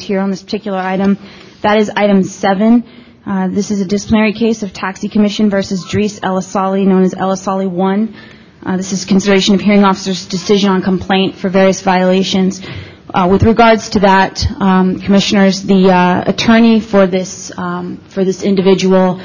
here on this particular item. That is item seven. Uh, This is a disciplinary case of Taxi Commission versus Dries Elisali, known as Elisali 1. Uh, This is consideration of hearing officer's decision on complaint for various violations. Uh, With regards to that, um, Commissioners, the attorney for this um, for this individual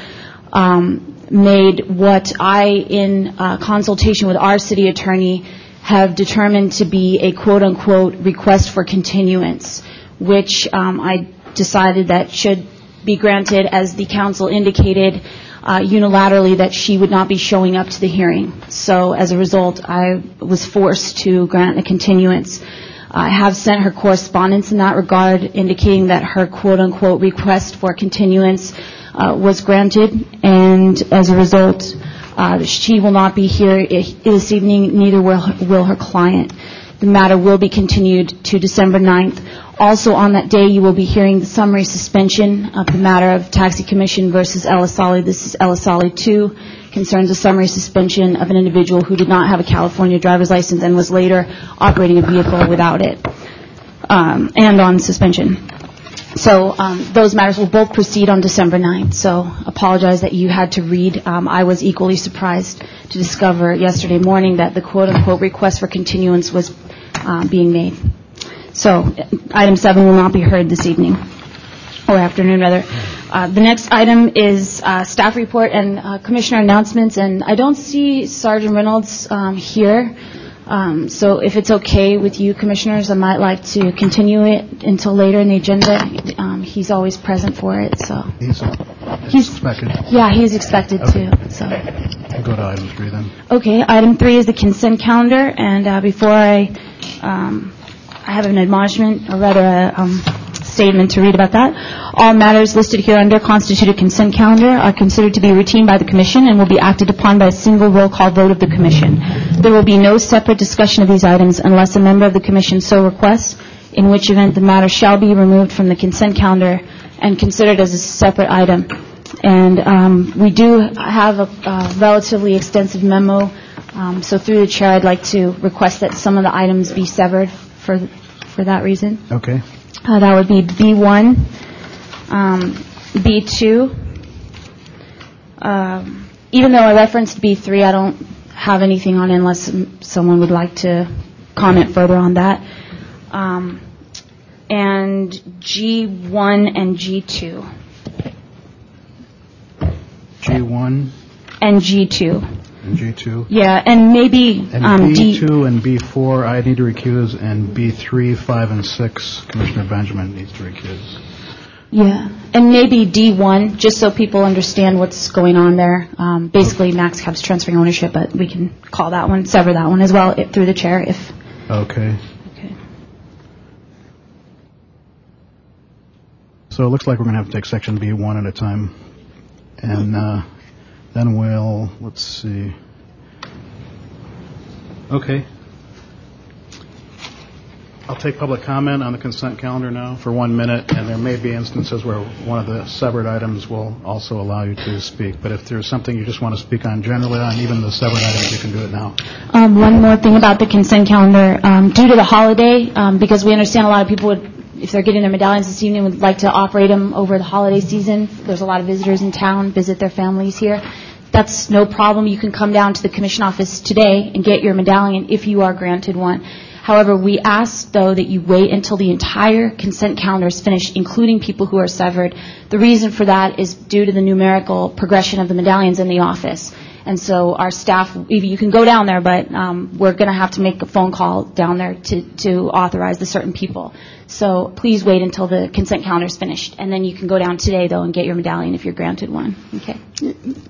um, made what I, in consultation with our city attorney, have determined to be a quote-unquote request for continuance, which um, I decided that should be granted, as the council indicated uh, unilaterally that she would not be showing up to the hearing. So as a result, I was forced to grant a continuance. I have sent her correspondence in that regard, indicating that her quote-unquote request for continuance uh, was granted, and as a result, uh, she will not be here this evening, neither will her- will her client. The matter will be continued to December 9th. Also on that day, you will be hearing the summary suspension of the matter of Taxi Commission versus Elisali. This is Elisali 2, concerns a summary suspension of an individual who did not have a California driver's license and was later operating a vehicle without it, um, and on suspension. So um, those matters will both proceed on December 9th. So apologize that you had to read. Um, I was equally surprised to discover yesterday morning that the quote-unquote request for continuance was being made. So uh, item seven will not be heard this evening, or afternoon, rather. Uh, The next item is uh, staff report and uh, commissioner announcements, and I don't see Sergeant Reynolds um, here. Um, So if it's okay with you, commissioners, I might like to continue it until later in the agenda. Um, He's always present for it, so. He's He's- expected. Yeah, he is expected to, so. We'll go to item three then. Okay, item three is the consent calendar, and uh, before I, um, I have an admonishment, or rather a um, statement to read about that. All matters listed here under constituted consent calendar are considered to be routine by the commission and will be acted upon by a single roll call vote of the commission. There will be no separate discussion of these items unless a member of the commission so requests, in which event the matter shall be removed from the consent calendar and considered as a separate item. And um, we do have a relatively extensive memo, um, so through the chair, I'd like to request that some of the items be severed for for that reason. Okay. Uh, That would be B1, um, B2. Um, Even though I referenced B3, I don't have anything on it unless someone would like to comment further on that. Um, And G1 and G2. G1 And G2. And G2. Yeah, and maybe And um, D... B2 and B4, I need to recuse, and B3, 5, and 6, Commissioner Benjamin needs to recuse. Yeah, and maybe D1, just so people understand what's going on there. Um, Basically, Max Cab's transferring ownership, but we can call that one, sever that one as well i- through the chair if, Okay. okay. So it looks like we're going to have to take section B1 at a time. And uh, then we'll, let's see. Okay. I'll take public comment on the consent calendar now for one minute, and there may be instances where one of the severed items will also allow you to speak. But if there's something you just want to speak on generally on even the severed items, you can do it now. Um, One more thing about the consent calendar. Um, Due to the holiday, um, because we understand a lot of people would, if they're getting their medallions this evening, would like to operate them over the holiday season. There's a lot of visitors in town, visit their families here. That's no problem. You can come down to the commission office today and get your medallion if you are granted one. However, we ask, though, that you wait until the entire consent calendar is finished, including people who are severed. The reason for that is due to the numerical progression of the medallions in the office. And so our staff, you can go down there, but um, we're going to have to make a phone call down there to to authorize the certain people. So please wait until the consent calendar is finished, and then you can go down today, though, and get your medallion if you're granted one. Okay?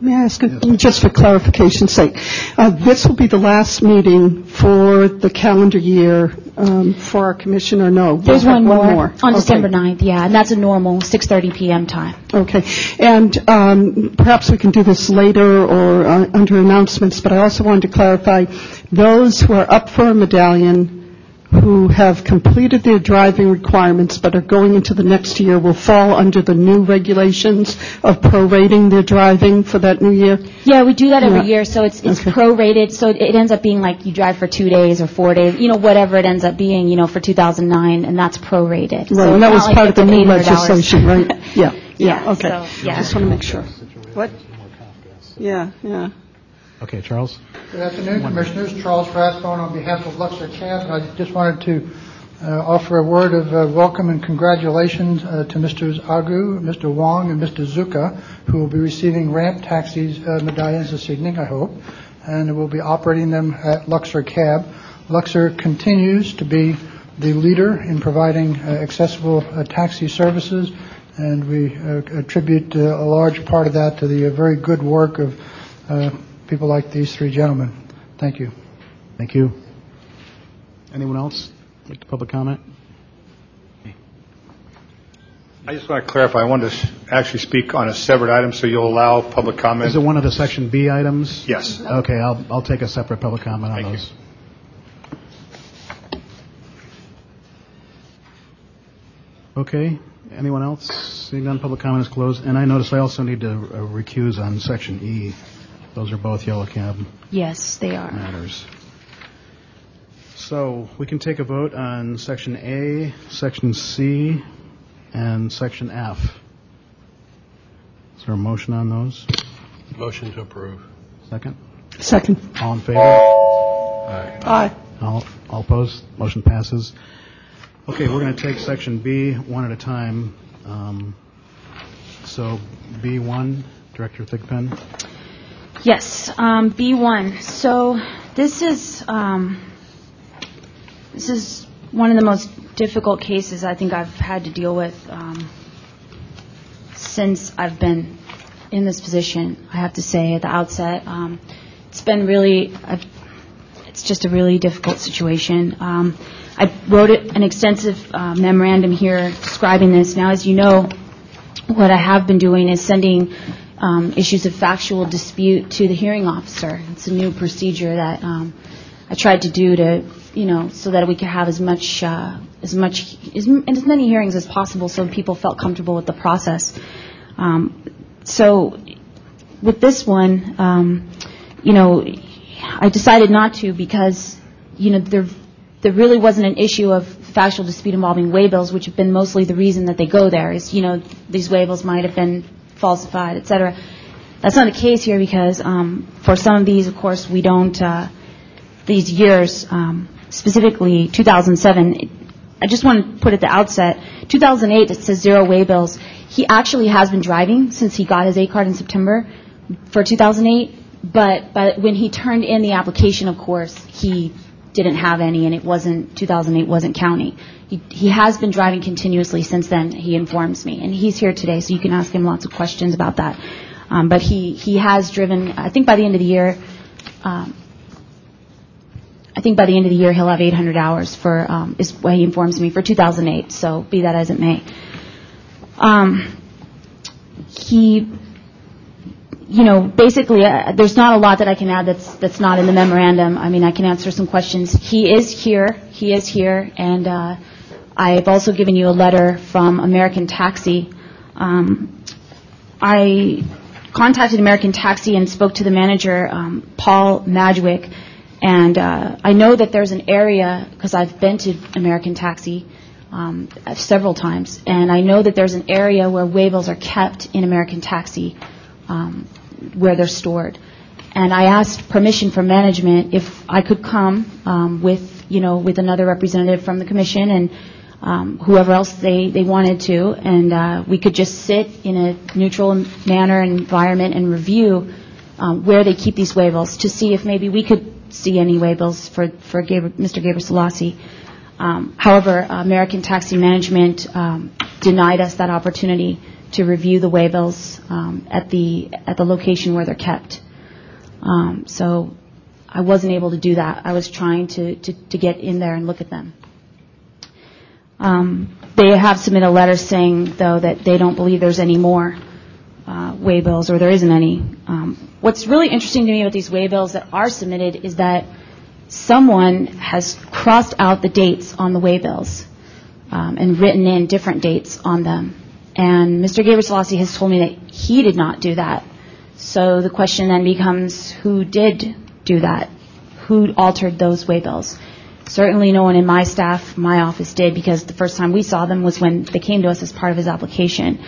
May I ask, a- just for clarification's sake, uh, this will be the last meeting for the calendar year um, for our commission, or no? We'll There's have one more on Okay. December 9th, yeah, and that's a normal 6:30 PM time. Okay. And um, perhaps we can do this later or uh, under announcements, but I also wanted to clarify, those who are up for a medallion who have completed their driving requirements but are going into the next year will fall under the new regulations of prorating their driving for that new year? Yeah, we do that every year, so it's, it's Okay. prorated, so it ends up being like you drive for two days or four days, you know, whatever it ends up being, you know, for 2009, and that's prorated. So Right, and that was like part of the new legislation, right? Yeah, Yeah, yeah, okay. so, yeah. Just want to make sure. What? Yeah, yeah. Okay, Charles? Good afternoon, Commissioners. Charles Rathbone on behalf of Luxor Cab. I just wanted to uh, offer a word of uh, welcome and congratulations uh, to Mr. Agu, Mr. Wong, and Mr. Zuka, who will be receiving ramp taxis uh, medallions this evening, I hope, and will be operating them at Luxor Cab. Luxor continues to be the leader in providing uh, accessible uh, taxi services, and we attribute a large part of that to the very good work of people like these three gentlemen. Thank you. Thank you. Anyone else like to public comment? I just want to clarify, I wanted to actually speak on a separate item, so you'll allow public comment? Is it one of the Section B items? Yes. Okay, I'll, I'll take a separate public comment on Thank you. those. Okay, anyone else? Seeing none, public comment is closed. And I notice I also need to uh, recuse on Section E. Those are both yellow cab Yes, they are. matters. So we can take a vote on Section A, Section C, and Section F. Is there a motion on those? Motion to approve. Second? Second. All in favor? Aye. All all opposed? Motion passes. Okay, we're going to take Section B one at a time. Um, So B1, Director Thigpen. Yes, um, B1. So this is, um, this is one of the most difficult cases I think I've had to deal with um, since I've been in this position, I have to say at the outset. Um, It's been really, I've- it's just a really difficult situation. Um, I wrote an extensive uh, memorandum here describing this. Now, as you know, what I have been doing is sending issues of factual dispute to the hearing officer. It's a new procedure that um, I tried to do to, you know, so that we could have as much, uh, as much, as, as many hearings as possible, so people felt comfortable with the process. Um, so, with this one, um, you know, I decided not to because, you know, there there really wasn't an issue of factual dispute involving waybills, which have been mostly the reason that they go there. Is you know these waybills might have been falsified, et cetera. That's not the case here because um, for some of these, of course, we don't. Uh, these years, um, specifically 2007. it- I just want to put at the outset, 2008 it says zero waybills. He actually has been driving since he got his A card in September for 2008, but but when he turned in the application, of course, he didn't have any, and it wasn't 2008 wasn't counting. He he has been driving continuously since then. He informs me, and he's here today, so you can ask him lots of questions about that. Um, but he he has driven. I think by the end of the year. Um, I think by the end of the year he'll have 800 hours for, um, is what he informs me, for 2008. So be that as it may. Um, he, you know, basically, uh, there's not a lot that I can add that's that's not in the memorandum. I mean, I can answer some questions. He is here. He is here, and uh, I've also given you a letter from American Taxi. Um, I contacted American Taxi and spoke to the manager, um, Paul Madgwick, and uh, I know that there's an area because I've been to American Taxi um, several times, and I know that there's an area where waybills are kept in American Taxi, um, where they're stored. And I asked permission from management if I could come um, with, you know, with another representative from the commission and um, whoever else they, they wanted to, and uh, we could just sit in a neutral manner and environment and review um, where they keep these waybills to see if maybe we could see any waybills for, for Gabriel, Mr. Gabriel Selassie. Um, however, American Taxi Management um, denied us that opportunity to review the waybills um, at the at the location where they're kept. Um, so I wasn't able to do that. I was trying to, to, to get in there and look at them. Um, they have submitted a letter saying, though, that they don't believe there's any more uh, waybills or there isn't any. Um, what's really interesting to me about these waybills that are submitted is that someone has crossed out the dates on the waybills um, and written in different dates on them. And Mr. Gabriel Selassie has told me that he did not do that. So the question then becomes who did do that? Who altered those waybills? Certainly no one in my staff, my office did because the first time we saw them was when they came to us as part of his application.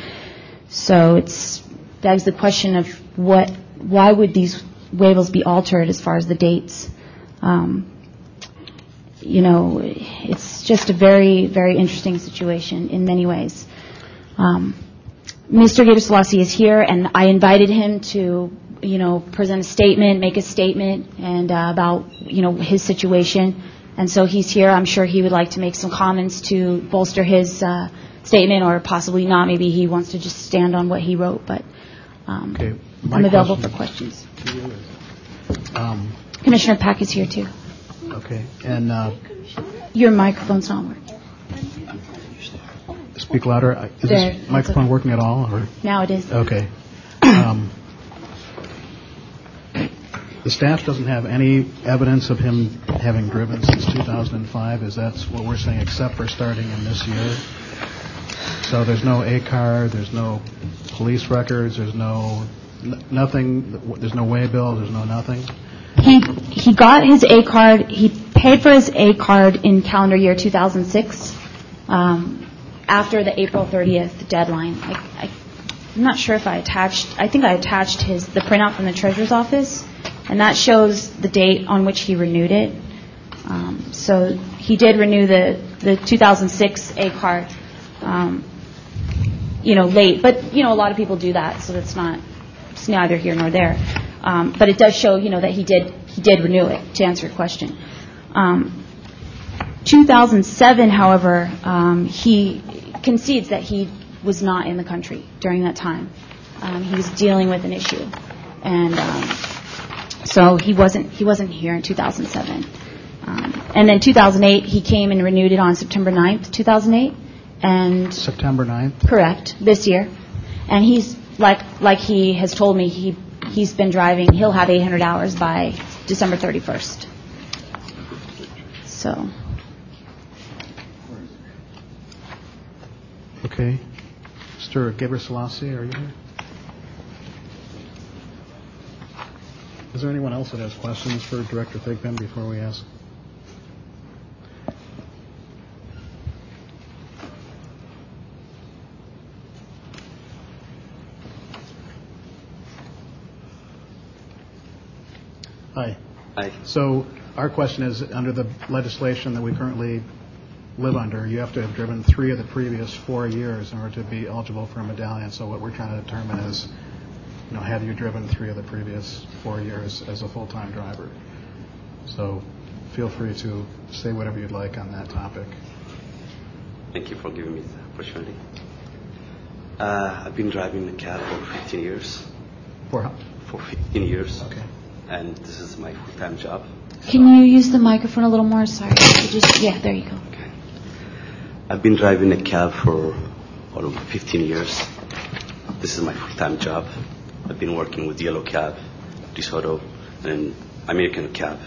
So it's begs the question of what, why would these waybills be altered as far as the dates? Um, you know, it's just a very, very interesting situation in many ways. Um, Mr. Gator Selassie is here, and I invited him to, you know, present a statement, make a statement, and uh, about, you know, his situation. And so he's here. I'm sure he would like to make some comments to bolster his uh, statement, or possibly not. Maybe he wants to just stand on what he wrote. But um, Okay, my I'm available question for questions. to you is, um, Commissioner Pack is here too. Okay, and uh, Your microphone's not working. Speak louder. Uh, Is There, this that's microphone okay. working at all, or? Now it is. Okay. Um, The staff doesn't have any evidence of him having driven since 2005, is that what we're saying, except for starting in this year? So there's no A-car, there's no police records, there's no, n- nothing, there's no waybill, there's no nothing? He he got his A card. He paid for his A card in calendar year 2006, um, after the April 30th deadline. I'm not sure if I attached. I think I attached his the printout from the treasurer's office, and that shows the date on which he renewed it. Um, so he did renew the the 2006 A card. Um, you know, late, but you know, a lot of people do that, so that's not it's neither here nor there. Um, but it does show, you know, that he did he did renew it. To answer your question, um, 2007, however, um, he concedes that he was not in the country during that time. Um, he was dealing with an issue, and um, so he wasn't he wasn't here in 2007. Um, and then 2008, he came and renewed it on September 9th, 2008, and September 9th? Correct, this year. And he's, like, like he has told me, he, he's been driving, he'll have 800 hours by December 31st. So, Okay. Mr. Gabriel Selassie, are you here? Is there anyone else that has questions for Director Thigpen before we ask? Hi. Hi. So our question is, under the legislation that we currently live under, you have to have driven three of the previous four years in order to be eligible for a medallion. So what we're trying to determine is, you know, have you driven three of the previous four years as a full-time driver? So feel free to say whatever you'd like on that topic. Thank you for giving me the opportunity. Uh, I've been driving the cab for 15 years. For how- For 15 years. Okay. And this is my full-time job. can you use the microphone a little more? Sorry. Just, yeah, there you go. I've been driving a cab for all of 15 years. This is my full-time job. I've been working with Yellow Cab, DeSoto, and American Cab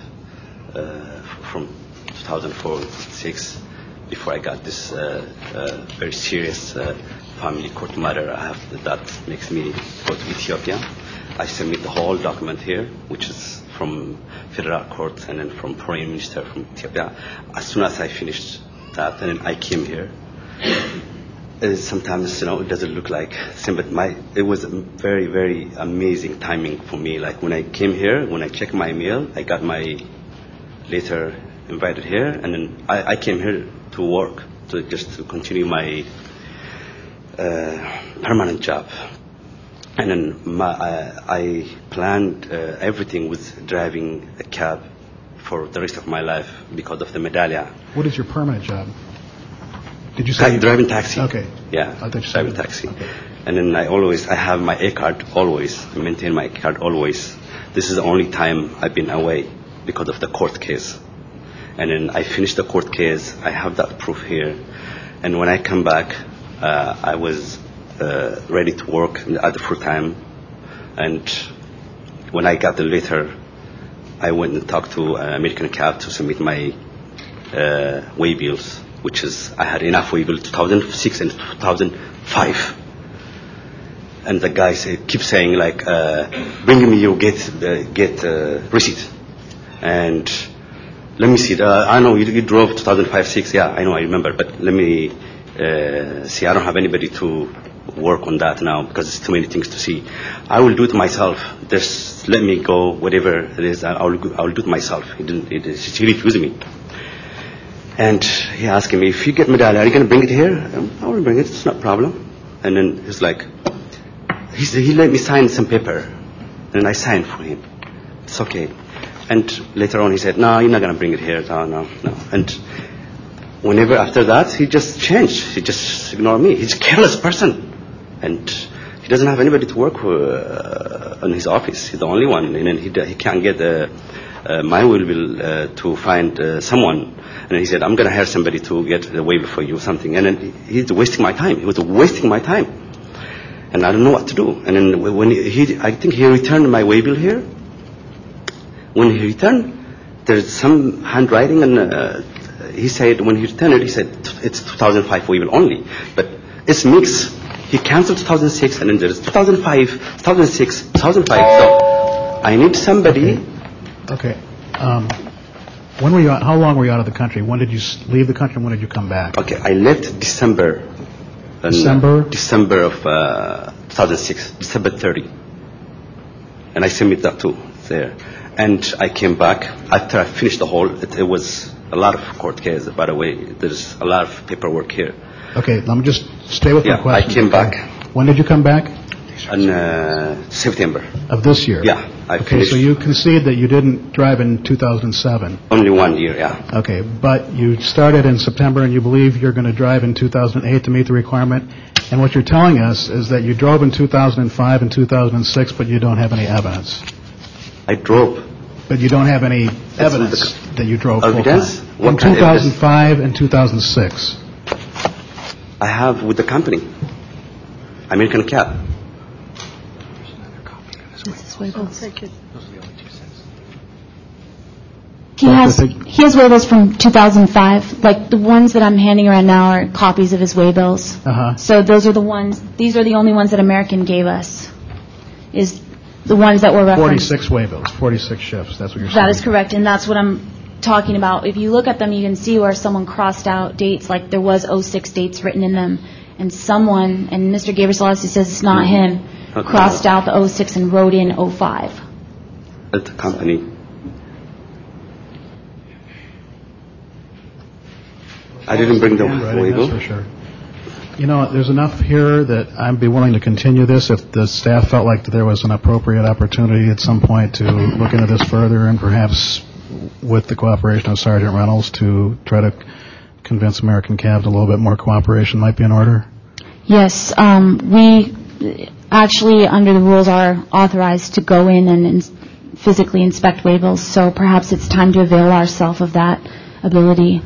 uh, from 2004 6 before I got this uh, uh, very serious uh, family court matter I have that makes me go to Ethiopia. I submit the whole document here, which is from federal court and then from foreign minister from Ethiopia. As soon as I finished that, and I came here. Uh, sometimes you know it doesn't look like same, but my it was a very very amazing timing for me. Like when I came here, when I checked my mail, I got my later invited here, and then I, I came here to work to just to continue my uh, permanent job. And then my, uh, I planned uh, everything with driving a cab for the rest of my life because of the medallia. What is your permanent job? Did you say? Ta- driving taxi. Okay. Yeah, I thought you driving taxi. Okay. And then I always, I have my A card always, I maintain my card always. This is the only time I've been away because of the court case. And then I finished the court case, I have that proof here. And when I come back, uh, I was uh, ready to work at the full time. And when I got the letter, I went and talked to uh, American Cab to submit my uh, way bills, which is I had enough way bill 2006 and 2005. And the guy say, keeps saying like, uh, bring me your get uh, get uh, receipt. And let me see. I know you, you drove 2005 6. Yeah, I know. I remember. But let me uh, see. I don't have anybody to work on that now because it's too many things to see. I will do it myself. Just let me go. Whatever it is, I will. I will do it myself. He didn't. It is, he refused me. And he asked me, if you get medallion, are you going to bring it here? Um, I will bring it. It's not a problem. And then he's like, he, said, he let me sign some paper. And I signed for him. It's okay. And later on he said, no, you're not going to bring it here. No, no, no. And whenever after that, he just changed. He just ignored me. He's a careless person. And he doesn't have anybody to work uh, in his office. He's the only one. And then he, he can't get uh, uh, my will uh, to find uh, someone. And he said, I'm going to hire somebody to get the waiver for you or something. And then he's wasting my time. He was wasting my time. And I don't know what to do. And then when he, I think he returned my bill here. When he returned, there's some handwriting, and uh, he said when he returned it, he said it's 2005 way bill only, but it's mixed. He canceled 2006, and then there's 2005, 2006, 2005. So I need somebody. Okay. Um, When were you, out- how long were you out of the country? When did you s- leave the country, and when did you come back? Okay, I left December. uh, December? December of uh, 2006, December 30. And I submit that too there. And I came back after I finished the whole. It, it was a lot of court case, by the way. There's a lot of paperwork here. Okay, let me just stay with my Yeah, I question. came back. When did you come back? In uh, September, Of this year? Yeah, I Okay, finished- so you concede that you didn't drive in 2007. only one year. Yeah, Okay, but you started in September, and you believe you're going to drive in 2008 to meet the requirement. And what you're telling us is that you drove in 2005 and 2006, but you don't have any evidence. I drove. But you don't have any evidence that you drove full-time. Evidence? In What kind of evidence? 2005 and 2006. I have with the company, American Cap. Cab. He Well, has, I think- he has waybills from 2005. Like, the ones that I'm handing around now are copies of his waybills. Uh-huh. So those are the ones, these are the only ones that American gave us, is the ones that were referenced. 46 waybills, 46 shifts, that's what you're saying. That is correct, and that's what I'm talking about. If you look at them, you can see where someone crossed out dates, like there was 06 dates written in them, and someone, and Mr. Gabriel says it's not him, Okay. crossed out the 06 and wrote in 05. at the company. I didn't bring the Handwriting, waiver. That's for sure. You know, there's enough here that I'd be willing to continue this if the staff felt like there was an appropriate opportunity at some point to look into this further and perhaps with the cooperation of Sergeant Reynolds to try to convince American Cab a little bit more cooperation might be in order. Yes, um, we actually, under the rules, are authorized to go in and physically inspect waybills, so perhaps it's time to avail ourselves of that ability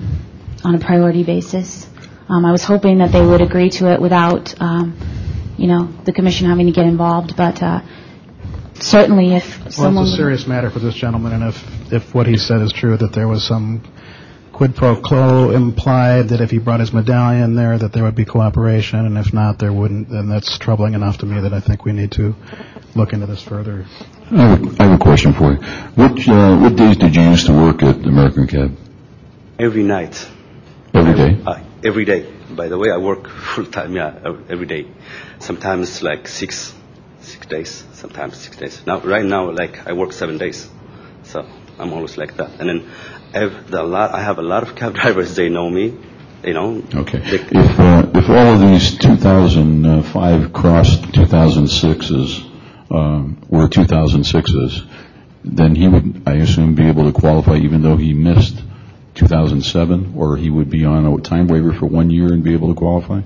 on a priority basis. Um, I was hoping that they would agree to it without, um, you know, the commission having to get involved, but uh, certainly if Well, someone... it's a serious matter for this gentleman, and if, if what he said is true, that there was some quid pro quo implied that if he brought his medallion there, that there would be cooperation, and if not, there wouldn't, then that's troubling enough to me that I think we need to look into this further. I have, a, I have a question for you. What uh, what days did you used to work at American Cab? Every night. Every day. Uh, every day. By the way, I work full time, yeah, every day. Sometimes like six, six days, sometimes six days. Now, right now, like I work seven days. So I'm always like that. And then I have, the lot, I have a lot of cab drivers, they know me, you know. Okay. They- If uh, if all of these 2005 crossed 2006s um, were 2006s, then he would, I assume, be able to qualify even though he missed 2007, or he would be on a time waiver for one year and be able to qualify.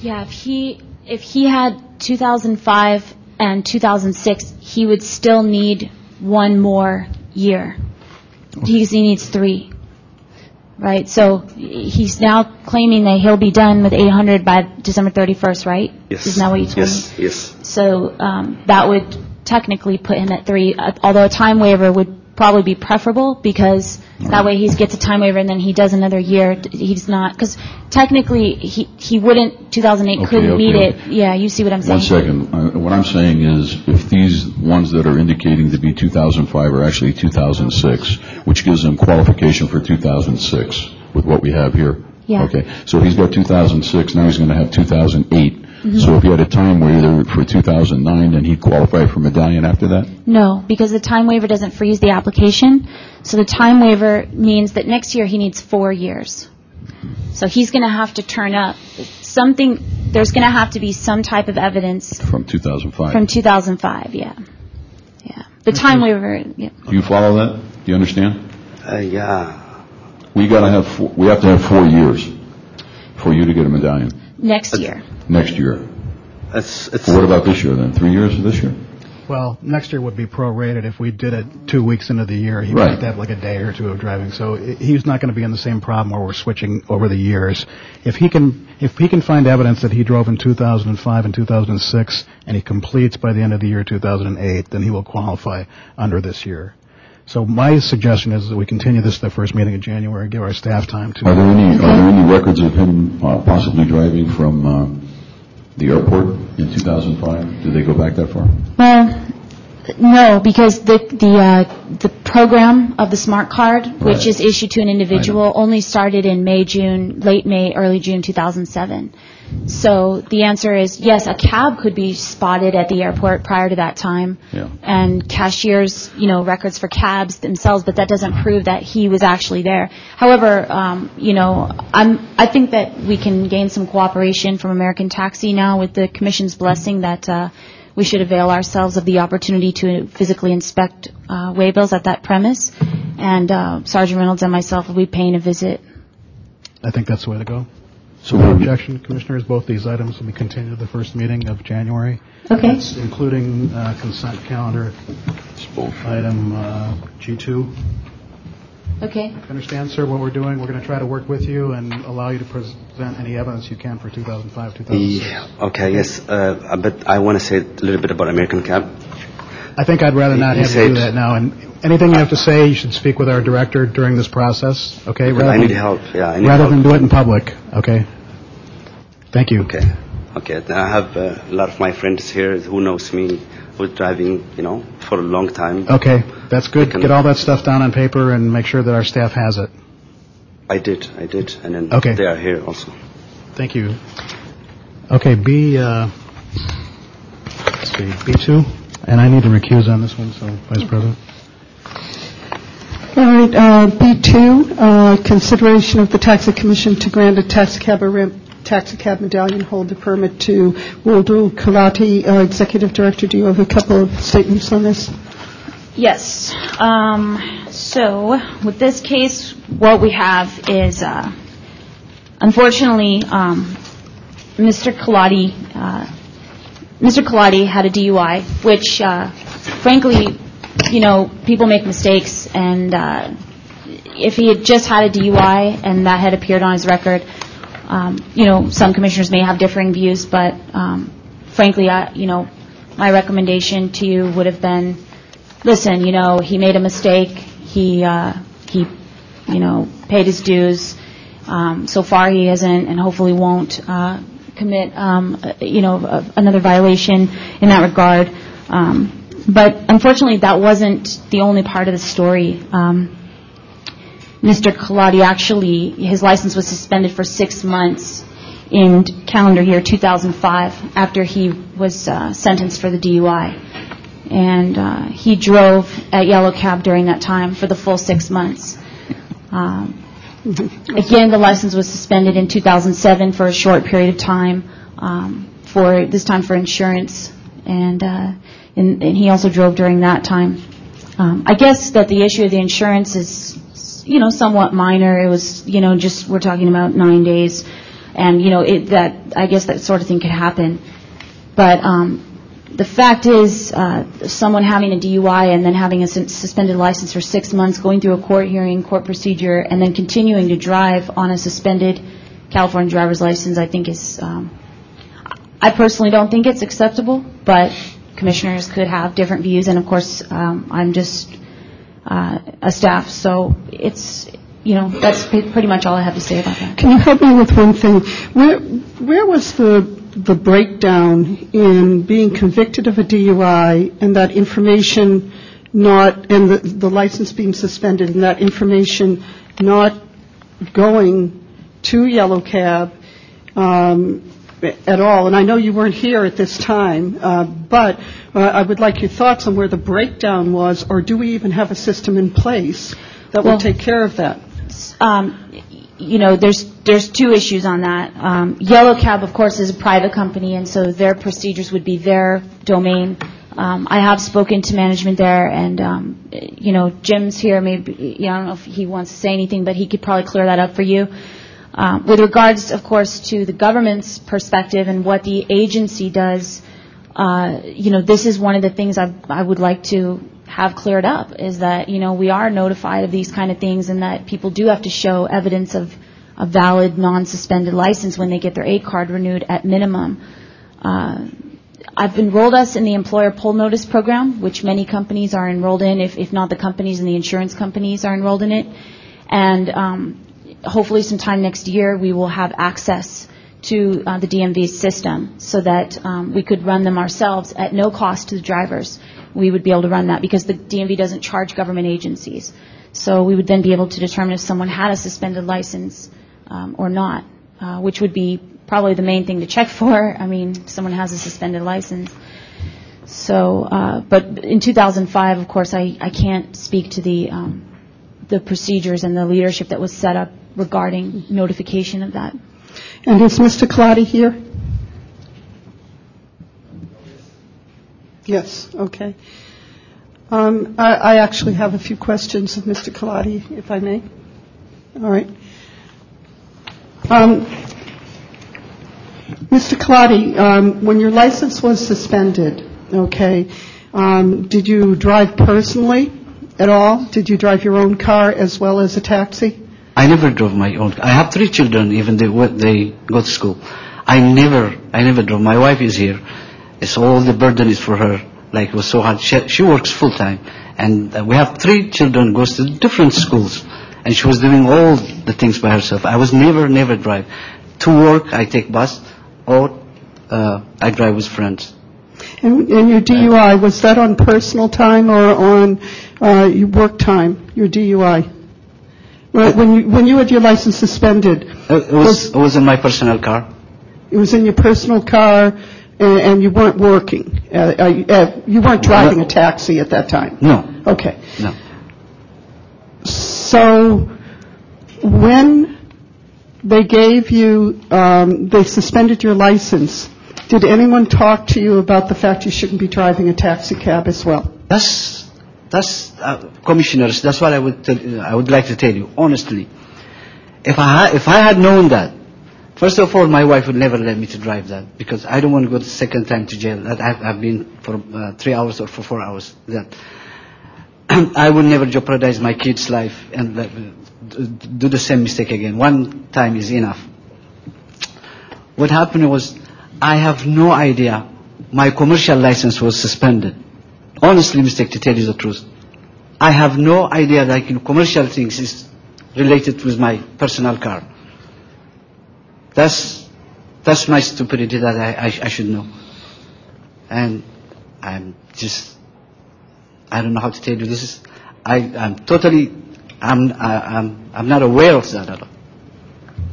Yeah, if he, if he had 2005 and 2006, he would still need one more year. He needs three. Right? So he's now claiming that he'll be done with 800 by December 31st, right? Yes. Isn't that what you told yes, me? Yes, So um, that would technically put him at three, uh, although a time waiver would probably be preferable because that way he gets a time waiver and then he does another year. He's not, because technically, he he wouldn't, 2008 Okay, couldn't meet okay. it. Yeah, you see what I'm saying? One second. Uh, What I'm saying is, if these ones that are indicating to be 2005 are actually 2006, which gives him qualification for 2006 with what we have here. Yeah. Okay, so he's got 2006, now he's going to have 2008. Mm-hmm. So if he had a time waiver for 2009, then he'd qualify for medallion after that? No, because the time waiver doesn't freeze the application. So the time waiver means that next year he needs four years. So he's going to have to turn up something, there's going to have to be some type of evidence From 2005. from 2005, yeah. Yeah. The time waiver, yeah. Do you follow that? Do you understand? Uh, yeah. We got to have, four- we have to have four years for you to get a medallion next year. Next year. It's, it's, What about this year then? Three years this year? Well, next year would be prorated. If we did it two weeks into the year, he Right. might have like a day or two of driving. So he's not going to be in the same problem where we're switching over the years. If he can, if he can find evidence that he drove in 2005 and 2006, and he completes by the end of the year 2008, then he will qualify under this year. So my suggestion is that we continue this to the first meeting in January, give our staff time to. Are there any, are there any records of him uh, possibly driving from uh, the airport in 2005? Did they go back that far? Well, no, because the the uh, the program of the smart card, which is issued to an individual, only started in May, June, late May, early June 2007. So the answer is yes. A cab could be spotted at the airport prior to that time, Yeah. and cashiers, you know, records for cabs themselves, but that doesn't prove that he was actually there. However, um, you know, I'm I think that we can gain some cooperation from American Taxi now with the commission's blessing that. Uh, we should avail ourselves of the opportunity to physically inspect uh, waybills at that premise, and uh, Sergeant Reynolds and myself will be paying a visit. I think that's the way to go. So No objection, Commissioners. Both these items will be continued to the first meeting of January. Okay. That's including uh, consent calendar item uh, G2. Okay. Understand, sir, what we're doing? We're going to try to work with you and allow you to present any evidence you can for 2005, 2006. yeah, okay, yes, uh, but I want to say a little bit about American Cab. I think I'd rather not have to do that now. And anything you have to say, you should speak with our director during this process, okay? I need help, yeah, I need Rather help. than do it in public, okay? Thank you. Okay, okay. Then I have uh, a lot of my friends here who knows me, who's driving, you know, for a long time. Okay, that's good. Get all that stuff down on paper and make sure that our staff has it. I did, I did, and then Okay. they are here also. Thank you. Okay, B, uh, let's see, B2, and I need to recuse on this one, so, Vice President. All right, uh, B2, uh, consideration of the Taxi Commission to grant a taxicab or ramp- taxicab medallion holder permit to Waldo Karate, uh, Executive Director. Do you have a couple of statements on this? Yes. Um, so with this case, what we have is, uh, unfortunately, um, Mr. Kalati, uh, Mr. Kaladi had a DUI, which, uh, frankly, you know, people make mistakes, and uh, if he had just had a DUI and that had appeared on his record, um, you know, some commissioners may have differing views, but um, frankly, I, you know, my recommendation to you would have been, listen, you know, he made a mistake. He uh, he, you know, paid his dues. Um, so far, he hasn't, and hopefully won't uh, commit, um, you know, another violation in that regard. Um, but unfortunately, that wasn't the only part of the story. Um, Mr. Kaladi actually, his license was suspended for six months in calendar year 2005 after he was uh, sentenced for the DUI. And uh, he drove at Yellow Cab during that time for the full six months. Um, Again, the license was suspended in 2007 for a short period of time, um, for, this time for insurance, and, uh, and and he also drove during that time. Um, I guess that the issue of the insurance is, you know, somewhat minor. It was, you know, just, we're talking about nine days, and, you know, it, that, I guess that sort of thing could happen. But um, the fact is, uh, someone having a DUI and then having a suspended license for six months, going through a court hearing, court procedure, and then continuing to drive on a suspended California driver's license, I think is, um, I personally don't think it's acceptable, but commissioners could have different views, and of course, um, I'm just uh, a staff. So it's, you know, that's pretty much all I have to say about that. Can you help me with one thing? Where, where was the, the breakdown in being convicted of a DUI and that information not, and the, the license being suspended and that information not going to Yellow Cab um, at all? And I know you weren't here at this time, uh, but uh, I would like your thoughts on where the breakdown was, or do we even have a system in place that will take care of that? You know, there's there's two issues on that. Um, Yellow Cab, of course, is a private company, and so their procedures would be their domain. Um, I have spoken to management there, and um, you know, Jim's here. Maybe you know, I don't know if he wants to say anything, but he could probably clear that up for you. Um, with regards, of course, to the government's perspective and what the agency does, uh, you know, this is one of the things I, I would like to have cleared up is that, you know, we are notified of these kind of things and that people do have to show evidence of a valid, non-suspended license when they get their A card renewed at minimum. Uh, I've enrolled us in the employer pull notice program, which many companies are enrolled in, if, if not the companies and the insurance companies are enrolled in it. And um, hopefully sometime next year we will have access to uh, the DMV system so that um, we could run them ourselves at no cost to the drivers. We would be able to run that because the DMV doesn't charge government agencies. So we would then be able to determine if someone had a suspended license um, or not, uh, which would be probably the main thing to check for. I mean, someone has a suspended license. So, uh, but in 2005, of course, I, I can't speak to the um, the procedures and the leadership that was set up regarding notification of that. And is Mr. Colati here? Yes, okay. Um, I actually have a few questions of Mr. Colati, if I may. All right. Um, Mr. Colati, um, when your license was suspended, okay, um, did you drive personally at all? Did you drive your own car as well as a taxi? I never drove my own. I have three children, even they they go to school. I never, I never drove. My wife is here. It's all the burden is for her. Like it was so hard. She, she works full time, and uh, we have three children goes to different schools, and she was doing all the things by herself. I was never, never drive. To work, I take bus, or uh, I drive with friends. And and your DUI, was that on personal time or on uh, your work time, your DUI? When when you had your license suspended, It was, in my personal car. it was in your personal car and you weren't working? Uh, uh, uh, You weren't driving a taxi at that time? No, Okay. no. So when they gave you, um, they suspended your license, did anyone talk to you about the fact you shouldn't be driving a taxi cab as well? That's that's uh, commissioners. That's what I would tell, I would like to tell you honestly. If I if I had known that, first of all, my wife would never let me to drive that because I don't want to go the second time to jail. That I've, I've been for uh, three hours or for four hours. That I would never jeopardize my kid's life and like, do the same mistake again. One time is enough. What happened was I have no idea. My commercial license was suspended honestly mistake to tell you the truth. I have no idea that in commercial things is related with my personal car. That's that's my stupidity that I, I, I should know. And I'm just I don't know how to tell you this is I I'm totally I'm I, I'm I'm not aware of that at all.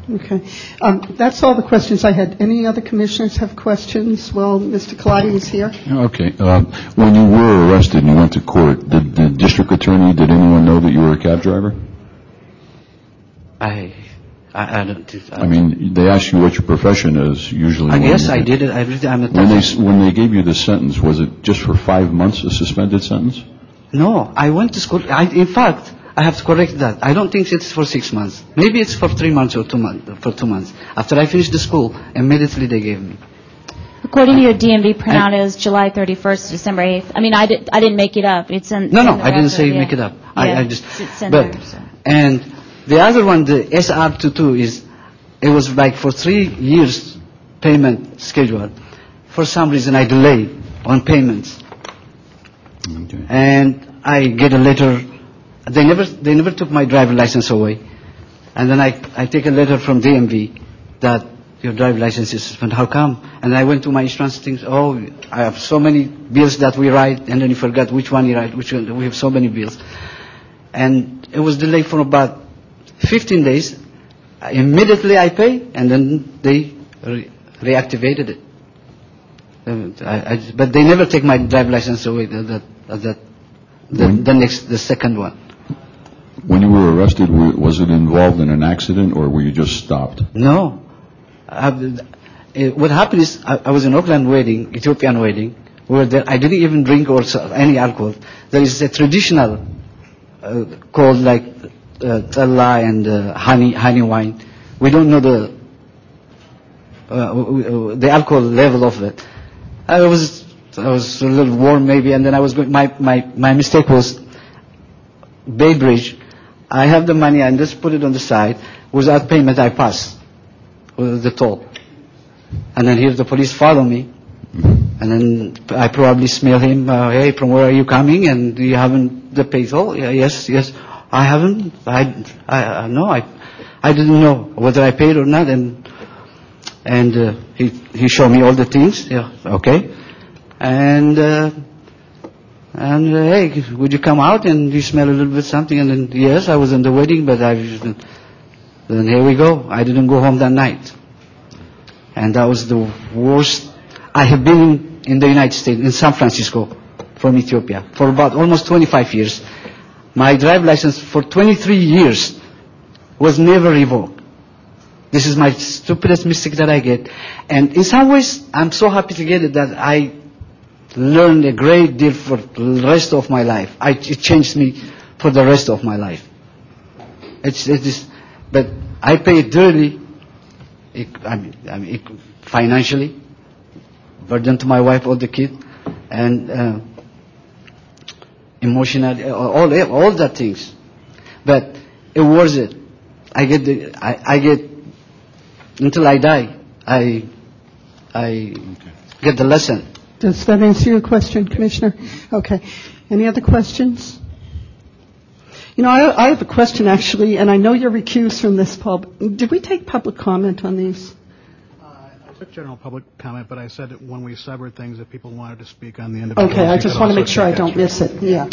Okay. Um, That's all the questions I had. Any other commissioners have questions? Well, Mr. Colati is here. Okay. uh, When you were arrested and you went to court, did the district attorney, did anyone know that you were a cab driver? I I, I don't I mean, they ask you what your profession is usually. I guess I did it. I, I'm a When they, when they gave you the sentence, was it just for five months, a suspended sentence? No, I went to school. I, in fact, I have to correct that. I don't think it's for six months. Maybe it's for three months or two months. For two months. After I finished the school, immediately they gave me. According to your DMV printout, it was July 31st to December 8th. I mean, I, did, I didn't make it up. It's in. No, in no, the I didn't record, say yeah. make it up. I, Yeah, I just. it's- it's in but there, so. and the other one, the SR22, is it was like for three years payment schedule. For some reason, I delayed on payments. Okay. and I get a letter They never, they never took my driver license away. And then I, I take a letter from DMV that your driver license is suspended. How come? And I went to my insurance things. Oh, I have so many bills that we write, and then you forgot which one you write. Which one, we have so many bills, and it was delayed for about 15 days. Immediately I pay, and then they re- reactivated it. Uh, I, I, but they never take my driver license away. That, that, that, the, the next, the second one. When you were arrested, was it involved in an accident or were you just stopped? No. What happened is, I, was in Oakland wedding, Ethiopian wedding, where I didn't even drink or any alcohol. There is a traditional uh, called like uh, talla and uh, honey honey wine. We don't know the uh, the alcohol level of it. I was I was a little warm maybe, and then I was going. My my my mistake was Bay Bridge. I have the money and just put it on the side. Without payment, I pass with the toll. And then here the police follow me. And then I probably smell him, uh, hey, from where are you coming? And you haven't the pay toll? Yeah, yes, yes. I haven't. I, I, I no, I, I didn't know whether I paid or not. And, and uh, he, he showed me all the things. Yeah, okay. And, uh, and uh, hey, would you come out and you smell a little bit something? And then yes, I was in the wedding, but I then here we go. I didn't go home that night, and that was the worst. I have been in the United States, in San Francisco, from Ethiopia for about almost 25 years. My drive license for 23 years was never revoked. This is my stupidest mistake that I get, and in some ways, I'm so happy to get it that I learned a great deal for the rest of my life. I, it changed me for the rest of my life. It's, it is, but I pay it dearly, it, I mean, I mean it, financially, burden to my wife or the kid, and uh, emotionally, all, all, all that things. But it was it. I get the, I, I get, until I die, I, I get the lesson. Does that answer your question, Commissioner? Okay. Any other questions? You know, I, I have a question actually, and I know you're recused from this pub. Did we take public comment on these? I took general public comment, but I said that when we severed things, if people wanted to speak on the individual. Okay, I just want to make sure I don't miss it. Yeah.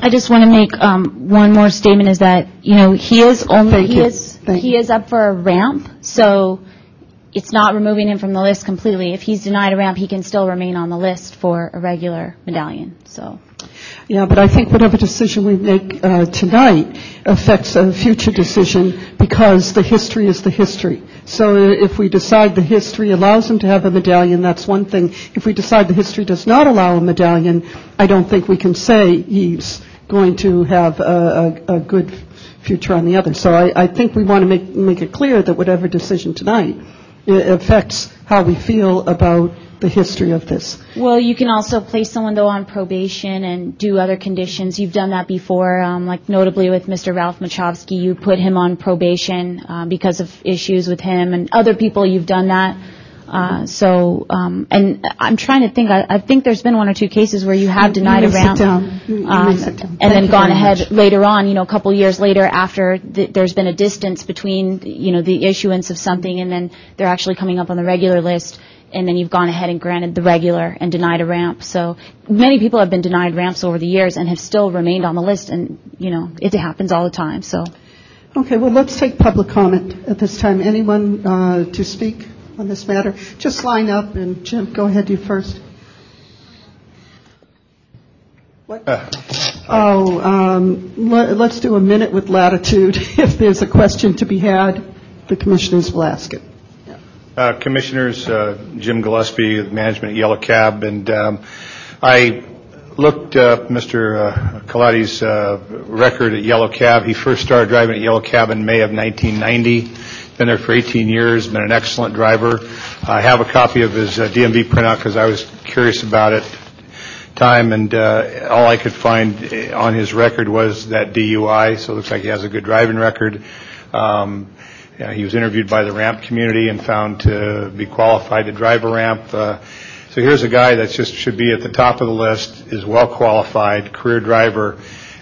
I just want to make um, one more statement is that, you know, he is only, Thank he you. is, Thank he you. is up for a ramp, so it's not removing him from the list completely. If he's denied a ramp, he can still remain on the list for a regular medallion, so. Yeah, but I think whatever decision we make uh, tonight affects a future decision because the history is the history. So if we decide the history allows him to have a medallion, that's one thing. If we decide the history does not allow a medallion, I don't think we can say he's going to have a, a, a good future on the other. So I, I think we want to make, make it clear that whatever decision tonight uh, affects how we feel about the history of this. Well, you can also place someone though on probation and do other conditions. You've done that before, um, like notably with Mr. Ralph Machovsky, you put him on probation uh, because of issues with him, and other people you've done that. Uh, so, um, and I'm trying to think. I, I think there's been one or two cases where you have denied you a ramp, down. You- you may um, and Thank then gone ahead much. later on. You know, a couple years later, after th- there's been a distance between you know the issuance of something, and then they're actually coming up on the regular list. And then you've gone ahead and granted the regular and denied a ramp. So many people have been denied ramps over the years and have still remained on the list. And you know, it happens all the time. So. Okay, well, let's take public comment at this time. Anyone uh, to speak on this matter? Just line up, and Jim, go ahead, you first. What? Oh, um, let, let's do a minute with latitude. If there's a question to be had, the commissioners will ask it. Uh, Commissioners, uh, Jim Gillespie, management at Yellow Cab, and um, I looked up Mr. uh, Kaladi's uh, record at Yellow Cab. He first started driving at Yellow Cab in May of 1990. Been there for 18 years. Been an excellent driver. I have a copy of his uh, DMV printout because I was curious about it. Time and uh, all I could find uh, on his record was that DUI. So it looks like he has a good driving record. Um, yeah, he was interviewed by the ramp community and found to be qualified to drive a ramp. Uh, so here's a guy that just should be at the top of the list, is well qualified, career driver.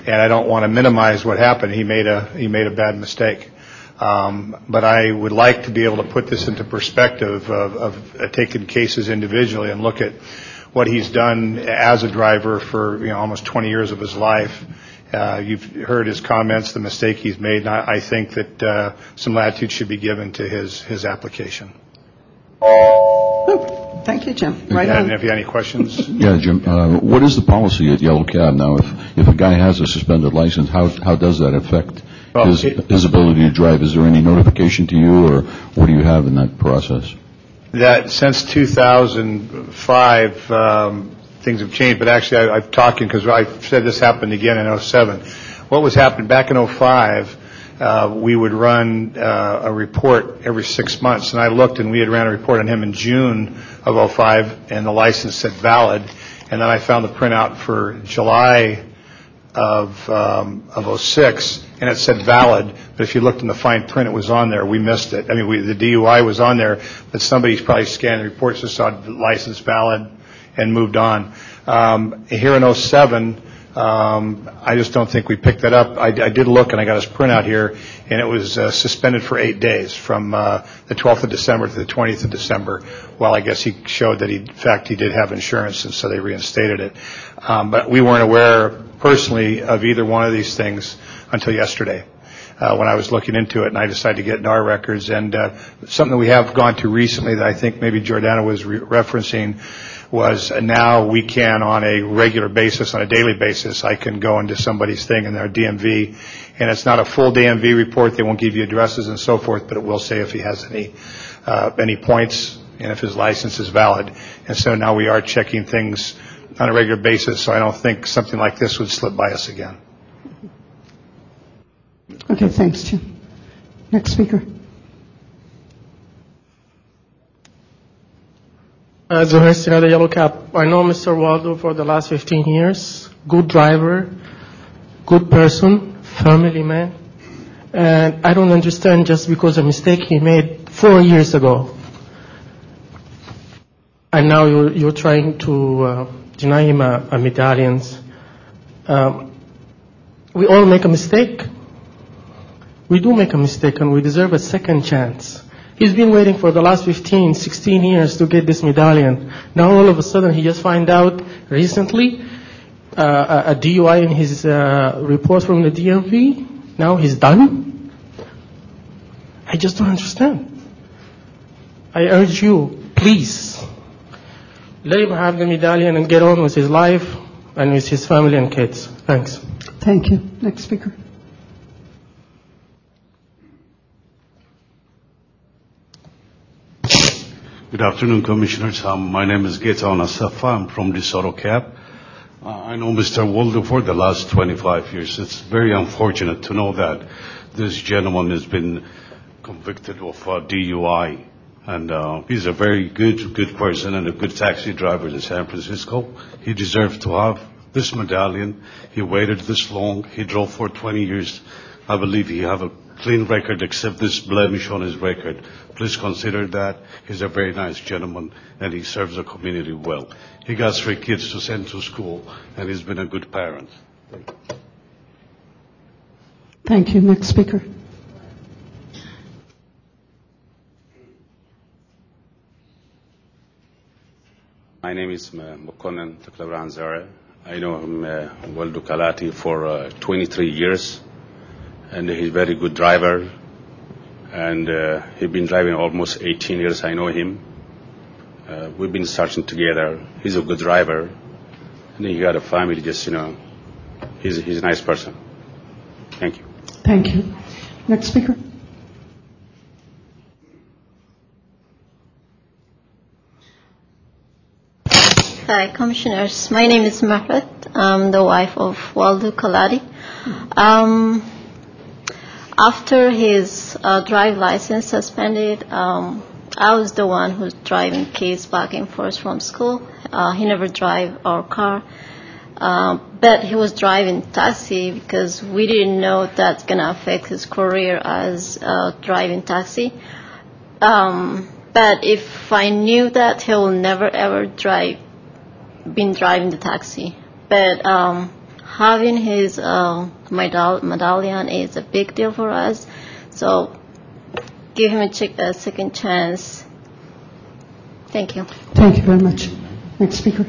and I don't want to minimize what happened. He made a he made a bad mistake. Um, but I would like to be able to put this into perspective of, of uh, taking cases individually and look at what he's done as a driver for you know almost 20 years of his life. Uh, you've heard his comments, the mistake he's made, and I, I think that uh, some latitude should be given to his his application. Thank you, Jim. Right and on. if you have any questions, Yeah, Jim, uh, what is the policy at Yellow Cab now? If, if a guy has a suspended license, how, how does that affect Well, his, ability to drive? Is there any notification to you, or what do you have in that process? that since 2005, um, things have changed. But actually, I, I've talking because I said this happened again in 07. What was happening back in 05? Uh, we would run uh, a report every six months, and I looked, and we had ran a report on him in June of 05, and the license said valid. And then I found the printout for July of um, of 06, and it said valid. But if you looked in the fine print, it was on there. We missed it. I mean, the DUI was on there, but somebody's probably scanned the reports and saw license valid and moved on. Um, here in 07, um, I just don't think we picked that up. I, I did look, and I got his printout here, and it was uh, suspended for eight days from uh, the 12th of December to the 20th of December. Well, I guess he showed that he, in fact, he did have insurance, and so they reinstated it. Um, but we weren't aware personally of either one of these things until yesterday. Uh, when I was looking into it, and I decided to get into our records. And uh, something that we have gone to recently that I think maybe Jordana was re- referencing was now we can, on a regular basis, on a daily basis, I can go into somebody's thing in their DMV, and it's not a full DMV report. They won't give you addresses and so forth, but it will say if he has any uh, any points and if his license is valid. And so now we are checking things on a regular basis. So I don't think something like this would slip by us again. Okay, thanks, Jim. Next speaker. Uh, Zuhair Sinada, Yellow Cab. I know Mr. Waldo for the last 15 years. Good driver, good person, family man. And I don't understand just because a mistake he made four years ago. And now you're, you're trying to uh, deny him a medallions. Um, we all make a mistake. We do make a mistake and we deserve a second chance. He's been waiting for the last 15, 16 years to get this medallion. Now all of a sudden he just find out recently uh, a, a DUI in his uh, report from the DMV. Now he's done. I just don't understand. I urge you, please, let him have the medallion and get on with his life and with his family and kids. Thanks. Thank you. Next speaker. Good afternoon, Commissioners. Um, my name is Getaon Asafa. I'm from DeSoto Cab. Uh, I know Mr. Waldo for the last 25 years. It's very unfortunate to know that this gentleman has been convicted of uh, DUI. And uh, he's a very good, good person and a good taxi driver in San Francisco. He deserved to have this medallion. He waited this long. He drove for 20 years. I believe he have a clean record except this blemish on his record. Please consider that. He's a very nice gentleman and he serves the community well. He got three kids to send to school and he's been a good parent. Thank you. Next speaker. My name is uh, Mokonnen Tuklabran Zara. I know him, uh, Waldo Kalati, for uh, 23 years, and he's a very good driver. And he's been driving almost 18 years. I know him. We've been searching together. He's a good driver, and he got a family. Just you know, he's he's a nice person. Thank you. Thank you. Next speaker. Hi, Commissioners. My name is Mahrat. I'm the wife of Waldo Kaladi. Um, after his uh, drive license suspended, um, I was the one who's driving kids back and forth from school. Uh, he never drive our car, uh, but he was driving taxi because we didn't know that's gonna affect his career as driving taxi. Um, but if I knew that he will never ever drive, been driving the taxi. But um, having his uh, medal- medallion is a big deal for us. So give him a, ch- a second chance. Thank you. Thank you very much. Next speaker.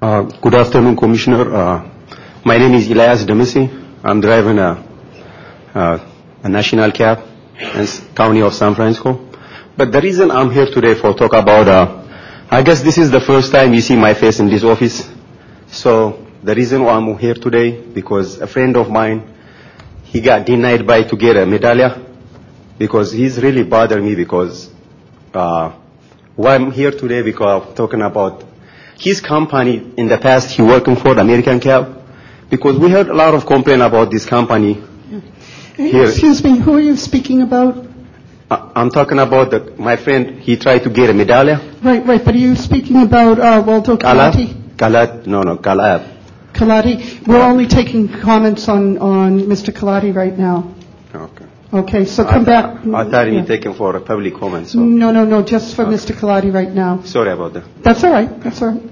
Uh, Good afternoon, Commissioner. Uh, My name is Elias Demisi. I'm driving a uh, a national cab in s- County of San Francisco. But the reason I'm here today for talk about, uh, I guess this is the first time you see my face in this office. So the reason why I'm here today, because a friend of mine, he got denied by to get a medallia, because he's really bothered me because uh, why I'm here today because I'm talking about his company in the past he working for the American Cab because we heard a lot of complaint about this company. Here. Excuse me, who are you speaking about? I- I'm talking about the, my friend. He tried to get a medallia. Right, right, but are you speaking about uh, Waldo Kalati? Kalat, no, no, Kalab. Kalati? We're only taking comments on, on Mr. Kalati right now. Okay. Okay, so come I, back. I thought he Yeah. taken for a public comment. So No, no, no, just for Mr. Kalati right now. sorry about that. That's all right, that's all right.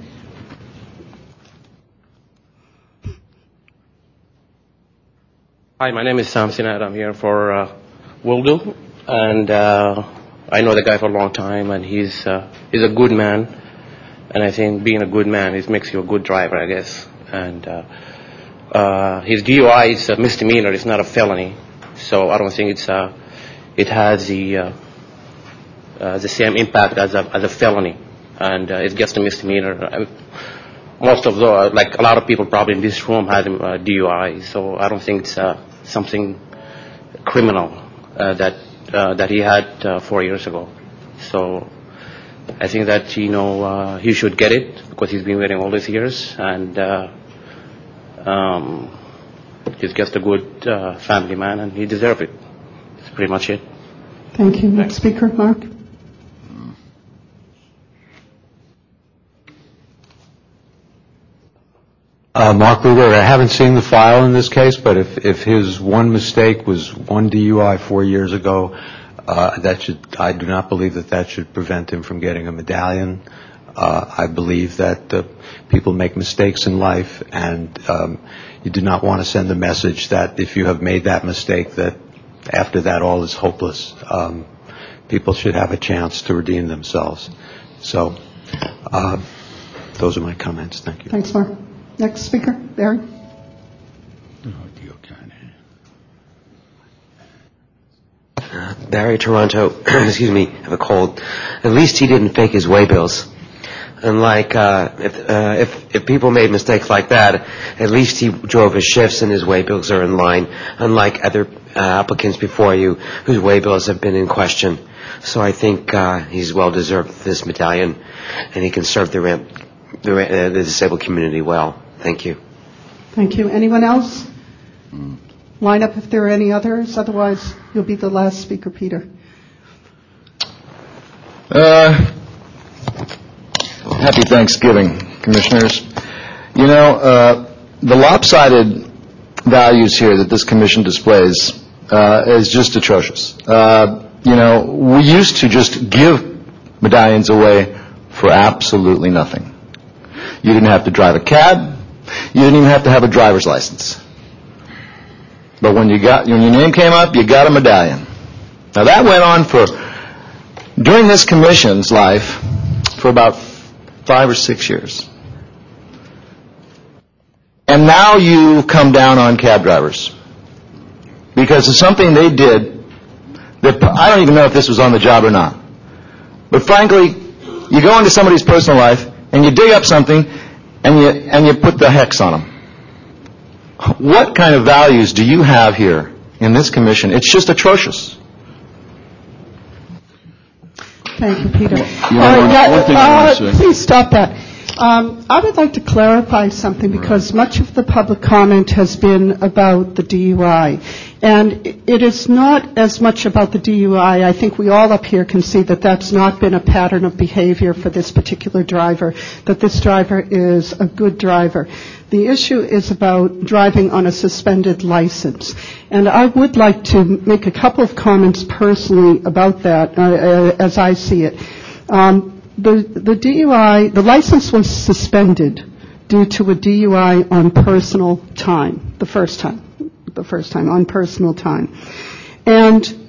Hi, my name is Sam Sinat. I'm here for uh, Wildo, and uh, I know the guy for a long time, and he's uh, he's a good man, and I think being a good man it makes you a good driver, I guess. And uh, uh, his DUI is a misdemeanor; it's not a felony, so I don't think it's uh, it has the uh, uh, the same impact as a as a felony, and uh, it's just a misdemeanor. I, most of the, like a lot of people probably in this room had uh, DUI, so I don't think it's uh, something criminal uh, that that he had uh, four years ago. So I think that you know uh, he should get it because he's been waiting all these years, and uh, um, he's just a good uh, family man, and he deserves it. That's pretty much it. Thank you. Next speaker, Mark. Mark Luger, I haven't seen the file in this case, but if, if his one mistake was one DUI four years ago, uh, that should, I do not believe that that should prevent him from getting a medallion. Uh, I believe that uh, people make mistakes in life, and um, you do not want to send the message that if you have made that mistake, that after that all is hopeless. Um, people should have a chance to redeem themselves. So, uh, those are my comments. Thank you. Thanks, Mark. Next speaker, Barry. Barry Taranto, excuse me, have a cold. At least he didn't fake his way bills. Unlike uh, if, uh, if if people made mistakes like that, at least he drove his shifts and his way bills are in line. Unlike other uh, applicants before you, whose way bills have been in question. So I think uh, he's well deserved this medallion, and he can serve the ramp, the, uh, the disabled community well. Thank you. Thank you. Anyone else? Line up if there are any others, otherwise you'll be the last speaker, Peter. Uh, happy Thanksgiving, Commissioners. You know, uh, the lopsided values here that this commission displays uh, is just atrocious. Uh, you know, we used to just give medallions away for absolutely nothing. You didn't have to drive a cab. You didn't even have to have a driver's license. But when you got when your name came up, you got a medallion. Now that went on for during this commission's life for about five or six years. And now you come down on cab drivers because of something they did that I don't even know if this was on the job or not. But frankly, you go into somebody's personal life and you dig up something and you and you put the hex on them. What kind of values do you have here in this commission? It's just atrocious. Thank you, Peter. You All know, right, one- thing I wanna uh, say. Please stop that. Um, I would like to clarify something because much of the public comment has been about the DUI. And it is not as much about the DUI. I think we all up here can see that that's not been a pattern of behavior for this particular driver, that this driver is a good driver. The issue is about driving on a suspended license. And I would like to make a couple of comments personally about that uh, uh, as I see it. The DUI, the license was suspended due to a DUI on personal time, the first time, the first time, on personal time. And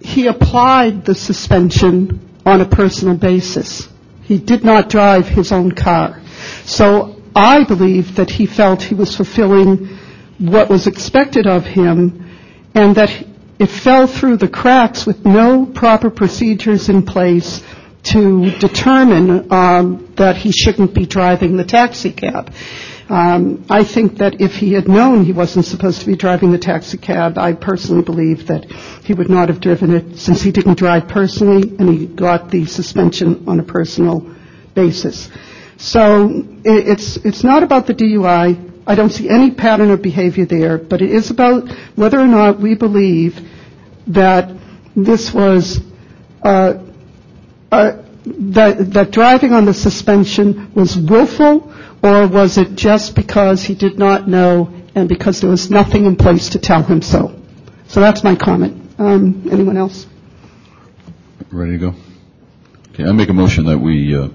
he applied the suspension on a personal basis. He did not drive his own car. So I believe that he felt he was fulfilling what was expected of him and that it fell through the cracks with no proper procedures in place to determine um, that he shouldn't be driving the taxi cab. Um, I think that if he had known he wasn't supposed to be driving the taxi cab, I personally believe that he would not have driven it since he didn't drive personally and he got the suspension on a personal basis. So it's it's not about the DUI. I don't see any pattern of behavior there, but it is about whether or not we believe that this was uh, that, that driving on the suspension was willful, or was it just because he did not know and because there was nothing in place to tell him so? So that's my comment. Um, anyone else? Ready to go? Okay, I make a motion that we uh,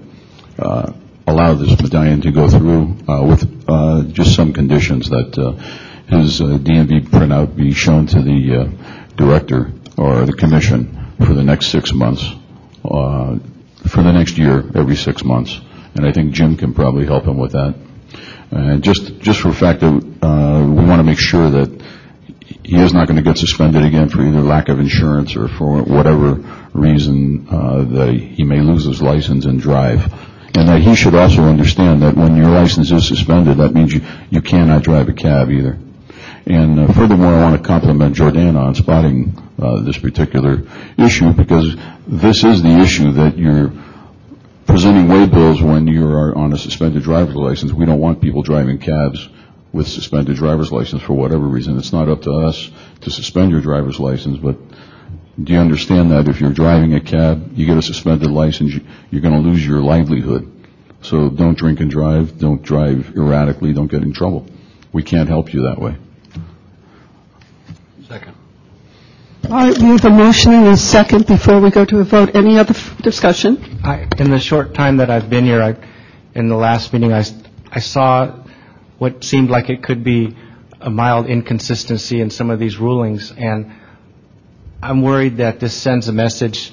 uh, allow this medallion to go through uh, with uh, just some conditions that uh, his uh, DMV printout be shown to the uh, director or the commission for the next six months, uh, for the next year, every six months. And I think Jim can probably help him with that. And just just for the fact that uh, we want to make sure that he is not going to get suspended again for either lack of insurance or for whatever reason uh, that he may lose his license and drive. And that he should also understand that when your license is suspended, that means you, you cannot drive a cab either. And uh, furthermore, I want to compliment Jordana on spotting uh, this particular issue because this is the issue that you're presenting waybills when you are on a suspended driver's license. We don't want people driving cabs with suspended driver's license for whatever reason. It's not up to us to suspend your driver's license, but do you understand that if you're driving a cab, you get a suspended license, you're going to lose your livelihood. So don't drink and drive, don't drive erratically, don't get in trouble. We can't help you that way. Second. All right, we have a motion and a second before we go to a vote. Any other discussion? I, in the short time that I've been here, I, in the last meeting, I saw what seemed like it could be a mild inconsistency in some of these rulings, and I'm worried that this sends a message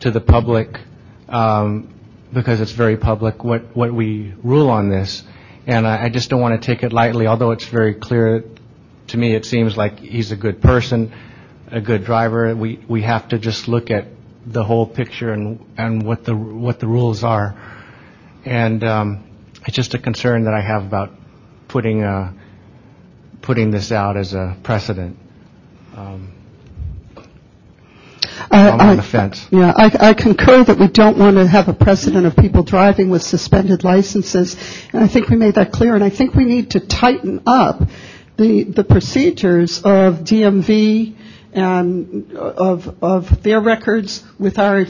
to the public, um, because it's very public, what, what we rule on this. And I, I just don't want to take it lightly, although it's very clear to me, it seems like he's a good person, a good driver. We, we have to just look at the whole picture and, and what the, what the rules are. And, um, it's just a concern that I have about putting, uh, putting this out as a precedent. Um, I'm on the fence. Yeah, I, I concur that we don't want to have a precedent of people driving with suspended licenses, and I think we made that clear. And I think we need to tighten up the the procedures of DMV of of their records with our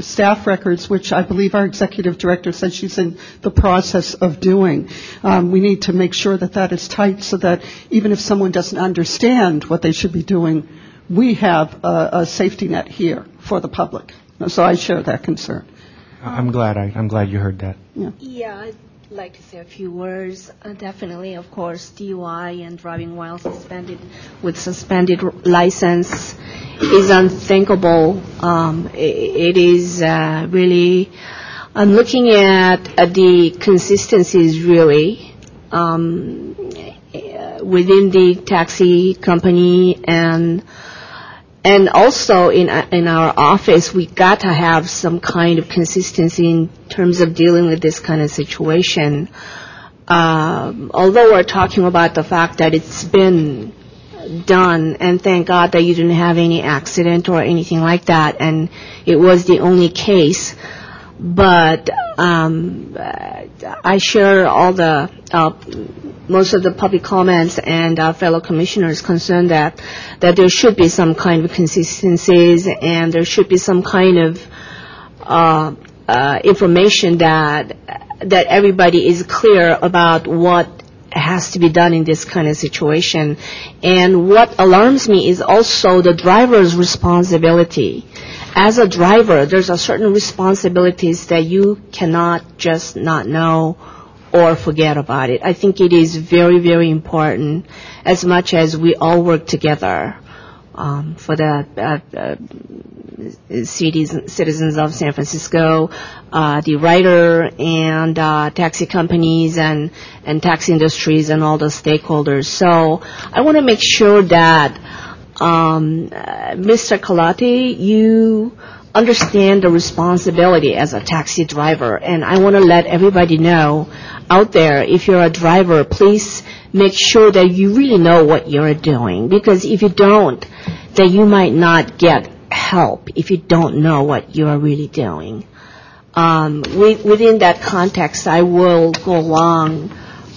staff records, which I believe our executive director said she's in the process of doing. Um, we need to make sure that that is tight, so that even if someone doesn't understand what they should be doing, we have a, a safety net here for the public. So I share that concern. I'm glad I, I'm glad you heard that. Yeah, I'd like to say a few words. Uh, definitely, of course, DUI and driving while suspended with suspended license is unthinkable. Um, i it is uh, really. I'm looking at, the consistencies really um, uh, within the taxi company and and also in uh, in our office, we got to have some kind of consistency in terms of dealing with this kind of situation. Um, although we're talking about the fact that it's been done, and thank God that you didn't have any accident or anything like that, and it was the only case. But um, I share all the uh, most of the public comments and fellow commissioners concerned that that there should be some kind of consistencies and there should be some kind of uh, uh, information that that everybody is clear about what has to be done in this kind of situation. And what alarms me is also the driver's responsibility. As a driver, there's a certain responsibilities that you cannot just not know or forget about it. I think it is very, very important as much as we all work together um, for the uh, uh, cities, citizens of San Francisco, uh, the rider and uh, taxi companies and, and taxi industries and all the stakeholders. So I want to make sure that um, uh, Mr. Kalati, you understand the responsibility as a taxi driver, and I want to let everybody know out there, if you're a driver, please make sure that you really know what you're doing, because if you don't, then you might not get help if you don't know what you're really doing. Um, wi- within that context, I will go along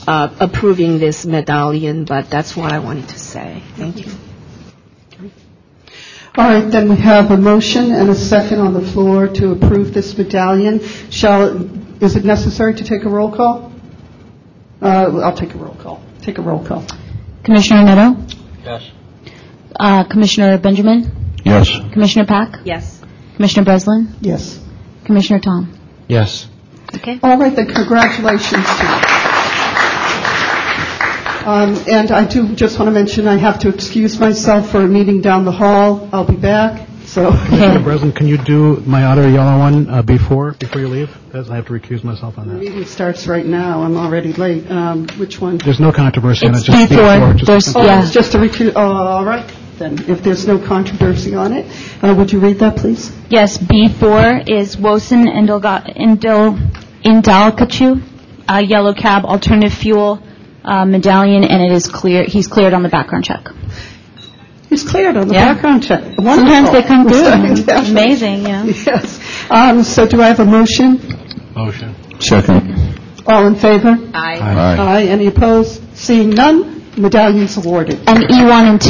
uh, approving this medallion, but that's what I wanted to say. Thank you. All right, then we have a motion and a second on the floor to approve this medallion. Shall, is it necessary to take a roll call? Uh, I'll take a roll call. Take a roll call. Commissioner Neto? Yes. Uh, Commissioner Benjamin? Yes. Commissioner Pack? Yes. Commissioner Breslin? Yes. Commissioner Tom? Yes. Okay. All right, then congratulations to you. Um, And I do just want to mention, I have to excuse myself for a meeting down the hall. I'll be back, so. Mr. President, can you do my other yellow one uh, before, before you leave? As I have to recuse myself on The that. meeting starts right now. I'm already late. Um, Which one? There's no controversy on it, It's just before. before. just There's- a- Oh, Yeah. it's just a recu, oh, all right, then, if there's no controversy on it. Uh, Would you read that, please? Yes, B4 is Woson Indilga- Indil Indalkachu, uh, yellow cab alternative fuel medallion, and it is clear, he's cleared on the background check. He's cleared on the Yeah. background check. Sometimes they come through. Wonderful. Amazing, yeah. Yes. Um, So do I have a motion? Motion. Second. All in favor? Aye. Aye. Aye. Any opposed? Seeing none, medallions awarded. And E1 and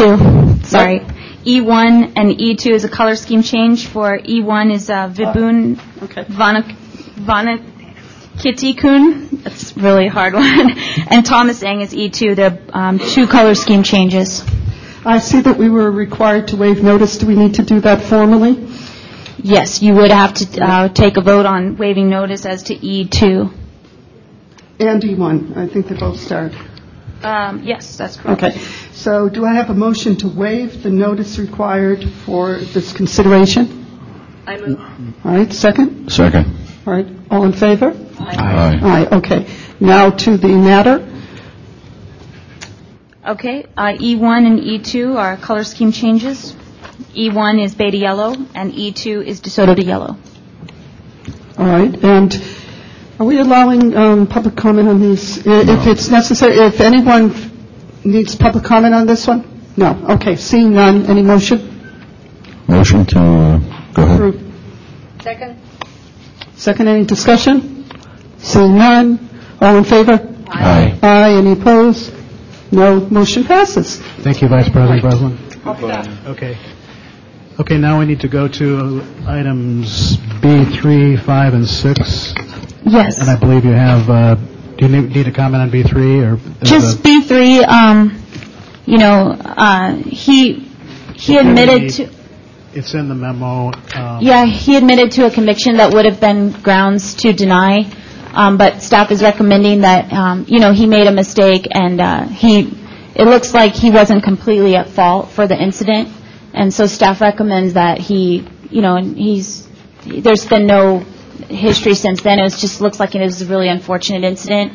2, sorry. E1 and E2 is a color scheme change for E1 is uh, Vibun Okay. Vanak- Vanakitikun, that's a really hard one, and Thomas Eng is E2. They're um, two color scheme changes. I see that we were required to waive notice. Do we need to do that formally? Yes, you would have to uh, take a vote on waiving notice as to E2. And E1, I think they both start. Um, Yes, that's correct. Okay. So do I have a motion to waive the notice required for this consideration? I move. All right, second? Second. All right, all in favor? Aye. Aye, okay. Now to the matter. Okay, uh, E1 and E2 are color scheme changes. E1 is Beta Yellow, and E2 is DeSoto to Yellow. All right, and are we allowing um, public comment on these? I- If it's necessary, if anyone needs public comment on this one? No, okay, seeing none, any motion? Motion to, uh, go ahead. Second? Second, any discussion? Seeing none, all in favor? Aye. Aye, any opposed? No, motion passes. Thank you, Vice President Breslin. Okay. Okay, now we need to go to items B3, 5, and 6. Yes. And I believe you have, uh, do you need need a comment on B3, or? is Just the- B3, um, you know, uh, he, he admitted to, It's in the memo. um, yeah, he admitted to a conviction that would have been grounds to deny, um, but staff is recommending that, um, you know, he made a mistake and uh, he, it looks like he wasn't completely at fault for the incident, and so staff recommends that he, you know, and he's, there's been no history since then. It just, looks like it was a really unfortunate incident.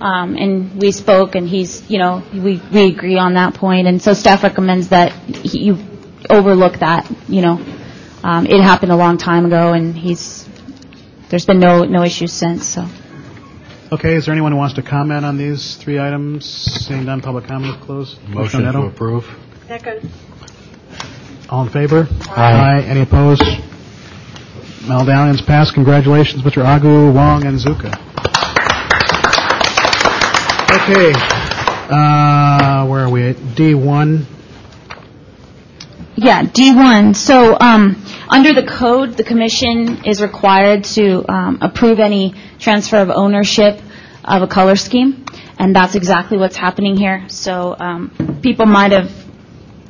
Um, and we spoke and he's, you know, we, we agree on that point. And so staff recommends that he- you overlook that, you know. Um, it happened a long time ago and he's, there's been no, no issues since, so. Okay, is there anyone who wants to comment on these three items? Seeing none, public comment is closed. Motion Commissioner to approve. Second. All in favor? Aye. Any opposed? Medallions passed. Congratulations, Mr. Agu, Wong, and Zuka. Okay, uh, where are we? At D1. Yeah, D1. So, um, under the code, the commission is required to um, approve any transfer of ownership of a color scheme, and that's exactly what's happening here. So, um, people might have,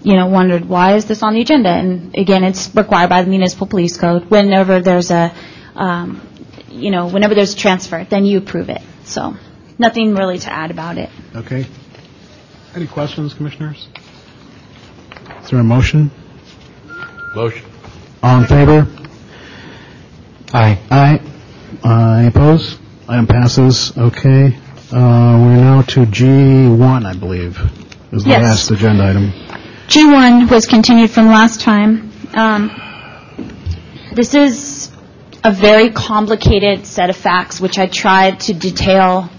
you know, wondered, why is this on the agenda? And again, it's required by the municipal police code. Whenever there's a, um, you know, whenever there's a transfer, then you approve it. So nothing really to add about it. Okay. Any questions, Commissioners? Is there a motion? Motion. All in favor? Aye. Aye. Uh, Any opposed? Item passes. Okay. Uh, We're now to G1, I believe, is the Yes. last agenda item. G1 was continued from last time. Um, This is a very complicated set of facts, which I tried to detail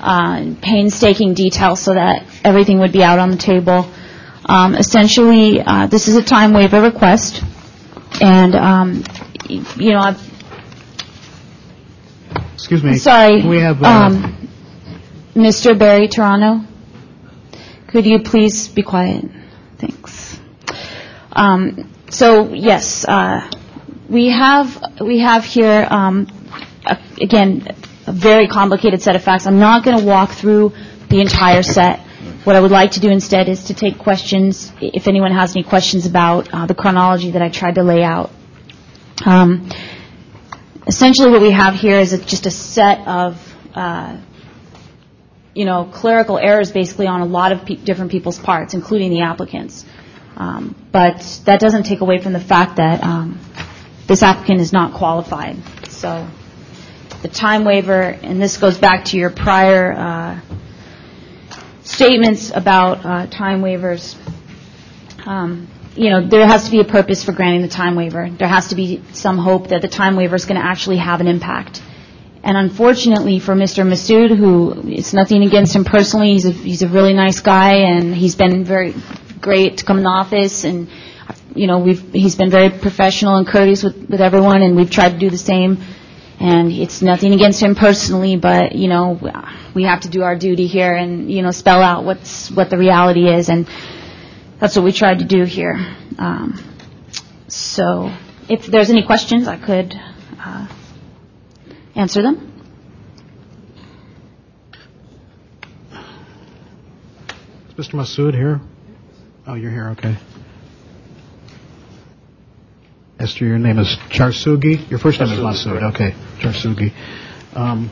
uh, in painstaking detail so that everything would be out on the table. Um, Essentially, uh, this is a time waiver request, and, um, you know, I've Excuse me. Sorry. We have, uh, um, Mr. Barry Taranto, could you please be quiet? Thanks. Um, So, yes, uh, we have, we have here, um, again, a very complicated set of facts. I'm not going to walk through the entire set. What I would like to do instead is to take questions, if anyone has any questions about uh, the chronology that I tried to lay out. Um, essentially what we have here is a- just a set of, uh, you know, clerical errors basically on a lot of pe- different people's parts, including the applicants. Um, But that doesn't take away from the fact that um, this applicant is not qualified. So the time waiver, and this goes back to your prior uh, statements about uh, time waivers, um, you know, there has to be a purpose for granting the time waiver. There has to be some hope that the time waiver is going to actually have an impact. And unfortunately for Mr. Masood, who, it's nothing against him personally, he's a, he's a really nice guy, and he's been very great to come in the office, and, you know, we've, he's been very professional and courteous with everyone, and we've tried to do the same. And it's nothing against him personally, but, you know, we have to do our duty here and, you know, spell out what's, what the reality is, and that's what we tried to do here. Um, So if there's any questions, I could uh, answer them. Mr. Masood here? Oh, you're here, okay. Esther, your name is Charsugi? Your first name is Masood, okay, Charsugi. Um,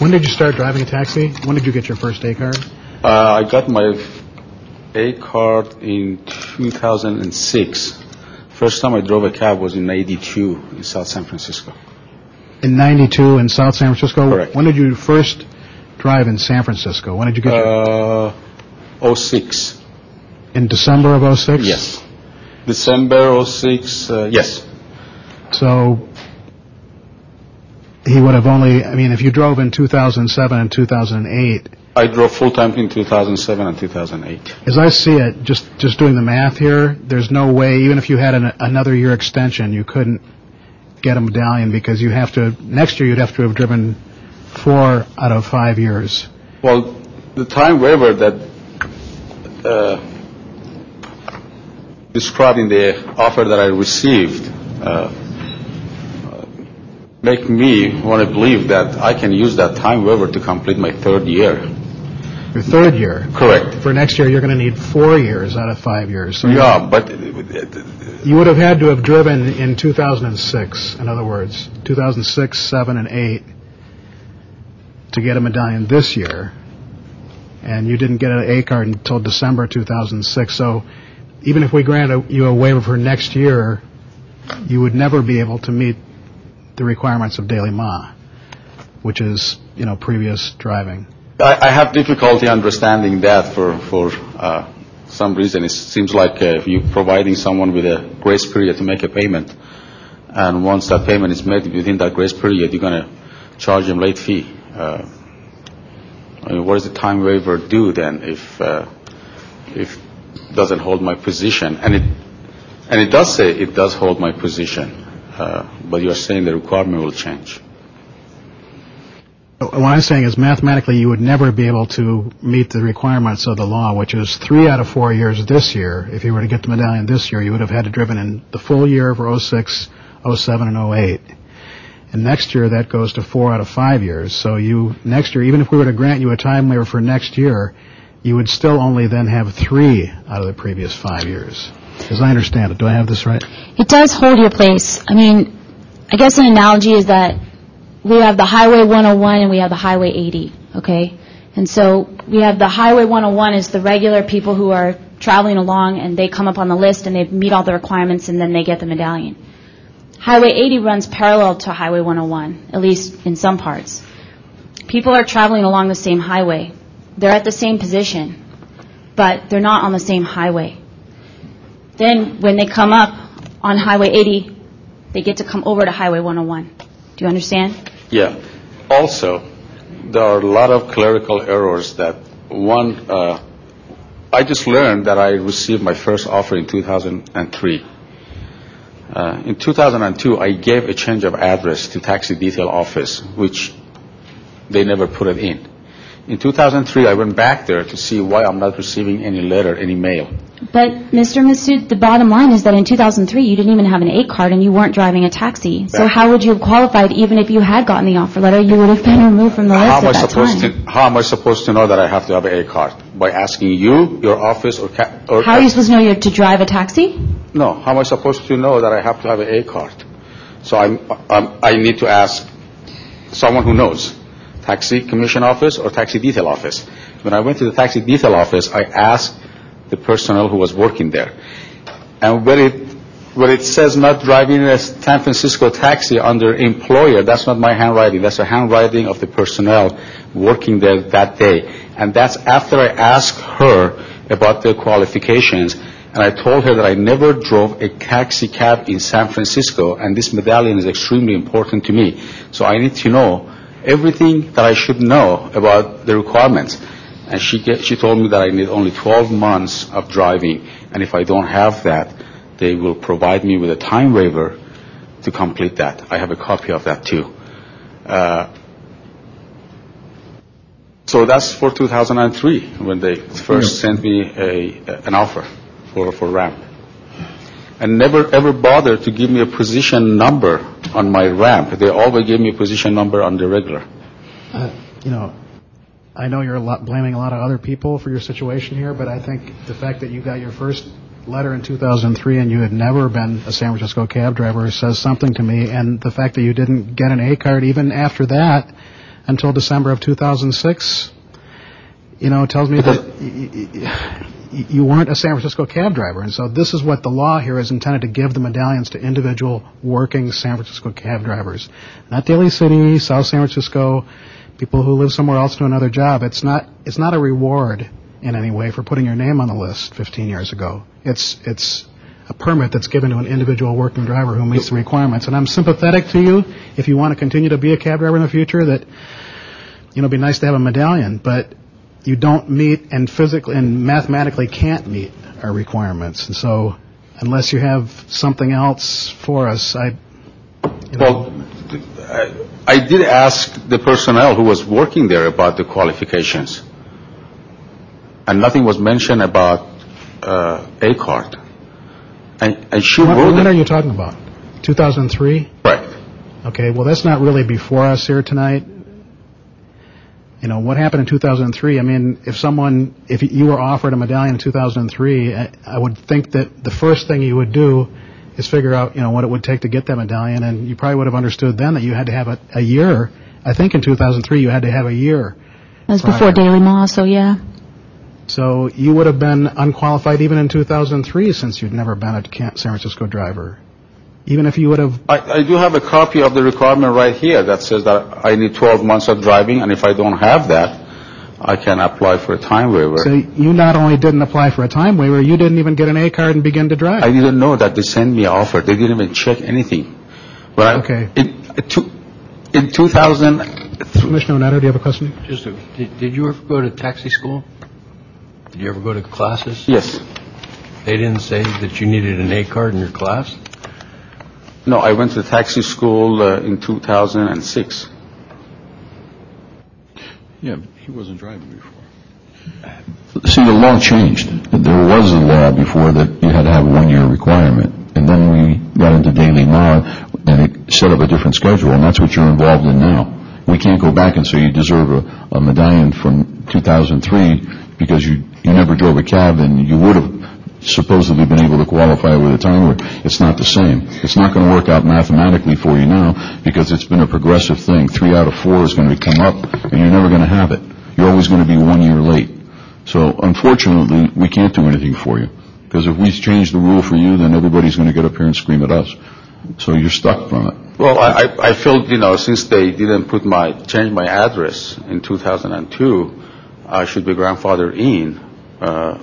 When did you start driving a taxi? When did you get your first A card? Uh, I got my A card in 2006. First time I drove a cab was in 82 in South San Francisco. In 92 in South San Francisco? Correct. When did you first drive in San Francisco? When did you get your... Uh, 06. In December of 06? Yes. December 06, uh, yes. So he would have only, I mean, if you drove in 2007 and 2008, I drove full time in 2007 and 2008. as I see it, just, just doing the math here, there's no way, even if you had an, another year extension, you couldn't get a medallion because you have to, next year you'd have to have driven four out of five years. Well, the time waiver that uh, described in the offer that I received uh, uh, make me want to believe that I can use that time waiver to complete my third year. Your third year. Correct. For next year, you're going to need four years out of five years. So Yeah, but You would have had to have driven in 2006, in other words, 2006, 7, and 8, to get a medallion this year. And you didn't get an A card until December 2006. So even if we grant a, you a waiver for next year, you would never be able to meet the requirements of Daily Ma, which is, you know, previous driving. I, I have difficulty understanding that for for uh, some reason. It seems like uh, you're providing someone with a grace period to make a payment, and once that payment is made within that grace period, you're going to charge them late fee. Uh, I mean, what does the time waiver do then if uh, if doesn't hold my position? And it and it does say it does hold my position, uh, but you're saying the requirement will change. What I'm saying is mathematically you would never be able to meet the requirements of the law, which is three out of four years this year. If you were to get the medallion this year, you would have had to driven in the full year for 06, 07, and 08. And next year that goes to four out of five years. So you, next year, even if we were to grant you a time waiver for next year, you would still only then have three out of the previous five years. As I understand it, do I have this right? It does hold your place. I mean, I guess an analogy is that we have the Highway 101 and we have the Highway 80, okay? And so we have the Highway 101 is the regular people who are traveling along and they come up on the list and they meet all the requirements and then they get the medallion. Highway 80 runs parallel to Highway 101, at least in some parts. People are traveling along the same highway. They're at the same position, but they're not on the same highway. Then when they come up on Highway 80, they get to come over to Highway 101. Do you understand? Yeah. Also, there are a lot of clerical errors that one, uh, I just learned that I received my first offer in 2003. Uh, in 2002, I gave a change of address to taxi detail office, which they never put it in. In 2003, I went back there to see why I'm not receiving any letter, any mail. But, Mr. Masood, the bottom line is that in 2003, you didn't even have an A card and you weren't driving a taxi. So how would you have qualified even if you had gotten the offer letter? You would have been removed from the list How am I at that supposed time. to? How am I supposed to know that I have to have an A card? By asking you, your office, or, ca- or How are you supposed to know you're to drive a taxi? No. How am I supposed to know that I have to have an A card? So I need to ask someone who knows, taxi commission office or taxi detail office. When I went to the taxi detail office, I asked the personnel who was working there, and where it says not driving a San Francisco taxi under employer, that's not my handwriting. That's the handwriting of the personnel working there that day. And that's after I asked her about their qualifications. And I told her that I never drove a taxi cab in San Francisco, and this medallion is extremely important to me. So I need to know everything that I should know about the requirements. And she, get, she told me that I need only 12 months of driving, and if I don't have that, they will provide me with a time waiver to complete that. I have a copy of that too. Uh, so that's for 2003 when they first sent me a, an offer for, for ramp. And never ever bothered to give me a position number on my ramp. They always gave me a position number on the regular. Uh, you know, I know you're a lot, blaming a lot of other people for your situation here, but I think the fact that you got your first letter in 2003 and you had never been a San Francisco cab driver says something to me. And the fact that you didn't get an A card even after that until December of 2006, you know, tells me that you weren't a San Francisco cab driver. And so this is what the law here is intended to give the medallions to individual working San Francisco cab drivers. Not Daly City, South San Francisco, people who live somewhere else to another job. It's not, it's not a reward in any way for putting your name on the list 15 years ago. It's, it's a permit that's given to an individual working driver who meets the requirements. And I'm sympathetic to you if you want to continue to be a cab driver in the future that, you know, it'd be nice to have a medallion, but you don't meet and physically and mathematically can't meet our requirements. And so unless you have something else for us, I, you know, Well, I, did ask the personnel who was working there about the qualifications, and nothing was mentioned about uh, A card. And, and she when, wrote when are you talking about? 2003? Right. Okay, well, that's not really before us here tonight. You know, what happened in 2003? I mean, if someone, if you were offered a medallion in 2003, I, I would think that the first thing you would do is figure out, you know, what it would take to get that medallion, and you probably would have understood then that you had to have a, a year. I think in 2003 you had to have a year. That was prior. before Daily Maw, so yeah. So you would have been unqualified even in 2003 since you'd never been a San Francisco driver. Even if you would have I, I do have a copy of the requirement right here that says that I need 12 months of driving, and if I don't have that, I can apply for a time waiver. So you not only didn't apply for a time waiver, you didn't even get an A card and begin to drive. I didn't know that they sent me an offer. They didn't even check anything. But Okay. in, 2000, Commissioner Oneto, do you have a question? Just a, did, did you ever go to taxi school? Did you ever go to classes? Yes. They didn't say that you needed an A card in your class? No, I went to taxi school uh, in 2006. Yeah, he wasn't driving before. See, the law changed. There was a law before that you had to have a one-year requirement, and then we got into daily law, and it set up a different schedule, and that's what you're involved in now. We can't go back and say you deserve a, a medallion from 2003 because you, you never drove a cab and you would have supposedly been able to qualify with a time where it's not the same. It's not going to work out mathematically for you now because it's been a progressive thing. Three out of four is going to come up and you're never going to have it. You're always going to be one year late. So unfortunately, we can't do anything for you because if we change the rule for you, then everybody's going to get up here and scream at us. So you're stuck from it. Well, I, I- I feel, you know, since they didn't put my, change my address in 2002, I should be grandfathered in. Uh,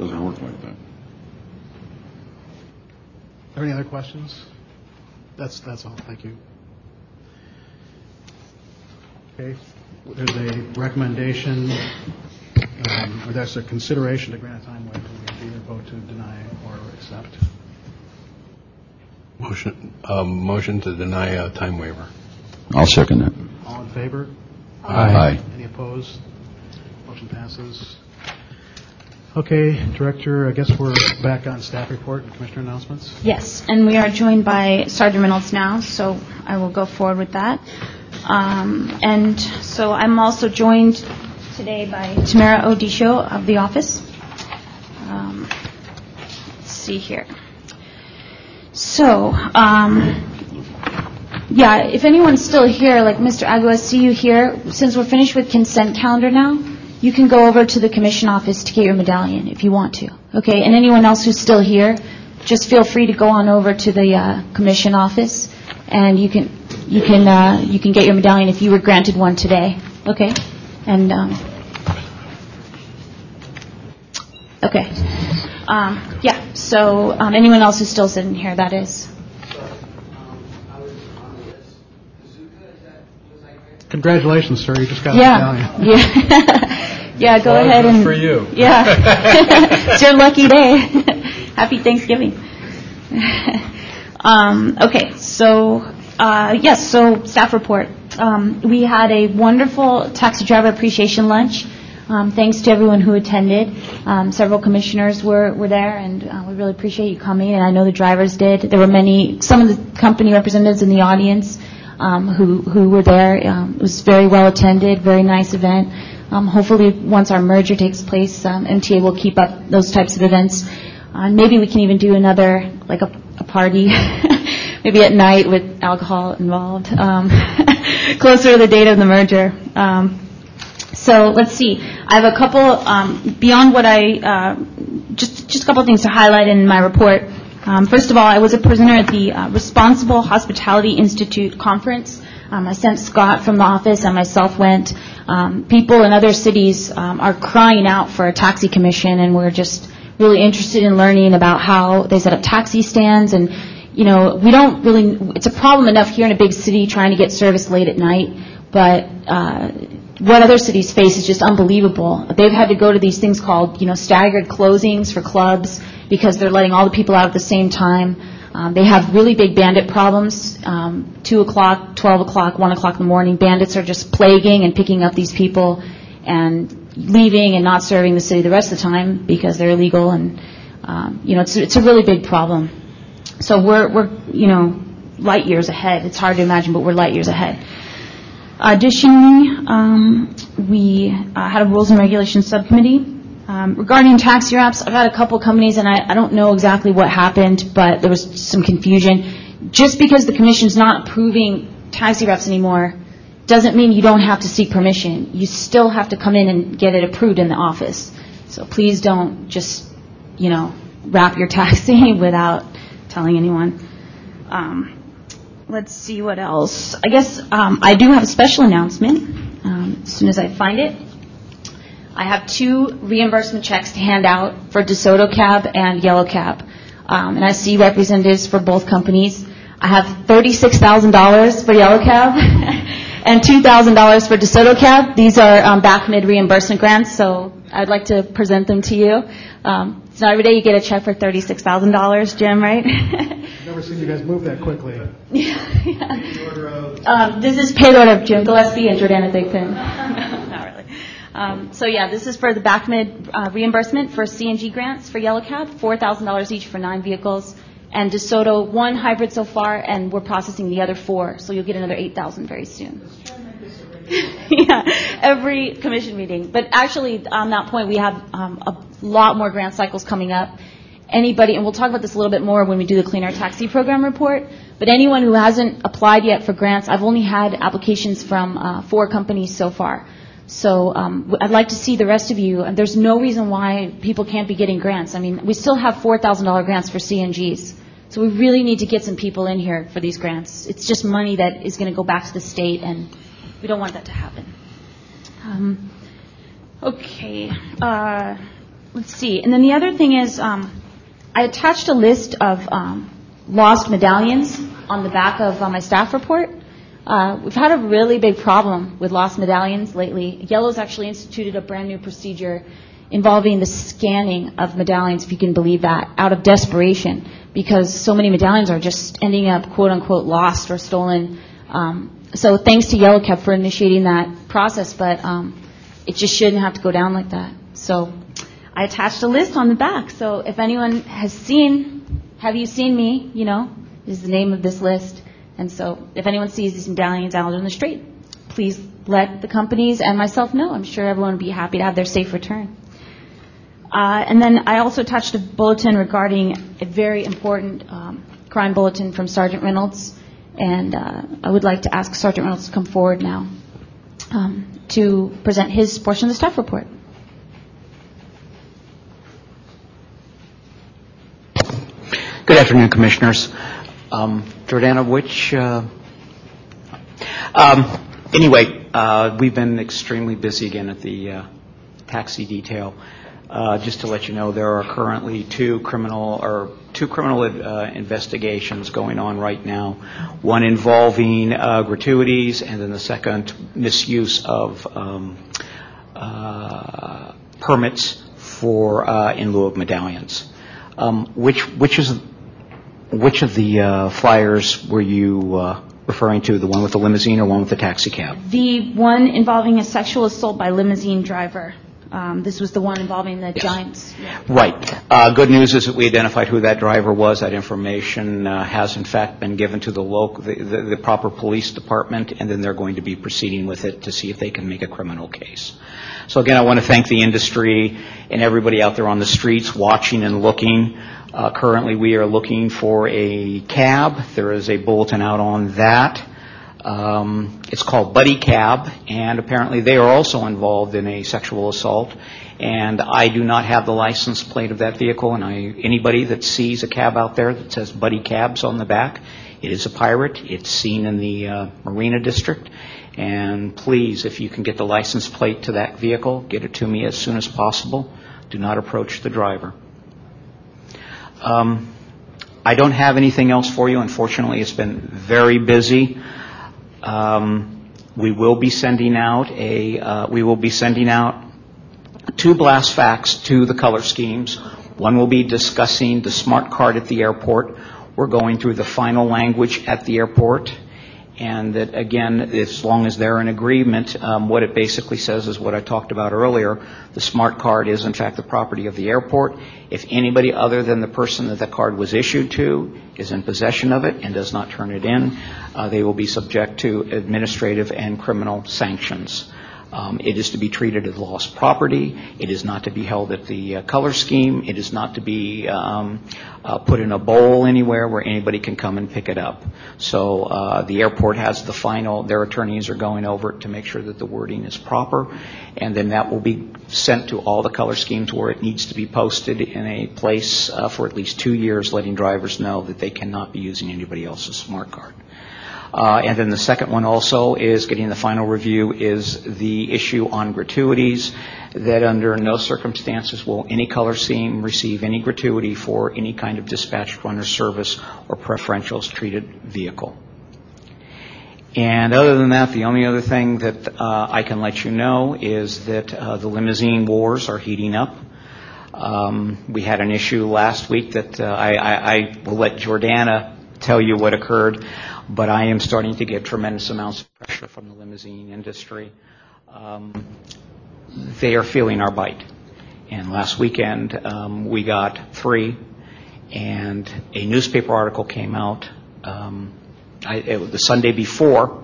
Doesn't work like that. Are there any other questions? That's, that's all. Thank you. Okay. There's a recommendation, um, or there's a consideration to grant a time waiver. We can either vote to deny or accept. Motion, um, motion to deny a time waiver. I'll second that. All in favor? Aye. Aye. Any opposed? Motion passes. Okay, Director, I guess we're back on staff report and commissioner announcements. Yes, and we are joined by Sergeant Reynolds now, so I will go forward with that. Um, And so I'm also joined today by Tamara Odisho of the office. Um, Let's see here. So, um, yeah, if anyone's still here, like Mr. Agu, I see you here. Since we're finished with consent calendar now, you can go over to the commission office to get your medallion if you want to. Okay, and anyone else who's still here, just feel free to go on over to the uh, commission office, and you can you can uh, you can get your medallion if you were granted one today. Okay, and um, okay, um, yeah. So um, anyone else who's still sitting here, that is. Congratulations, sir, you just got a Yeah, medallion. yeah, yeah. Go ahead and for you. Yeah, it's your lucky day. Happy Thanksgiving. um, okay, so uh, yes, so staff report. Um, we had a wonderful taxi driver appreciation lunch. Um, thanks to everyone who attended. Um, several commissioners were, were there, and uh, we really appreciate you coming. And I know the drivers did. There were many, some of the company representatives in the audience um, who who were there. Um, it was very well attended, very nice event. Um, hopefully, once our merger takes place, um, MTA will keep up those types of events. Uh, maybe we can even do another, like a, a party, maybe at night with alcohol involved, um, closer to the date of the merger. Um, so let's see. I have a couple um, beyond what I uh, just just a couple things to highlight in my report. Um, first of all, I was a prisoner at the uh, Responsible Hospitality Institute conference. Um, I sent Scott from the office and myself went. Um, people in other cities um, are crying out for a taxi commission, and we're just really interested in learning about how they set up taxi stands. And you know, we don't really. It's a problem enough here in a big city trying to get service late at night, but uh, what other cities face is just unbelievable. They've had to go to these things called, you know, staggered closings for clubs because they're letting all the people out at the same time. Um, they have really big bandit problems. Um, Two o'clock, twelve o'clock, one o'clock in the morning, bandits are just plaguing and picking up these people and leaving and not serving the city the rest of the time because they're illegal. And um, you know, it's it's a really big problem. So we're we're you know light years ahead. It's hard to imagine, but we're light years ahead. Additionally, um, we uh, had a Rules and Regulations Subcommittee. Um, Regarding taxi wraps, I've had a couple companies, and I I don't know exactly what happened, but there was some confusion. Just because the commission's not approving taxi wraps anymore doesn't mean you don't have to seek permission. You still have to come in and get it approved in the office. So please don't just, you know, wrap your taxi without telling anyone. Um, Let's see what else. I guess um, I do have a special announcement um, as soon as I find it. I have two reimbursement checks to hand out for DeSoto Cab and Yellow Cab. Um, and I see representatives for both companies. I have $36,000 for Yellow Cab and $2,000 for DeSoto Cab. These are um, back mid reimbursement grants, so I'd like to present them to you. Um, it's not every day you get a check for $36,000, Jim, right? I've never seen you guys move that quickly. Um, this is payload of Jim Gillespie and Jordana Thigpen. Um, so yeah, this is for the back mid uh, reimbursement for CNG grants for Yellow Cab, $4,000 each for nine vehicles. And DeSoto, one hybrid so far, and we're processing the other four, so you'll get another 8,000 very soon. yeah, every commission meeting. But actually, on that point, we have um, a lot more grant cycles coming up. Anybody, and we'll talk about this a little bit more when we do the Clean Air Taxi Program report, but anyone who hasn't applied yet for grants, I've only had applications from uh, four companies so far. So um, I'd like to see the rest of you, there's no reason why people can't be getting grants. I mean, we still have $4,000 grants for CNGs. So we really need to get some people in here for these grants. It's just money that is going to go back to the state, and we don't want that to happen. Um, okay, uh, let's see. And then the other thing is, um, I attached a list of um, lost medallions on the back of uh, my staff report. Uh, we've had a really big problem with lost medallions lately. Yellow's actually instituted a brand new procedure involving the scanning of medallions, if you can believe that, out of desperation, because so many medallions are just ending up quote unquote lost or stolen. Um, so thanks to Yellow Cab for initiating that process, but um, it just shouldn't have to go down like that. So I attached a list on the back. So if anyone has seen, have you seen me? You know, is the name of this list. And so if anyone sees these medallions out on the street, please let the companies and myself know. I'm sure everyone would be happy to have their safe return. Uh, and then I also touched a bulletin regarding a very important um, crime bulletin from Sergeant Reynolds. And uh, I would like to ask Sergeant Reynolds to come forward now um, to present his portion of the staff report. Good afternoon, Commissioners. Um, Jordana, which, uh, um, anyway, uh, we've been extremely busy again at the uh, taxi detail. Uh, just to let you know, there are currently two criminal or two criminal uh, investigations going on right now. One involving uh, gratuities, and then the second misuse of um, uh, permits for uh, in lieu of medallions. Um, which which is which of the uh, flyers were you uh, referring to? The one with the limousine or one with the taxi cab? The one involving a sexual assault by limousine driver. Um, this was the one involving the Giants. Right. Uh, good news is that we identified who that driver was. That information uh, has, in fact, been given to the local, the, the, the proper police department, and then they're going to be proceeding with it to see if they can make a criminal case. So again, I want to thank the industry and everybody out there on the streets watching and looking. Uh, currently, we are looking for a cab. There is a bulletin out on that. Um, it's called Buddy Cab, and apparently they are also involved in a sexual assault. And I do not have the license plate of that vehicle, and I, anybody that sees a cab out there that says Buddy Cabs on the back, it is a pirate. It's seen in the uh, Marina District. And please, if you can get the license plate to that vehicle, get it to me as soon as possible. Do not approach the driver. Um, I don't have anything else for you. Unfortunately, it's been very busy. Um, we will be sending out a uh, we will be sending out two blast facts to the color schemes. One will be discussing the smart card at the airport. We're going through the final language at the airport, and that again, as long as they're in agreement, um, what it basically says is what I talked about earlier. The smart card is in fact the property of the airport. If anybody other than the person that the card was issued to is in possession of it and does not turn it in, uh, they will be subject to administrative and criminal sanctions. Um, it is to be treated as lost property. It is not to be held at the uh, color scheme. It is not to be um, uh, put in a bowl anywhere where anybody can come and pick it up. So uh, the airport has the final. Their attorneys are going over it to make sure that the wording is proper, and then that will be sent to all the color schemes where it needs to be posted in a place for at least two years, letting drivers know that they cannot be using anybody else's smart card. Uh, and then the second one also is getting the final review is the issue on gratuities that under no circumstances will any color scheme receive any gratuity for any kind of dispatched runner service or preferentials treated vehicle. And other than that, the only other thing that uh, I can let you know is that uh, the limousine wars are heating up. Um, we had an issue last week that I will let Jordana tell you what occurred, but I am starting to get tremendous amounts of pressure from the limousine industry. Um, they are feeling our bite. And last weekend, um, we got three, and a newspaper article came out um, I, it was the Sunday before,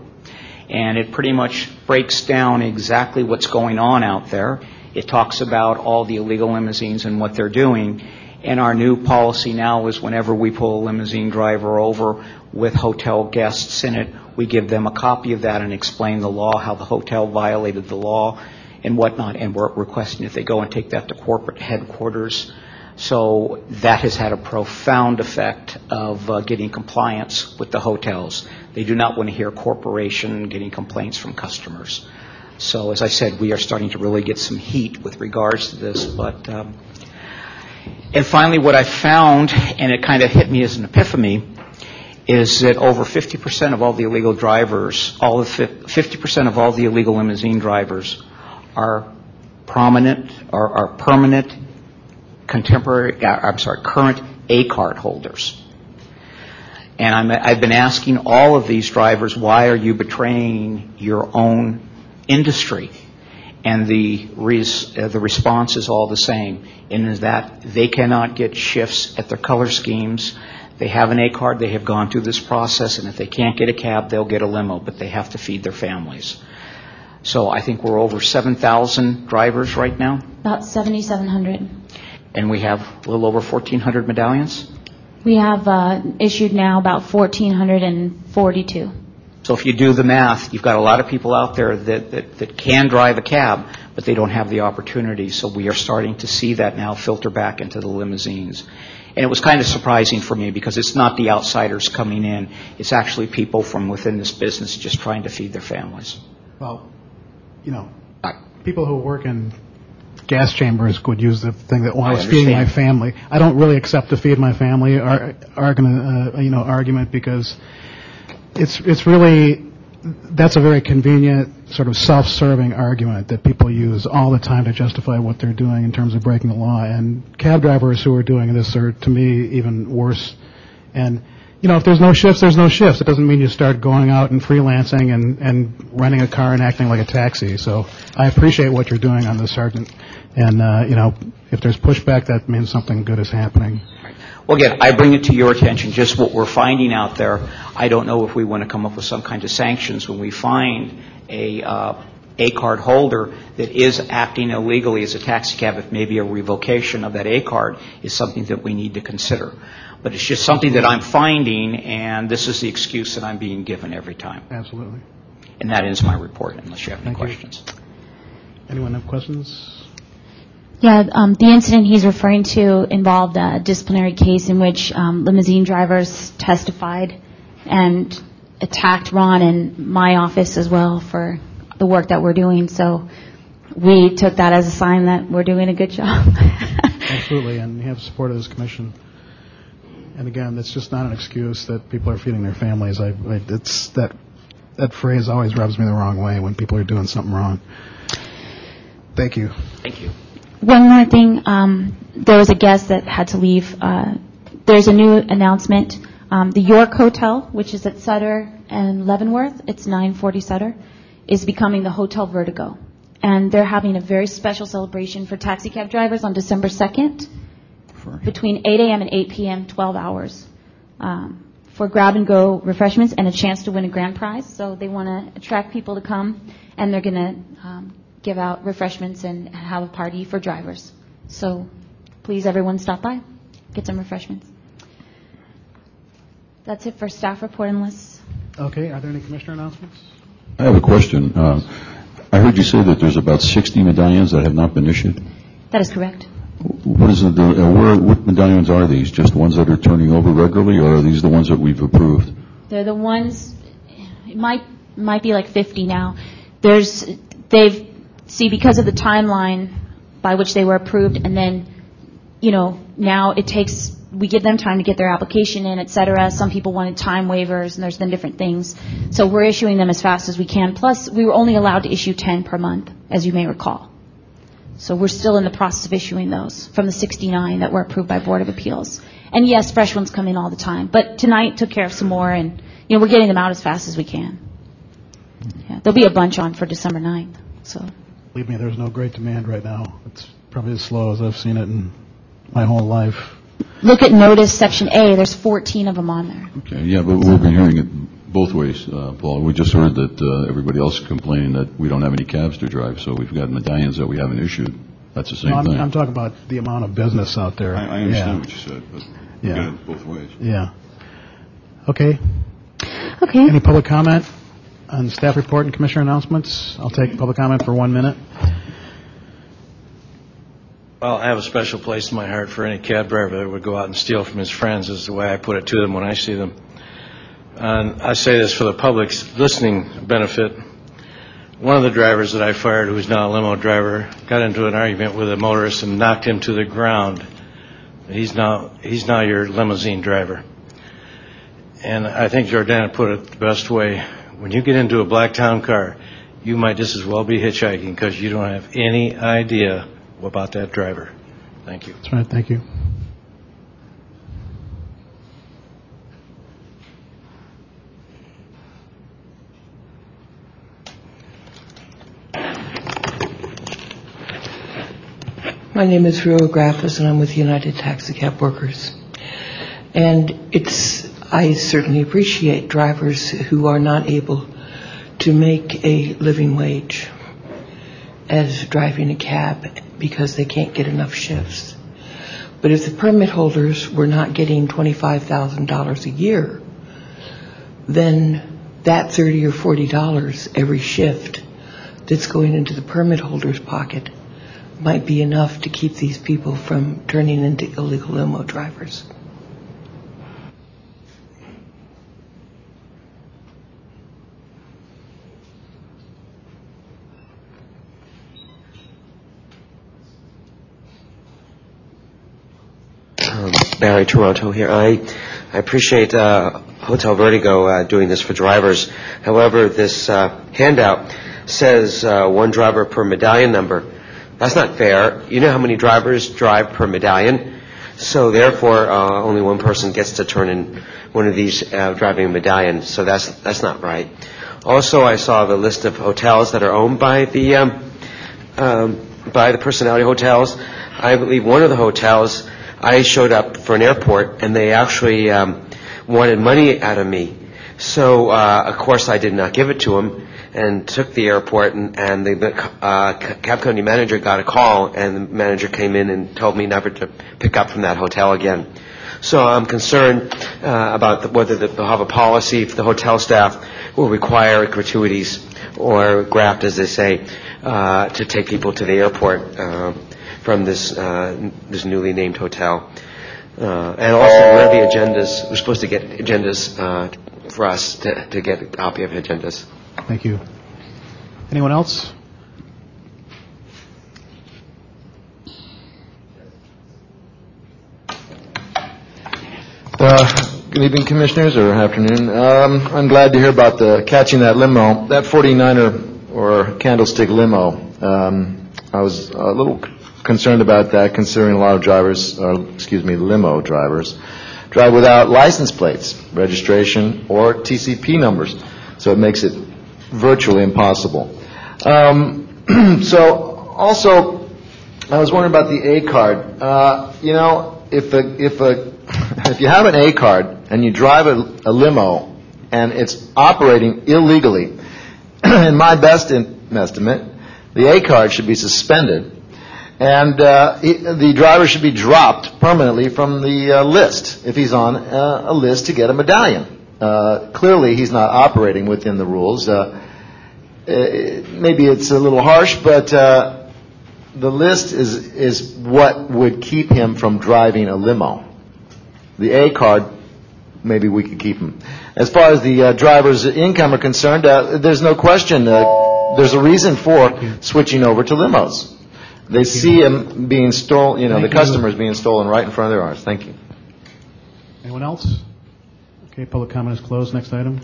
and it pretty much breaks down exactly what's going on out there. It talks about all the illegal limousines and what they're doing. And our new policy now is whenever we pull a limousine driver over with hotel guests in it, we give them a copy of that and explain the law, how the hotel violated the law and whatnot. And we're requesting that they go and take that to corporate headquarters. So that has had a profound effect of uh, getting compliance with the hotels. They do not want to hear corporation getting complaints from customers. So as I said, we are starting to really get some heat with regards to this. But um, and finally, what I found, and it kind of hit me as an epiphany, is that over 50% of all the illegal drivers, all of 50% of all the illegal limousine drivers are prominent or are permanent contemporary, uh, I'm sorry, current A card holders. And I'm, I've been asking all of these drivers, why are you betraying your own industry? And the, res, uh, the response is all the same, in that they cannot get shifts at their color schemes. They have an A card, they have gone through this process, and if they can't get a cab, they'll get a limo, but they have to feed their families. So I think we're over 7,000 drivers right now, About 7,700. and we have a little over 1,400 medallions. We have uh, issued now about 1,442. So if you do the math, you've got a lot of people out there that, that, that can drive a cab, but they don't have the opportunity. So we are starting to see that now filter back into the limousines. And it was kind of surprising for me because it's not the outsiders coming in. It's actually people from within this business just trying to feed their families. Well, you know, people who work in gas chambers would use the thing that, well, I I was feeding my family. I don't really accept the feed my family ar- argument, uh, you know, argument because it's it's really that's a very convenient sort of self-serving argument that people use all the time to justify what they're doing in terms of breaking the law. And cab drivers who are doing this are, to me, even worse. And you know, if there's no shifts, there's no shifts. It doesn't mean you start going out and freelancing and and renting a car and acting like a taxi. So I appreciate what you're doing on this, Sergeant. And uh, you know, if there's pushback, that means something good is happening. Well, again, I bring it to your attention, just what we're finding out there. I don't know if we want to come up with some kind of sanctions when we find a uh, A card holder that is acting illegally as a taxi cab, if maybe a revocation of that A card is something that we need to consider. But it's just something that I'm finding, and this is the excuse that I'm being given every time. Absolutely. And that ends my report, unless you have any Thank you. questions. Anyone have questions? Yeah, um, the incident he's referring to involved a disciplinary case in which um, limousine drivers testified and attacked Ron and my office as well for the work that we're doing. So we took that as a sign that we're doing a good job. Absolutely, and you have support of this commission. And again, it's just not an excuse that people are feeding their families. I, I it's that that phrase always rubs me the wrong way when people are doing something wrong. Thank you. Thank you. One more thing, um, there was a guest that had to leave. Uh, there's a new announcement. Um, the York Hotel, which is at Sutter and Leavenworth, it's 940 Sutter, is becoming the Hotel Vertigo. And they're having a very special celebration for taxi cab drivers on December 2nd between 8 a.m. and 8 p.m., 12 hours, um, for grab and go refreshments and a chance to win a grand prize. So they want to attract people to come, and they're going to um, give out refreshments and have a party for drivers. So please, everyone, stop by, get some refreshments. That's it for staff report unless Okay, are there any commissioner announcements? I have a question. Uh, I heard you say that there's about 60 medallions that have not been issued. that is correct. What is it, uh, where, what medallions are these? Just ones that are turning over regularly, or are these the ones that we've approved? They're the ones. It might might be like 50 now. There's they've see because of the timeline by which they were approved, and then you know now it takes we give them time to get their application in, et cetera. Some people wanted time waivers, and there's been different things. So we're issuing them as fast as we can. Plus, we were only allowed to issue 10 per month, as you may recall. So we're still in the process of issuing those from the 69 that were approved by Board of Appeals. And yes, fresh ones come in all the time. But tonight took care of some more, and you know we're getting them out as fast as we can. Yeah, there'll be a bunch on for December 9th. So Believe me, there's no great demand right now. It's probably as slow as I've seen it in my whole life. look at notice section A. There's 14 of them on there. Okay, yeah, but we've been hearing it both ways, uh, Paul. We just heard that uh, everybody else is complaining that we don't have any cabs to drive, so we've got medallions that we haven't issued. That's the same No, I'm, thing. I'm talking about the amount of business out there. I, I understand Yeah. what you said, but we Yeah. got it both ways. Yeah. Okay. Okay. Any public comment on staff report and commissioner announcements? I'll take public comment for one minute. Well, I have a special place in my heart for any cab driver that would go out and steal from his friends, is the way I put it to them when I see them. And I say this for the public's listening benefit. One of the drivers that I fired, who is now a limo driver, got into an argument with a motorist and knocked him to the ground. He's now he's now your limousine driver. And I think Jordana put it the best way. When you get into a black town car, you might just as well be hitchhiking because you don't have any idea about that driver. Thank you. That's right. Thank you. My name is Ruach Graffis, and I'm with United Taxicab Workers. And it's, I certainly appreciate drivers who are not able to make a living wage as driving a cab because they can't get enough shifts. But if the permit holders were not getting $25,000 a year, then that 30 or $40 every shift that's going into the permit holder's pocket might be enough to keep these people from turning into illegal limo drivers. Um, Barry Taranto here. I, I appreciate uh, Hotel Vertigo uh, doing this for drivers. However, this uh, handout says uh, one driver per medallion number. That's not fair. You know how many drivers drive per medallion? So therefore, uh, only one person gets to turn in one of these uh, driving a medallion. So that's that's not right. Also, I saw the list of hotels that are owned by the um, um, by the personality hotels. I believe one of the hotels, I showed up for an airport, and they actually um, wanted money out of me. So, uh, of course, I did not give it to them, and took the airport, and, and the, uh, cab company manager got a call, and the manager came in and told me never to pick up from that hotel again. So I'm concerned uh, about the, whether the, they'll have a policy if the hotel staff will require gratuities or graft, as they say, uh, to take people to the airport uh, from this uh, this newly named hotel. Uh, and also, where are the agendas? We're supposed to get agendas uh, for us to, to get a copy of agendas. Thank you. Anyone else? Uh, Good evening, Commissioners, or afternoon. Um, I'm glad to hear about the catching that limo, that 49er or Candlestick limo. Um, I was a little concerned about that, considering a lot of drivers, or excuse me, limo drivers, drive without license plates, registration, or TCP numbers. So it makes it virtually impossible. Um, so also, I was wondering about the A card. Uh, you know, if a if a if you have an A card and you drive a, a limo and it's operating illegally, in my best in- estimate, the A card should be suspended, and uh, he- the driver should be dropped permanently from the uh, list if he's on uh, a list to get a medallion. Uh, clearly, he's not operating within the rules. Uh, uh, maybe it's a little harsh, but the list is is what would keep him from driving a limo. The A card, maybe we could keep him. As far as the driver's income are concerned, there's no question. There's a reason for switching over to limos. They see them being stolen, you know, Thank the you. customers being stolen right in front of their eyes. Thank you. Anyone else? Okay, public comment is closed. Next item.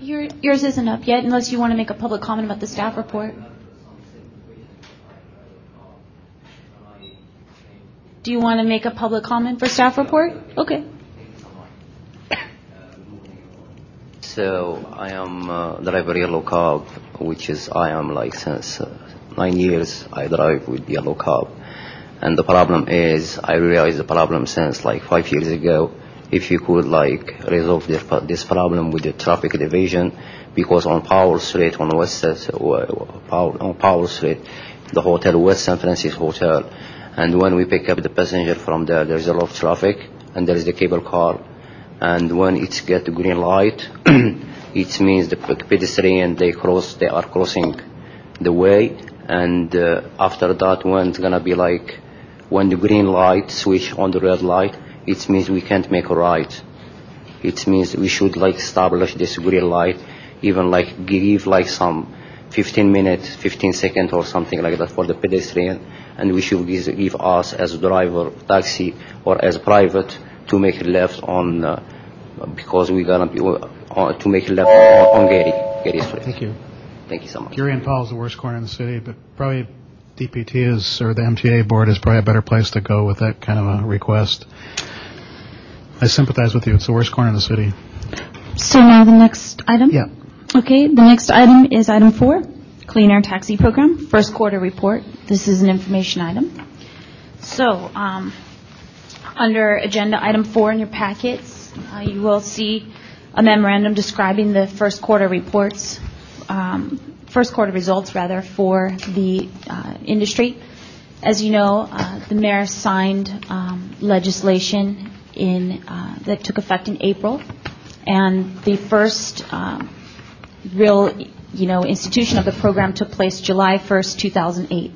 Your, yours isn't up yet unless you want to make a public comment about the staff report. Do you want to make a public comment for staff report? Okay. So I am uh, driver yellow cab, which is I am like since uh, nine years I drive with yellow cab, and the problem is I realized the problem since like five years ago. If you could like resolve this, problem with the traffic division, because on Powell Street on West uh, on Powell Street, the hotel Westin St. Francis Hotel, and when we pick up the passenger from there, there's a lot of traffic, and there is the cable car, and when it's get the green light, it means the pedestrian they cross, they are crossing the way, and uh, after that, when it's gonna be like when the green light switch on the red light, it means we can't make a right. It means we should like establish this green light, even like give like some 15 minutes, 15 seconds or something like that for the pedestrian, and we should give, give us as driver, taxi, or as private to make a left on, uh, because we're gonna be, uh, to make left on, on Geary, Geary Street. Thank you. Thank you so much. Geary and Powell is the worst corner in the city, but probably DPT is, or the MTA board is probably a better place to go with that kind of a request. I sympathize with you. It's the worst corner in the city. So now the next item? Yeah. Okay, the next item is item four, Clean Air Taxi Program, first quarter report. This is an information item. So, um, under agenda item four in your packets, uh, you will see a memorandum describing the first quarter reports, first quarter results rather, for the uh, industry. As you know, uh, the mayor signed um, legislation in uh, that took effect in April, and the first um, real, you know, institution of the program took place July 1st, 2008.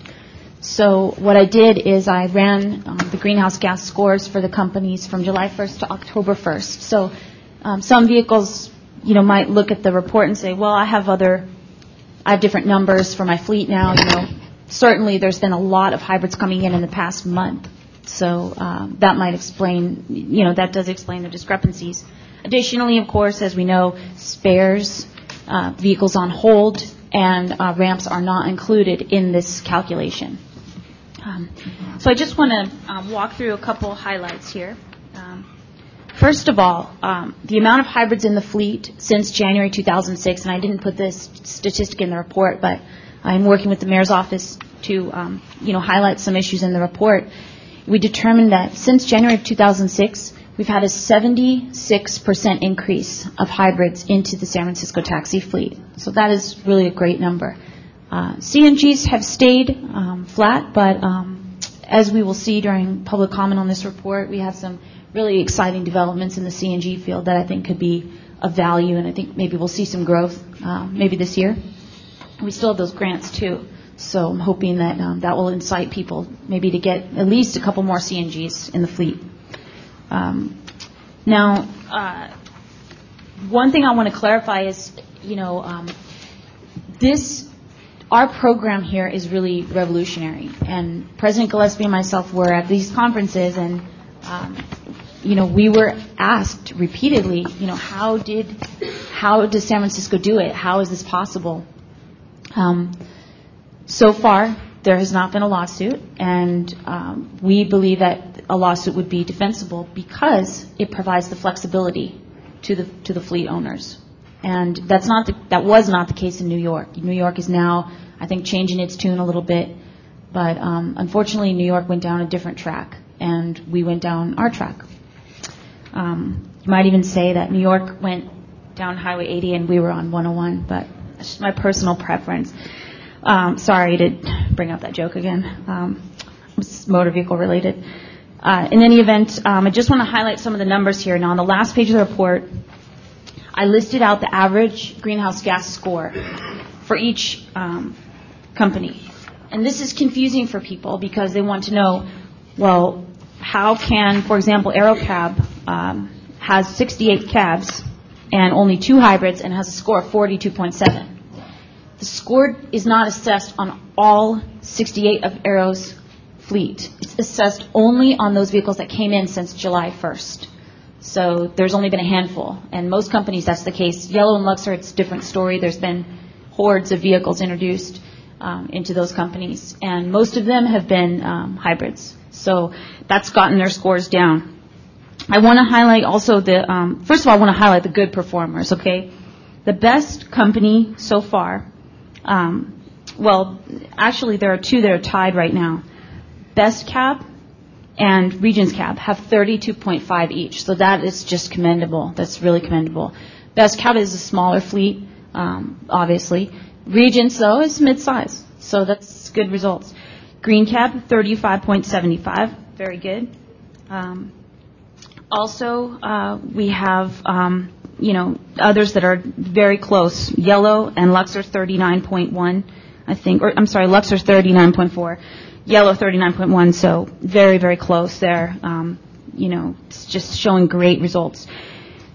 So what I did is I ran um, the greenhouse gas scores for the companies from July 1st to October 1st. So um, some vehicles, you know, might look at the report and say, well, I have other, I have different numbers for my fleet now. You know, certainly there's been a lot of hybrids coming in in the past month. So um, that might explain, you know, that does explain the discrepancies. Additionally, of course, as we know, spares, uh, vehicles on hold, and uh, ramps are not included in this calculation. Um, so I just want to um, walk through a couple highlights here. First of all, um, the amount of hybrids in the fleet since January 2006, and I didn't put this statistic in the report, but I'm working with the mayor's office to, um, you know, highlight some issues in the report. We determined that since January of 2006, we've had a 76% increase of hybrids into the San Francisco taxi fleet. So that is really a great number. Uh, CNGs have stayed um, flat, but um, as we will see during public comment on this report, we have some really exciting developments in the CNG field that I think could be of value, and I think maybe we'll see some growth uh, maybe this year. We still have those grants too, so I'm hoping that um, that will incite people maybe to get at least a couple more CNGs in the fleet. Um, now, uh, one thing I want to clarify is, you know, um, this, our program here is really revolutionary. And President Gillespie and myself were at these conferences, and, um, you know, we were asked repeatedly, you know, how did, how does San Francisco do it? How is this possible? Um, so far, there has not been a lawsuit, and um, we believe that a lawsuit would be defensible because it provides the flexibility to the to the fleet owners, and that's not the, that was not the case in New York. New York is now, I think, changing its tune a little bit, but um, unfortunately, New York went down a different track, and we went down our track. Um, you might even say that New York went down Highway 80 and we were on 101, but that's just my personal preference. Um, sorry to bring up that joke again. Um, it's motor vehicle related. Uh, in any event, um, I just want to highlight some of the numbers here. Now, on the last page of the report, I listed out the average greenhouse gas score for each um, company. And this is confusing for people because they want to know, well, how can, for example, AeroCab um, has 68 cabs and only two hybrids and has a score of 42.7. The score is not assessed on all 68 of Aero's fleet. It's assessed only on those vehicles that came in since July 1st. So there's only been a handful, and most companies that's the case. Yellow and Luxor, it's a different story. There's been hordes of vehicles introduced um, into those companies, and most of them have been um, hybrids. So that's gotten their scores down. I want to highlight also the, um, first of all, I want to highlight the good performers, okay? The best company so far, um, well, actually there are two that are tied right now. Best Cab and Regents Cab have 32.5 each. So that is just commendable. That's really commendable. Best Cab is a smaller fleet, um, obviously. Regents, though, is mid-size. So that's good results. Green Cab, 35.75. Very good. Um, also, uh, we have, um, you know, others that are very close. Yellow and Luxor 39.1, I think, or I'm sorry, Luxor 39.4, Yellow 39.1, so very, very close there. Um, you know, it's just showing great results.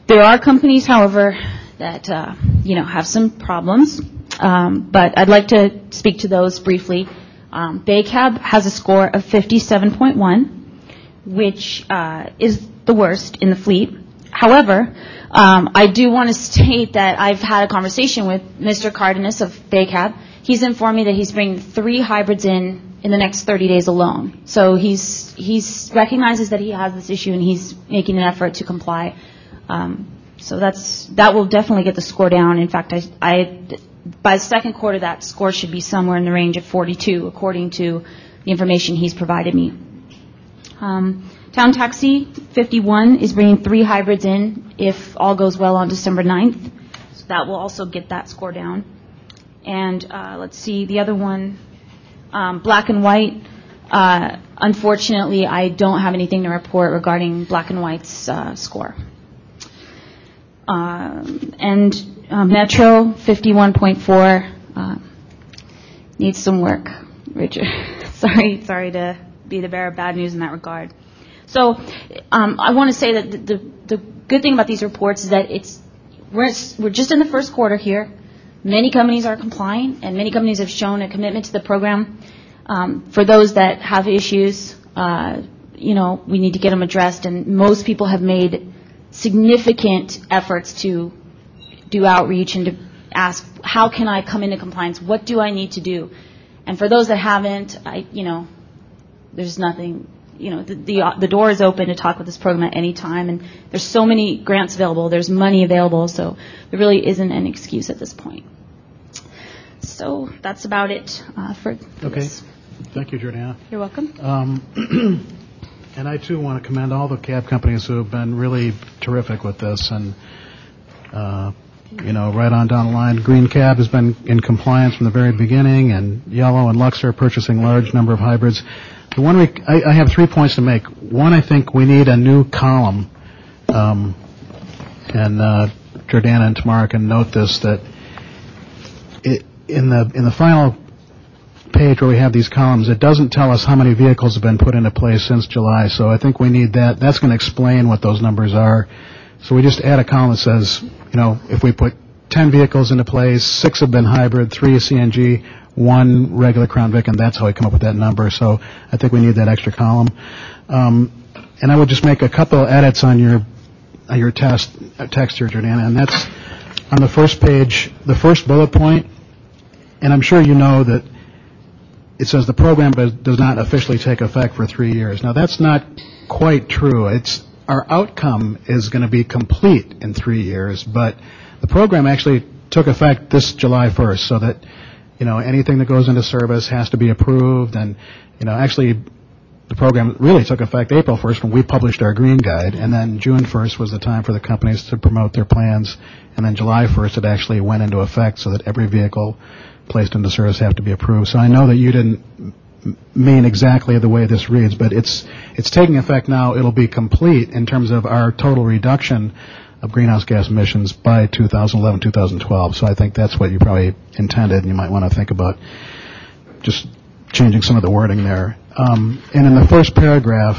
There are companies, however, that, uh, you know, have some problems, um, but I'd like to speak to those briefly. Um, Baycab has a score of 57.1, which uh, is the worst in the fleet. However, um, I do want to state that I've had a conversation with Mr. Cardenas of Baycab. He's informed me that he's bringing three hybrids in in the next 30 days alone. So he's he's recognizes that he has this issue and he's making an effort to comply. Um, so that's that will definitely get the score down. In fact, I, I by the second quarter that score should be somewhere in the range of 42, according to the information he's provided me. Um, Town Taxi 51 is bringing three hybrids in if all goes well on December 9th. So that will also get that score down. And uh, let's see, the other one, um, Black and White. Uh, unfortunately, I don't have anything to report regarding Black and White's uh, score. Um, and uh, Metro 51.4 uh, needs some work, Richard. sorry, sorry to be the bearer of bad news in that regard. So um, I want to say that the, the, the good thing about these reports is that it's we're, we're just in the first quarter here. Many companies are complying, and many companies have shown a commitment to the program. Um, for those that have issues, uh, you know, we need to get them addressed, and most people have made significant efforts to do outreach and to ask, how can I come into compliance? What do I need to do? And for those that haven't, I, you know, there's nothing, you know, the, the, the door is open to talk with this program at any time, and there's so many grants available, there's money available, so there really isn't an excuse at this point. So that's about it uh, for Okay. this. Thank you, Jordana. You're welcome. Um, And I too want to commend all the cab companies who have been really terrific with this and, uh, you know, right on down the line. Green Cab has been in compliance from the very beginning and Yellow and Luxor purchasing large number of hybrids. The one we, I, I have three points to make. One, I think we need a new column, um, and uh, Jordana and Tamara can note this, that it, in the in the final page where we have these columns, it doesn't tell us how many vehicles have been put into place since July. So I think we need that. That's going to explain what those numbers are. So we just add a column that says, you know, if we put 10 vehicles into place, six have been hybrid, three is CNG, one regular Crown Vic, and that's how we come up with that number. So I think we need that extra column. Um, and I would just make a couple edits on your on your test uh, text here, Jordana, and that's on the first page, the first bullet point. And I'm sure you know that it says the program does not officially take effect for three years. Now that's not quite true. It's our outcome is going to be complete in three years, but the program actually took effect this July 1st, so that you know anything that goes into service has to be approved, and you know actually the program really took effect April 1st when we published our green guide, and then June 1st was the time for the companies to promote their plans, and then July 1st it actually went into effect so that every vehicle placed into service have to be approved. So I know that you didn't mean exactly the way this reads, but it's it's taking effect now. It'll be complete in terms of our total reduction of greenhouse gas emissions by 2011, 2012. So I think that's what you probably intended, and you might want to think about just changing some of the wording there. Um, and in the first paragraph,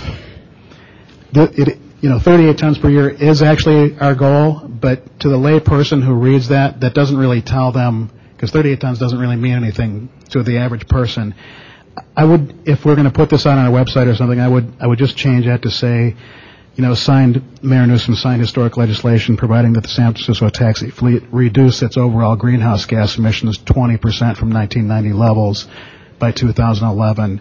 the, it, you know, 38 tons per year is actually our goal, but to the layperson who reads that, that doesn't really tell them, because 38 tons doesn't really mean anything to the average person. I would, if we're going to put this on our website or something, I would, I would just change that to say, you know, signed, Mayor Newsom signed historic legislation providing that the San Francisco taxi fleet reduce its overall greenhouse gas emissions 20% from 1990 levels by 2011.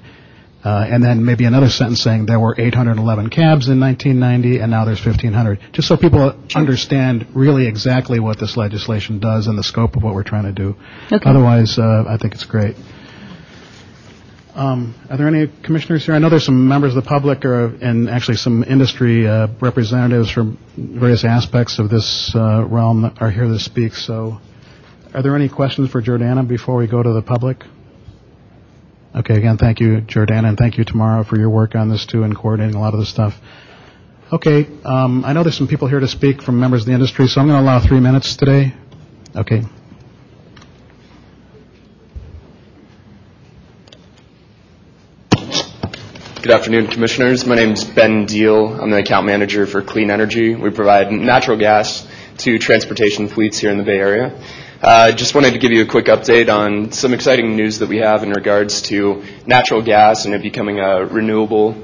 Uh, and then maybe another sentence saying there were 811 cabs in 1990 and now there's 1500. Just so people understand really exactly what this legislation does and the scope of what we're trying to do. Okay. Otherwise, uh, I think it's great. Um, Are there any commissioners here? I know there's some members of the public or- and actually some industry uh, representatives from various aspects of this uh, realm that are here to speak. So are there any questions for Jordana before we go to the public? Okay, again, thank you, Jordana, and thank you, Tamara, for your work on this too and coordinating a lot of this stuff. Okay, um, I know there's some people here to speak from members of the industry, so I'm going to allow three minutes today. Okay. Good afternoon, Commissioners. My name is Ben Deal. I'm the account manager for Clean Energy. We provide natural gas to transportation fleets here in the Bay Area. Uh, just wanted to give you a quick update on some exciting news that we have in regards to natural gas and it becoming a renewable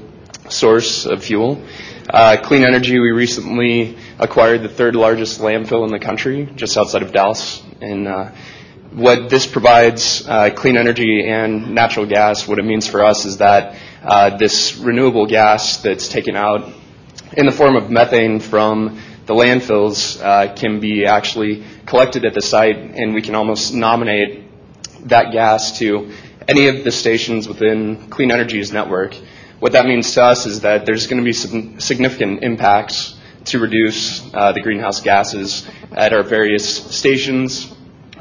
source of fuel. Uh, Clean Energy, we recently acquired the third largest landfill in the country, just outside of Dallas. And uh, what this provides, uh, clean energy and natural gas, what it means for us is that uh, this renewable gas that's taken out in the form of methane from the landfills uh, can be actually collected at the site, and we can almost nominate that gas to any of the stations within Clean Energy's network. What that means to us is that there's going to be some significant impacts to reduce uh, the greenhouse gases at our various stations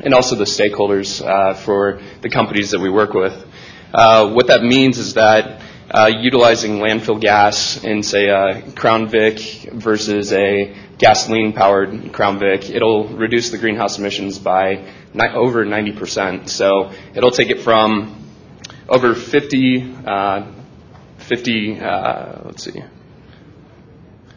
and also the stakeholders uh, for the companies that we work with. Uh, what that means is that uh, utilizing landfill gas in, say, a Crown Vic versus a gasoline-powered Crown Vic, it'll reduce the greenhouse emissions by ni- over 90%. So it'll take it from over 50, uh, 50 uh, let's see,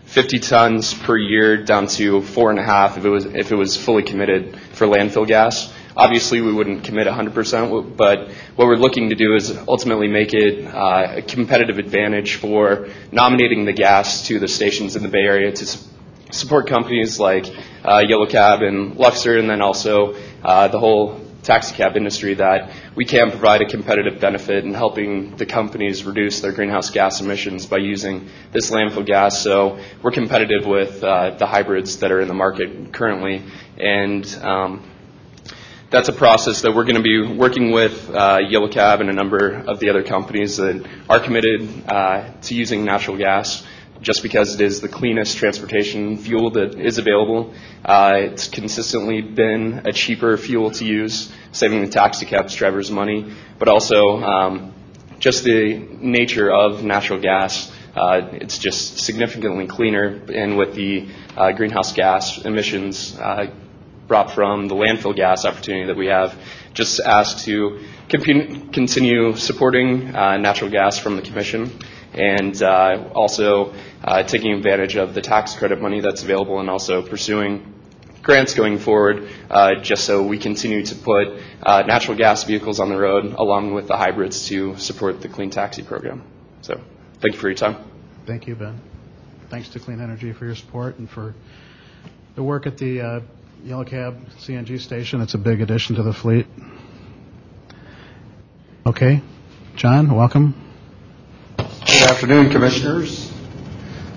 50 tons per year down to four and a half if it was if it was fully committed for landfill gas. Obviously, we wouldn't commit 100%, but what we're looking to do is ultimately make it uh, a competitive advantage for nominating the gas to the stations in the Bay Area to s- support companies like uh, Yellow Cab and Luxor, and then also uh, the whole taxi cab industry that we can provide a competitive benefit in helping the companies reduce their greenhouse gas emissions by using this landfill gas. So we're competitive with uh, the hybrids that are in the market currently, and um, that's a process that we're going to be working with uh, Yellow Cab and a number of the other companies that are committed uh, to using natural gas just because it is the cleanest transportation fuel that is available. Uh, it's consistently been a cheaper fuel to use, saving the taxi cabs drivers money, but also um, just the nature of natural gas. Uh, it's just significantly cleaner, and with the uh, greenhouse gas emissions uh, brought from the landfill gas opportunity that we have, just ask to continue supporting uh, natural gas from the Commission and uh, also uh, taking advantage of the tax credit money that's available and also pursuing grants going forward uh, just so we continue to put uh, natural gas vehicles on the road along with the hybrids to support the clean taxi program. So thank you for your time. Thank you, Ben. Thanks to Clean Energy for your support and for the work at the uh, Yellow Cab CNG station. It's a big addition to the fleet. Okay. John, welcome. Good afternoon, Commissioners,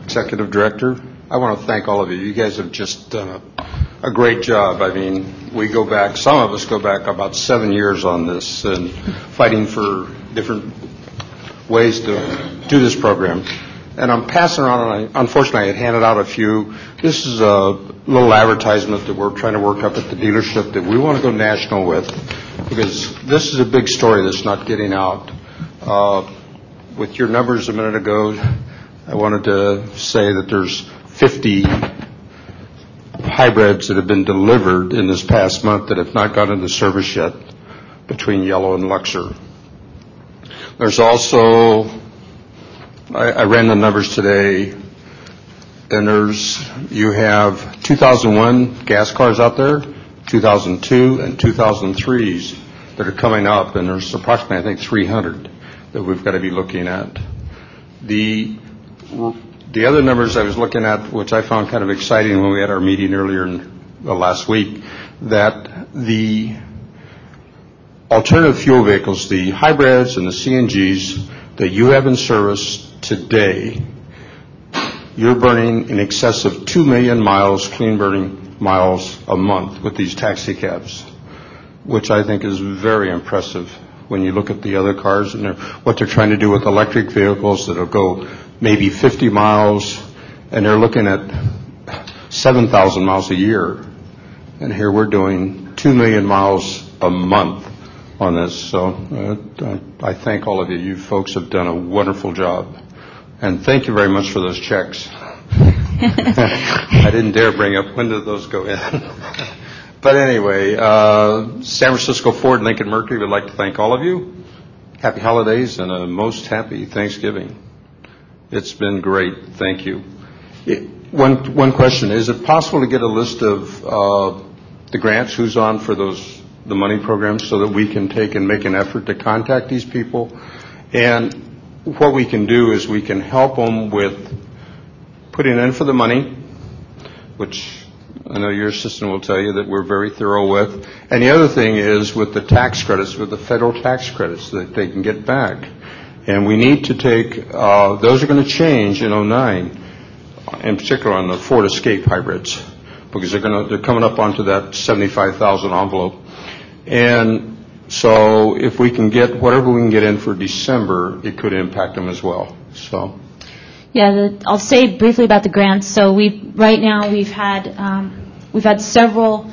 Executive Director. I want to thank all of you. You guys have just done a, a great job. I mean, we go back, some of us go back about seven years on this and fighting for different ways to do this program. And I'm passing around, and I, unfortunately, I had handed out a few. This is a little advertisement that we're trying to work up at the dealership that we want to go national with because this is a big story that's not getting out. Uh, with your numbers a minute ago, I wanted to say that there's 50 hybrids that have been delivered in this past month that have not gone into service yet between Yellow and Luxor. There's also, I, I ran the numbers today, and there's, you have 2001 gas cars out there, 2002 and 2003s that are coming up, and there's approximately, I think, 300 that we've got to be looking at. The the other numbers I was looking at, which I found kind of exciting when we had our meeting earlier in last week, that the alternative fuel vehicles, the hybrids and the CNGs that you have in service today, you're burning in excess of 2 million miles, clean burning miles a month with these taxi cabs, which I think is very impressive. when you look at the other cars and they're- what they're trying to do with electric vehicles that'll go maybe 50 miles, and they're looking at 7,000 miles a year. And here we're doing 2 million miles a month on this. So uh, I I thank all of you. You folks have done a wonderful job. And thank you very much for those checks. I didn't dare bring up, when did those go in? But anyway, uh, San Francisco Ford and Lincoln Mercury would like to thank all of you. Happy holidays and a most happy Thanksgiving. It's been great. Thank you. It- One, one question, is it possible to get a list of uh, the grants, who's on for those, the money programs, so that we can take and make an effort to contact these people? And what we can do is we can help them with putting in for the money, which I know your assistant will tell you that we're very thorough with. And the other thing is with the tax credits, with the federal tax credits that they can get back. And we need to take, uh, those are going to change in '09, in particular on the Ford Escape hybrids, because they're going to, they're coming up onto that 75,000 envelope. And so if we can get, whatever we can get in for December, it could impact them as well. So, Yeah, the, I'll say briefly about the grants. So we, right now, we've had, um, we've had several,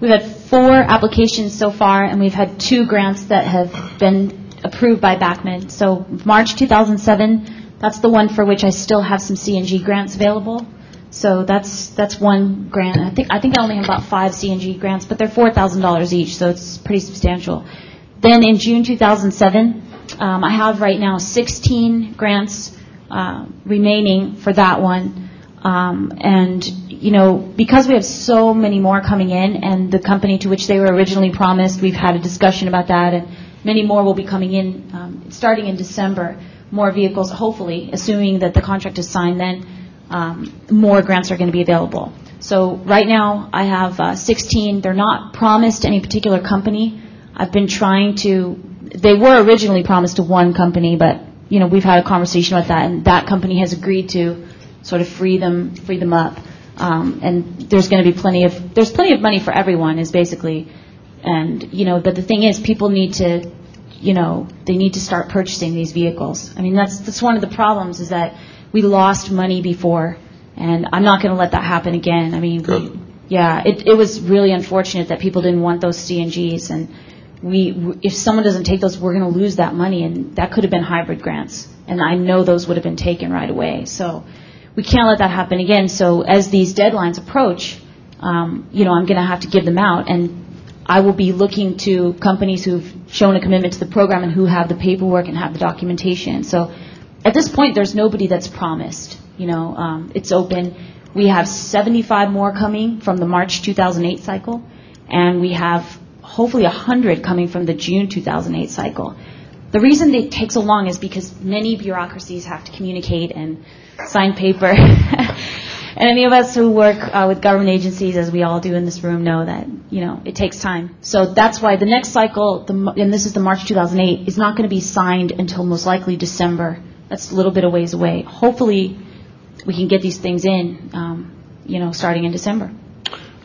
we've had four applications so far, and we've had two grants that have been approved by Backman. So March 2007, that's the one for which I still have some CNG grants available. So that's, that's one grant. I think, I think I only have about five CNG grants, but they're $4,000 each, so it's pretty substantial. Then in June 2007, um, I have right now 16 grants uh, remaining for that one. Um, And, you know, because we have so many more coming in, and the company to which they were originally promised, we've had a discussion about that, and many more will be coming in, um, starting in December, more vehicles, hopefully, assuming that the contract is signed then, um, more grants are going to be available. So right now, I have uh, 16. They're not promised to any particular company. I've been trying to, they were originally promised to one company, but, you know, we've had a conversation about that, and that company has agreed to sort of free them, free them up. Um, And there's going to be plenty of, there's plenty of money for everyone, is basically, and, you know, but the thing is, people need to, you know, they need to start purchasing these vehicles. I mean, that's, that's one of the problems, is that we lost money before, and I'm not going to let that happen again. I mean, we- yeah, it, it was really unfortunate that people didn't want those CNGs, and we, if someone doesn't take those, we're going to lose that money, and that could have been hybrid grants, and I know those would have been taken right away. So we can't let that happen again. So as these deadlines approach, um, you know, I'm going to have to give them out, and I will be looking to companies who've shown a commitment to the program and who have the paperwork and have the documentation. So at this point, there's nobody that's promised. You know, um, it's open. We have 75 more coming from the March 2008 cycle, and we have hopefully 100 coming from the June 2008 cycle. The reason it takes so long is because many bureaucracies have to communicate and sign paper. and any of us who work uh, with government agencies, as we all do in this room, know that you know it takes time. So that's why the next cycle, the, and this is the March 2008, is not going to be signed until most likely December. That's a little bit of ways away. Hopefully, we can get these things in, um, you know, starting in December.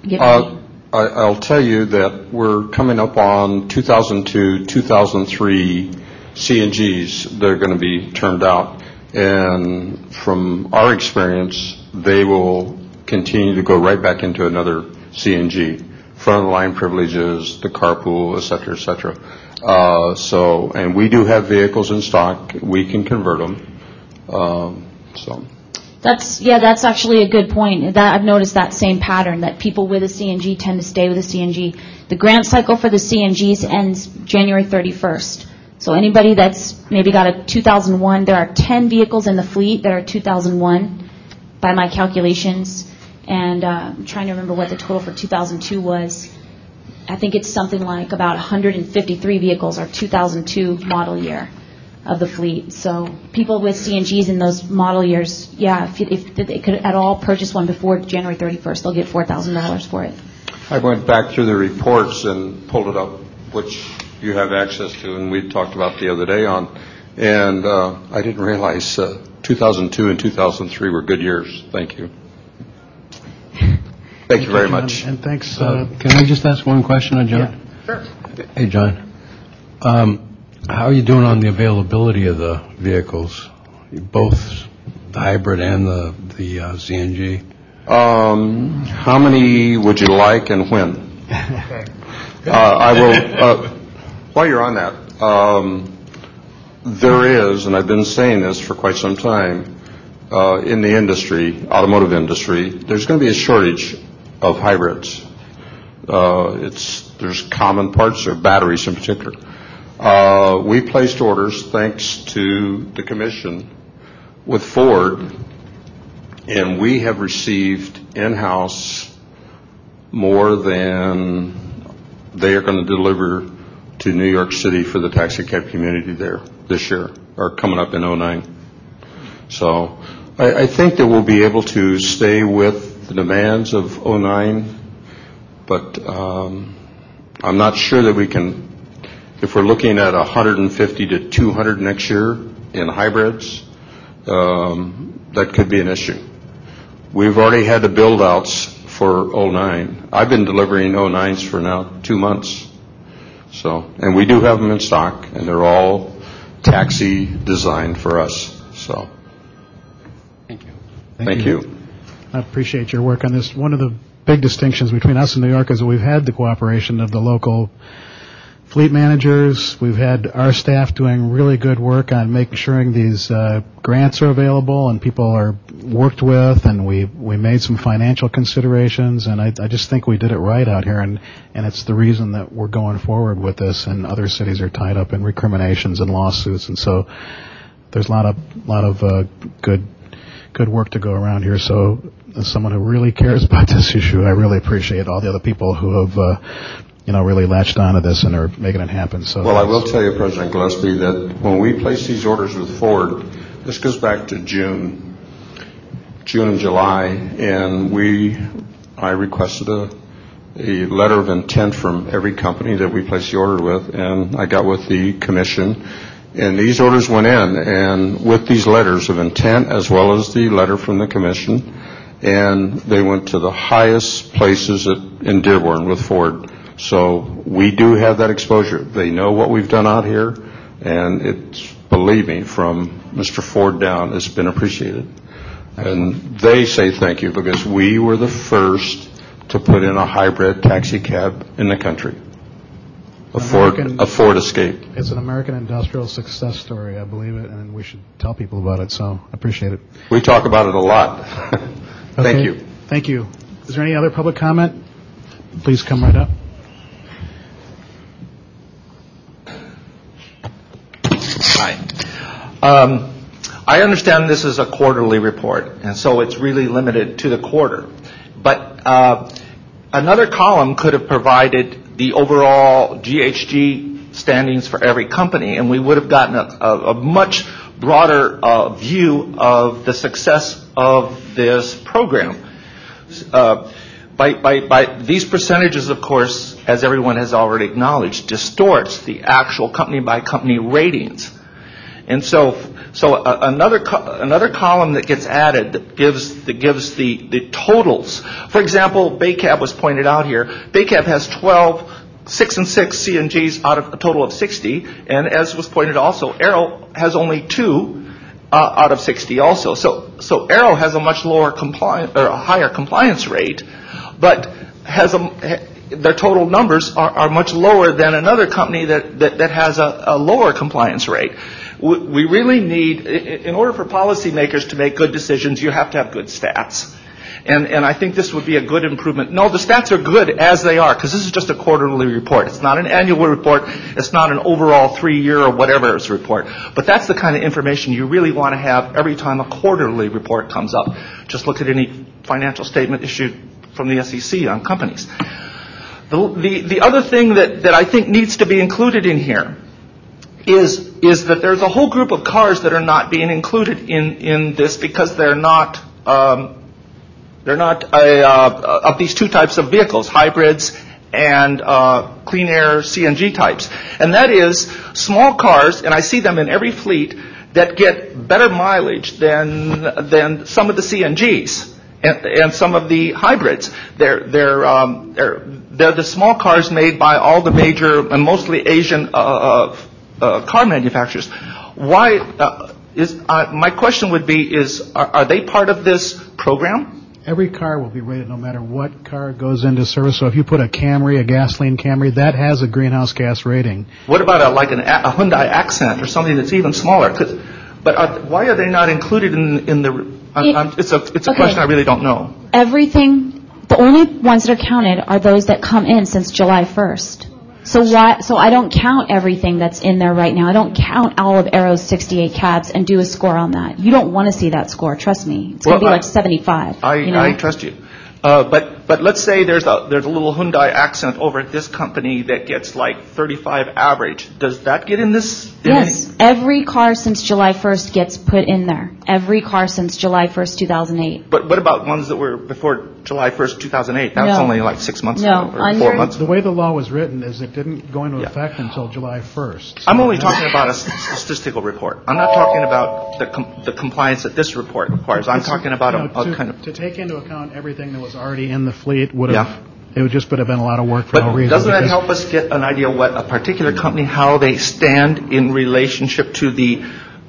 Get. Uh, I- I'll tell you that we're coming up on 2002, 2003 CNGs that are going to be turned out. And from our experience, they will continue to go right back into another CNG. Front of the line privileges, the carpool, et cetera, et cetera. Uh, So, and we do have vehicles in stock. We can convert them. Um, So, That's yeah, that's actually a good point. That I've noticed that same pattern that people with a CNG tend to stay with a CNG. The grant cycle for the CNGs ends January 31st. So anybody that's maybe got a 2001, there are 10 vehicles in the fleet that are 2001 by my calculations, and uh, I'm trying to remember what the total for 2002 was. I think it's something like about 153 vehicles are 2002 model year of the fleet. So people with CNGs in those model years, yeah, if, if they could at all purchase one before January 31st, they'll get $4,000 for it. I went back through the reports and pulled it up, which you have access to, and we talked about the other day on, and uh, I didn't realize uh, 2002 and 2003 were good years. Thank you. Thank you very John, much. And thanks, Uh, uh, Can I just ask one question of John? Sure. Hey, John. Um, How are you doing on the availability of the vehicles, both the hybrid and the the uh, CNG? Um, How many would you like and when? Uh, I will, uh, while you're on that, um, there is, and I've been saying this for quite some time, uh, in the industry, automotive industry, there's going to be a shortage of hybrids. Uh, It's, there's common parts, or batteries in particular. Uh, We placed orders, thanks to the commission, with Ford, and we have received in-house more than they are going to deliver to New York City for the taxi cab community there this year, or coming up in '09. So I, I think that we'll be able to stay with the demands of '09, but um, I'm not sure that we can, if we're looking at 150 to 200 next year in hybrids, um, that could be an issue. We've already had the build-outs for '09. I've been delivering '09s for now two months. So, and we do have them in stock, and they're all taxi designed for us, so. Thank you. Thank you. I appreciate your work on this. One of the big distinctions between us and New York is that we've had the cooperation of the local fleet managers. We've had our staff doing really good work on making sure these uh, grants are available and people are worked with, and we we made some financial considerations, and I, I just think we did it right out here, and and it's the reason that we're going forward with this, and other cities are tied up in recriminations and lawsuits, and so there's a lot of lot of uh, good good work to go around here. So, as someone who really cares about this issue, I really appreciate all the other people who have, uh, you know, really latched onto this and are making it happen. So, Well, I will tell you, President Gillespie, that when we placed these orders with Ford, this goes back to June, June and July, and we, I requested a, a letter of intent from every company that we placed the order with, and I got with the commission, and these orders went in, and with these letters of intent, as well as the letter from the commission, and they went to the highest places at, in Dearborn with Ford. So we do have that exposure. They know what we've done out here, and it's, believe me, from Mr. Ford down, it's been appreciated. And they say thank you because we were the first to put in a hybrid taxi cab in the country. A Ford, American- a Ford Escape. It's an American industrial success story, I believe it, and we should tell people about it. So, I appreciate it. We talk about it a lot. Thank you. Thank you. Is there any other public comment? Please come right up. Hi. Um, I understand this is a quarterly report, and so it's really limited to the quarter. But uh, another column could have provided the overall GHG standings for every company, and we would have gotten a, a, a much broader uh, view of the success of this program. Uh, by, by, by these percentages, of course, as everyone has already acknowledged, distorts the actual company by company ratings. And so, so a- another another column that gets added that gives that gives the, the totals. For example, Baycab was pointed out here. Baycab has 12, 6 and 6 CNGs out of a total of 60, and as was pointed also, Arrow has only two uh, out of 60 also. So so Arrow has a much lower compliance or a higher compliance rate, but their total numbers are, much lower than another company that, has a, lower compliance rate. We, really need, in order for policymakers to make good decisions, you have to have good stats. And, I think this would be a good improvement. No, the stats are good as they are, because this is just a quarterly report. It's not an annual report. It's not an overall three-year or whatever report. But that's the kind of information you really want to have every time a quarterly report comes up. Just look at any financial statement issued from the SEC on companies. The, the, the other thing that, I think needs to be included in here is, that there's a whole group of cars that are not being included in, in this because they're not, um, they're not uh, of these two types of vehicles, hybrids and uh, clean air CNG types. And that is small cars, and I see them in every fleet, that get better mileage than, than some of the CNGs and, and some of the hybrids. They're, they're, um, they're, they're the small cars made by all the major and mostly Asian uh, uh, uh, car manufacturers. Why, uh, is, uh, my question would be, is, are are they part of this program? Every car will be rated no matter what car goes into service. So if you put a Camry, a gasoline Camry, that has a greenhouse gas rating. What about a, like an, a a Hyundai Accent or something that's even smaller? 'Cause- But are, why are they not included in, in the, I'm, I'm, it's a, it's a Okay. question I really don't know. Everything, the only ones that are counted are those that come in since July 1st. So why, so I don't count everything that's in there right now. I don't count all of Arrow's 68 cabs and do a score on that. You don't want to see that score, trust me. It's going to Well, be I- like 75. I, you know? I trust you. Uh, but, but let's say there's a, there's a little Hyundai Accent over at this company that gets like 35 average. Does that get in this? in any- Yes, every car since July 1st gets put in there. Every car since July 1st, 2008. But what about ones that were before July 1st, 2008? That was only like six months No, ago, or four under- months. The way the law was written is it didn't go into effect until July 1st. I'm only talking about a statistical report. I'm not talking about the, com- the compliance that this report requires. I'm It's, talking about a, know, a to- kind of. To take into account everything that was already in the fleet would have, Yeah. it would just would have been a lot of work for no But reason. doesn't that help us get an idea what a particular company, how they stand in relationship to the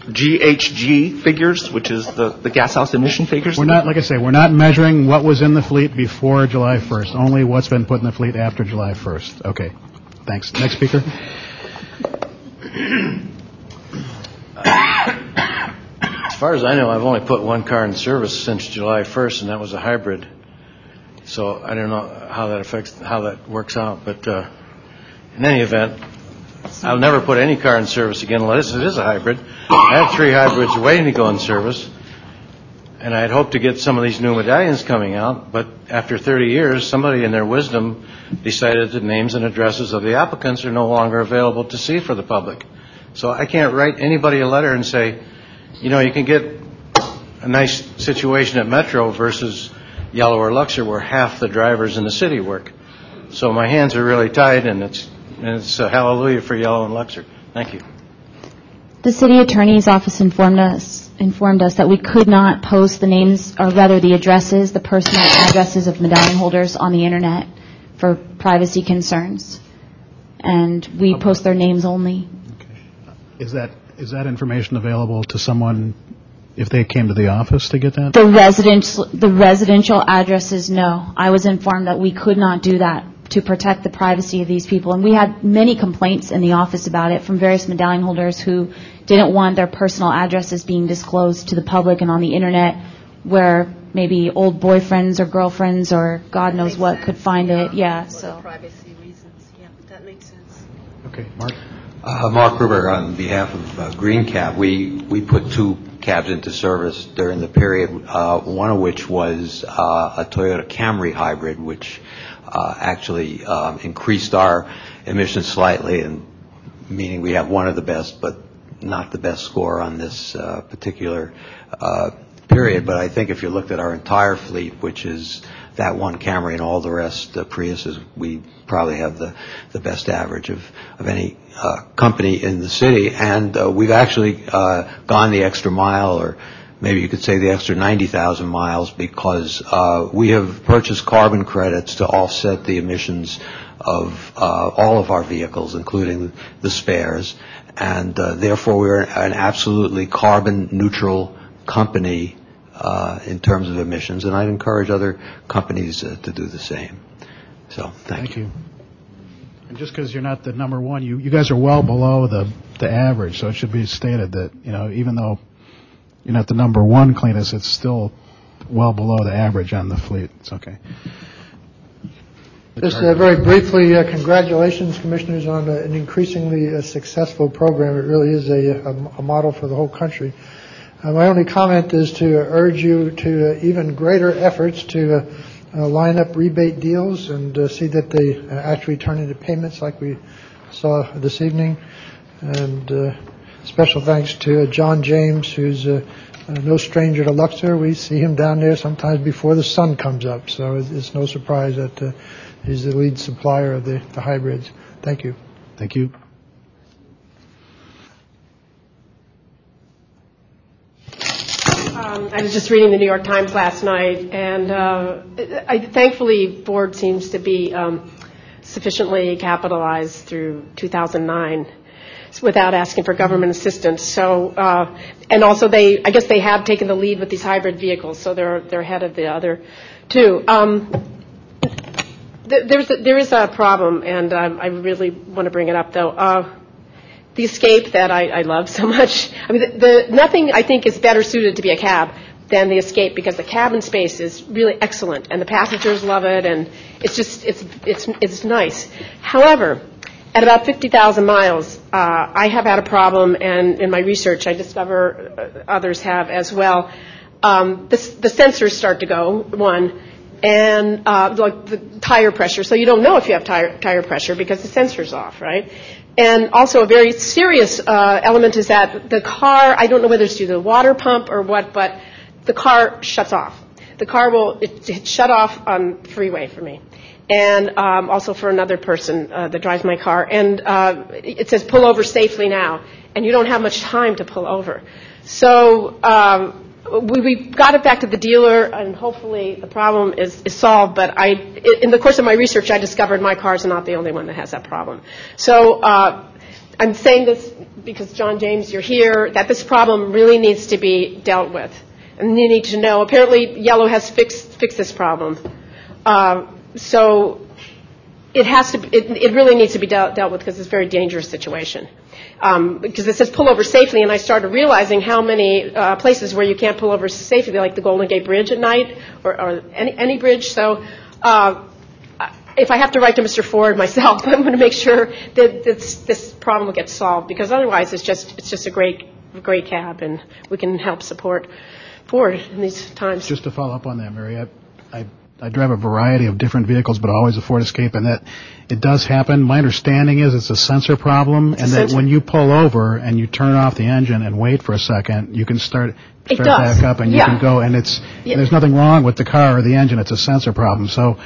GHG figures, which is the, the gas house emission figures? We're not, like I say, we're not measuring what was in the fleet before July 1st, only what's been put in the fleet after July 1st. Okay, thanks. Next speaker. As far as I know, I've only put one car in service since July 1st, and that was a hybrid. So I don't know how that affects, how that works out, but uh, in any event, I'll never put any car in service again unless it is a hybrid. I have three hybrids waiting to go in service, and I had hoped to get some of these new medallions coming out, but after 30 years, somebody in their wisdom decided that names and addresses of the applicants are no longer available to see for the public. So I can't write anybody a letter and say, you know, you can get a nice situation at Metro versus Yellow or Luxor where half the drivers in the city work. So my hands are really tied, and it's, and it's a hallelujah for Yellow and Luxor. Thank you. The city attorney's office informed us, informed us that we could not post the names, or rather the addresses, the personal addresses of medallion holders on the internet for privacy concerns. And we post their names only. Is that, is that information available to someone if they came to the office to get that? The residential, the residential addresses, no. I was informed that we could not do that to protect the privacy of these people. And we had many complaints in the office about it from various medallion holders who didn't want their personal addresses being disclosed to the public and on the internet where maybe old boyfriends or girlfriends or God knows what could find it. Yeah, so. Privacy reasons, yeah, that makes sense. Okay, Mark? Uh, Mark Gruber, on behalf of uh, Green Cab, we, we put two cabs into service during the period, uh, one of which was uh, a Toyota Camry hybrid, which uh, actually um, increased our emissions slightly, and meaning we have one of the best, but not the best score on this particular period. But I think if you looked at our entire fleet, which is that one Camry and all the rest uh, Priuses, we probably have the, the best average of, of any uh, company in the city. And uh, we've actually uh, gone the extra mile, or maybe you could say the extra 90,000 miles, because uh, we have purchased carbon credits to offset the emissions of uh, all of our vehicles, including the spares. And uh, therefore, we're an absolutely carbon neutral company in terms of emissions, and I'd encourage other companies uh, to do the same. So, thank, you. And just because you're not the number one, you, you guys are well below the, the average, so it should be stated that, you know, even though you're not the number one cleanest, it's still well below the average on the fleet. It's okay. Just uh, very briefly, uh, congratulations, Commissioners, on uh, an increasingly uh, successful program. It really is a, a, a model for the whole country. Uh, my only comment is to urge you to uh, even greater efforts to uh, uh line up rebate deals and uh, see that they uh, actually turn into payments like we saw this evening. And special thanks to John James, who's no stranger to Luxor. We see him down there sometimes before the sun comes up, so it's, no surprise that he's the lead supplier of the hybrids. Thank you. Thank you. I was just reading the New York Times last night, and uh, I, thankfully Ford seems to be um, sufficiently capitalized through 2009 without asking for government assistance. So, uh, and also they, I guess they have taken the lead with these hybrid vehicles, so they're they're ahead of the other two. Um, th- there's a, there is a problem, and um, I really want to bring it up though. Uh, the Escape that I, I love so much. I mean, the, the nothing I think is better suited to be a cab than the Escape because the cabin space is really excellent, and the passengers love it, and it's just it's it's it's nice. However, at about 50,000 miles, uh, I have had a problem, and in my research, I discover uh, others have as well. Um, the, the sensors start to go one, and uh, like the tire pressure. So you don't know if you have tire tire pressure because the sensor's off, right? And also a very serious uh, element is that the car. I don't know whether it's due to the water pump or what, but the car shuts off. The car will it, it shut off on freeway for me and um, also for another person uh, that drives my car. And uh, it says pull over safely now, and you don't have much time to pull over. So um, we, got it back to the dealer, and hopefully the problem is, is solved. But I, in the course of my research, I discovered my car is not the only one that has that problem. So uh, I'm saying this because John James, you're here, that this problem really needs to be dealt with. And you need to know, apparently Yellow has fixed, fixed this problem. Uh, so it has to, it, it really needs to be dealt, dealt with because it's a very dangerous situation. Um, because it says pull over safely, and I started realizing how many uh, places where you can't pull over safely, like the Golden Gate Bridge at night, or, any, bridge. So uh, if I have to write to Mr. Ford myself, I'm going to make sure that this, problem gets solved, because otherwise it's just, it's just a great, great cab, and we can help support Ford in these times. Just to follow up on that, Mary, I, I, drive a variety of different vehicles, but always a Ford Escape, and that it does happen. My understanding is it's a sensor problem, It's and that sensor. when you pull over and you turn off the engine and wait for a second, you can start start back up and you Yeah. can go, and it's Yeah. there's nothing wrong with the car or the engine. It's a sensor problem. So.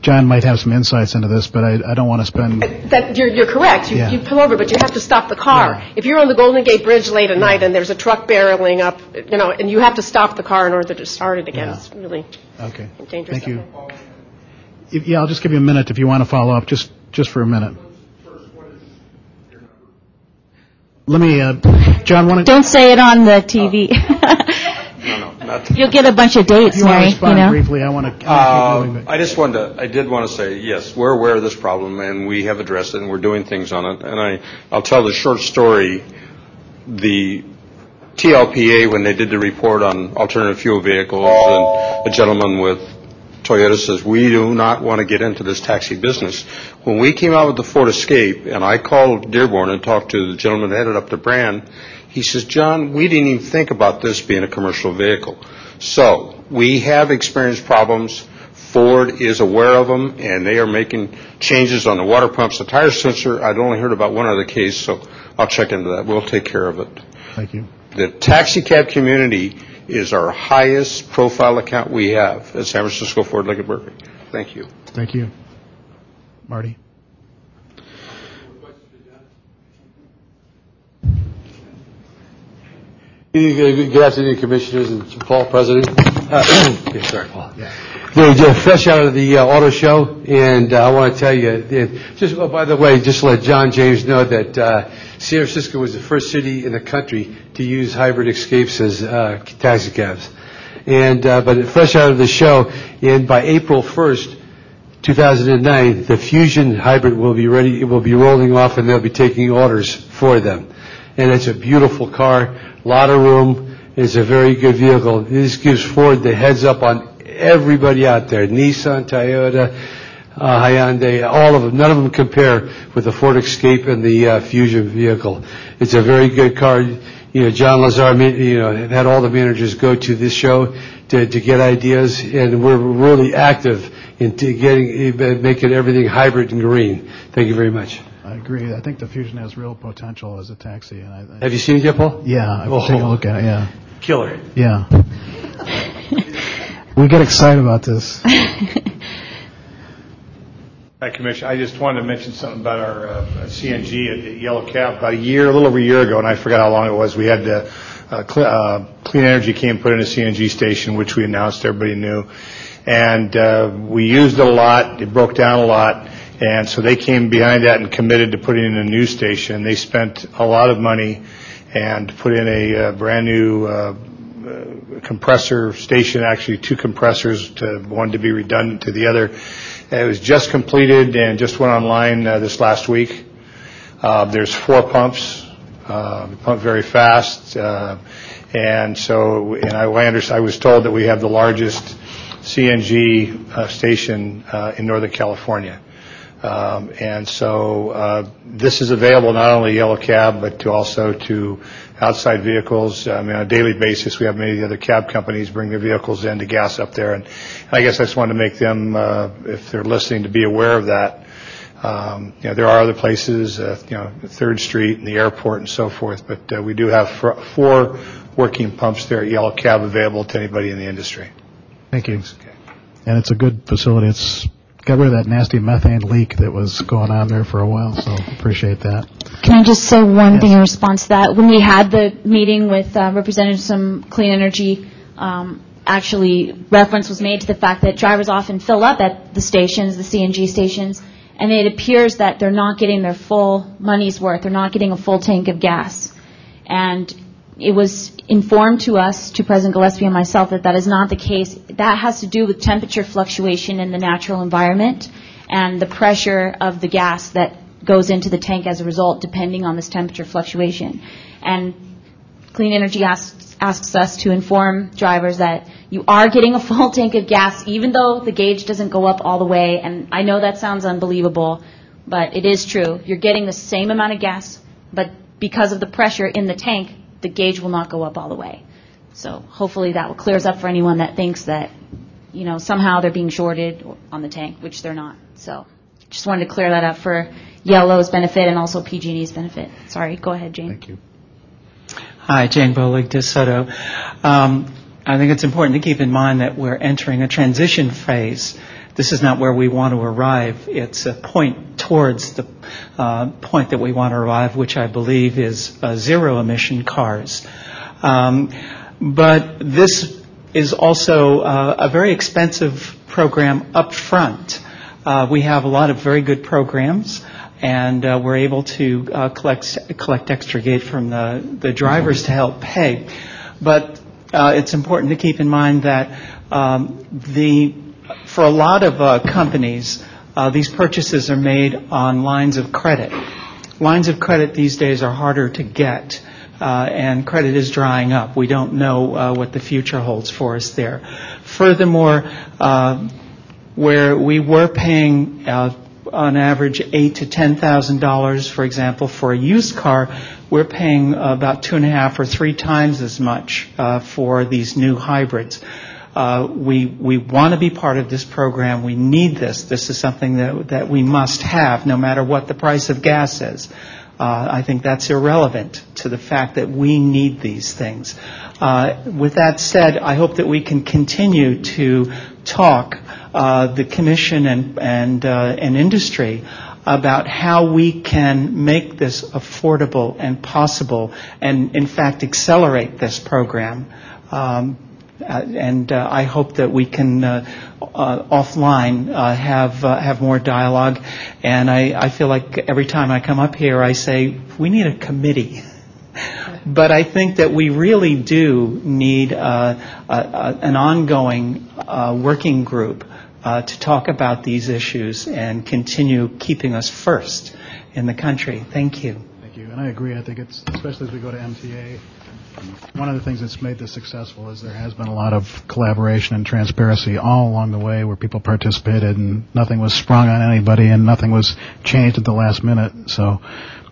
John might have some insights into this, but I, I don't want to spend. That you're, you're correct. You, Yeah. you pull over, but you have to stop the car. If you're on the Golden Gate Bridge late at night and there's a truck barreling up, you know, and you have to stop the car in order to start it again, Yeah. it's really Okay. dangerous. Thank you. If- Yeah, I'll just give you a minute if you want to follow up, just just for a minute. Let me, uh, John, want to. Don't say it on the TV. You'll get a bunch of dates, If you want to Mary, you respond know. briefly, I want to. Uh, I just wanted to, I did want to say, yes, we're aware of this problem, and we have addressed it, and we're doing things on it. And I, I'll tell the short story. The TLPA, when they did the report on alternative fuel vehicles, and the gentleman with Toyota says, we do not want to get into this taxi business. When we came out with the Ford Escape, and I called Dearborn and talked to the gentleman that headed up the brand, he says, John, we didn't even think about this being a commercial vehicle. So, we have experienced problems. Ford is aware of them, and they are making changes on the water pumps, the tire sensor. I'd only heard about one other case, so I'll check into that. We'll take care of it. Thank you. The taxi cab community is our highest profile account we have at San Francisco Ford Lincoln Mercury. Thank you. Thank you. Marty? Good afternoon, Commissioners and Paul, President. Yeah, Sorry, Paul. They're just fresh out of the uh, auto show, and uh, I want to tell you, just, oh, by the way, just to let John James know that uh, San Francisco was the first city in the country to use hybrid escapes as uh, taxi cabs. And, uh, but fresh out of the show, and by April 1st, 2009, the Fusion hybrid will be ready, it will be rolling off, and they'll be taking orders for them. And it's a beautiful car, A lot of room, it's a very good vehicle. This gives Ford the heads up on everybody out there, Nissan, Toyota, uh, Hyundai, all of them, none of them compare with the Ford Escape and the uh, Fusion vehicle. It's a very good car. You know, John Lazar, you know, had all the managers go to this show to, to get ideas, and we're really active in getting, making everything hybrid and green. Thank you very much. I agree. I think the Fusion has real potential as a taxi. And I, I, Have you seen it yet, Paul? yeah, I've Oh. taken a look at it, yeah. Killer. Yeah. we get excited about this. Hi, Commissioner. I just wanted to mention something about our uh, CNG at at Yellow Cab. About a year, a little over a year ago, and I forgot how long it was, we had the uh, Cle- uh, Clean Energy came put in a CNG station, which we announced, everybody knew. And uh, we used it a lot. It broke down a lot. And so they came behind that and committed to putting in a new station. They spent a lot of money and put in a uh, brand-new uh, uh, compressor station, actually two compressors, to one to be redundant to the other. It was just completed and just went online uh, this last week. Uh, There's four pumps, uh, pump very fast. And so, and I I was told that we have the largest CNG station in Northern California. Um, And so uh, this is available not only Yellow Cab, but to also to outside vehicles. I mean, on a daily basis, we have many of the other cab companies bring their vehicles in to gas up there. And I guess I just wanted to make them, uh, if they're listening, to be aware of that. Um, You know, there are other places, uh, you know, Third Street and the airport and so forth, but uh, we do have fr- four working pumps there at Yellow Cab available to anybody in the industry. Thank you. And it's a good facility. It's got rid of that nasty methane leak that was going on there for a while, so appreciate that. Can I just say one thing in response to that? When we had the meeting with uh, representatives from Clean Energy, um, actually reference was made to the fact that drivers often fill up at the stations, the CNG stations, and it appears that they're not getting their full money's worth. They're not getting a full tank of gas. And it was informed to us, to President Gillespie and myself, that that is not the case. That has to do with temperature fluctuation in the natural environment and the pressure of the gas that goes into the tank as a result, depending on this temperature fluctuation. And Clean Energy asks, asks us to inform drivers that you are getting a full tank of gas, even though the gauge doesn't go up all the way. And I know that sounds unbelievable, but it is true. You're getting the same amount of gas, but because of the pressure in the tank, the gauge will not go up all the way. So hopefully that clears up for anyone that thinks that, you know, somehow they're being shorted on the tank, which they're not. So just wanted to clear that up for Yellow's benefit and also PG&E's benefit. Sorry, go ahead, Jane. Thank you. Hi, Jane Bolig, DeSoto. Um, I think it's important to keep in mind that we're entering a transition phase. This is not where we want to arrive. It's a point towards the uh, point that we want to arrive, which I believe is uh, zero emission cars. Um, but this is also uh, a very expensive program up front. Uh, we have a lot of very good programs and uh, we're able to uh, collect collect extra gate from the, the drivers to help pay. But uh, it's important to keep in mind that um, the for a lot of uh, companies, uh, these purchases are made on lines of credit. Lines of credit these days are harder to get. Uh, and credit is drying up. We don't know uh, what the future holds for us there. Furthermore, uh, where we were paying uh, on average eight to ten thousand dollars, for example, for a used car, we're paying about two and a half or three times as much uh, for these new hybrids. Uh, we want to be part of this program. We need this. This is something that we must have, no matter what the price of gas is. Uh, I think that's irrelevant to the fact that we need these things. Uh, with that said, I hope that we can continue to talk the commission and industry about how we can make this affordable and possible, and in fact accelerate this program. Uh, and uh, I hope that we can uh, uh, offline uh, have uh, have more dialogue. And I, I feel like every time I come up here, I say we need a committee. But I think that we really do need uh, a, a, an ongoing uh, working group uh, to talk about these issues and continue keeping us first in the country. Thank you. Thank you. And I agree. I think it's, especially as we go to MTA, one of the things that's made this successful is there has been a lot of collaboration and transparency all along the way where people participated and nothing was sprung on anybody and nothing was changed at the last minute. So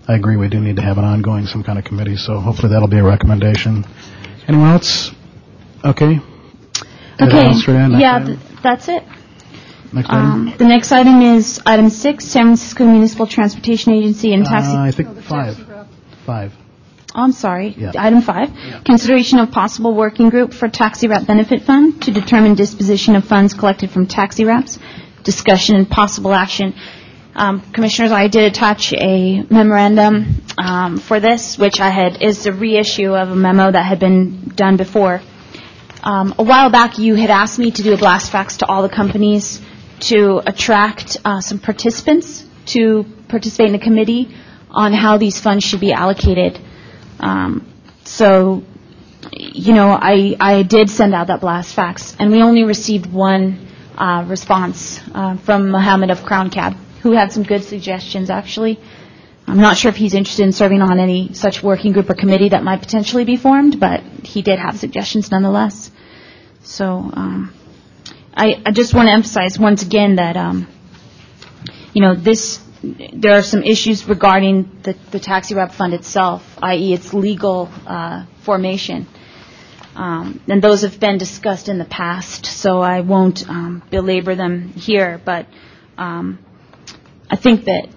I agree we do need to have an ongoing some kind of committee. So hopefully that'll be a recommendation. Anyone else? Okay. Anything Okay, else for Dan? yeah, th- that's it. Next item? Um, The next item is item six, San Francisco Municipal Transportation Agency and taxi. Uh, I think five. Five. I'm sorry. Yeah. Item five, consideration of possible working group for taxi wrap benefit fund to determine disposition of funds collected from taxi wraps, discussion and possible action. Um, Commissioners, I did attach a memorandum um, for this, which I had, is a reissue of a memo that had been done before. Um, A while back, you had asked me to do a blast fax to all the companies to attract uh, some participants to participate in the committee on how these funds should be allocated. Um, So, you know, I, I did send out that blast fax, and we only received one uh, response uh, from Mohammed of Crown Cab, who had some good suggestions, actually. I'm not sure if he's interested in serving on any such working group or committee that might potentially be formed, but he did have suggestions nonetheless. So um, I, just want to emphasize once again that, um, you know, this, there are some issues regarding the, the taxi wrap fund itself, i.e. its legal uh, formation. Um, and those have been discussed in the past, so I won't um, belabor them here. But um, I think that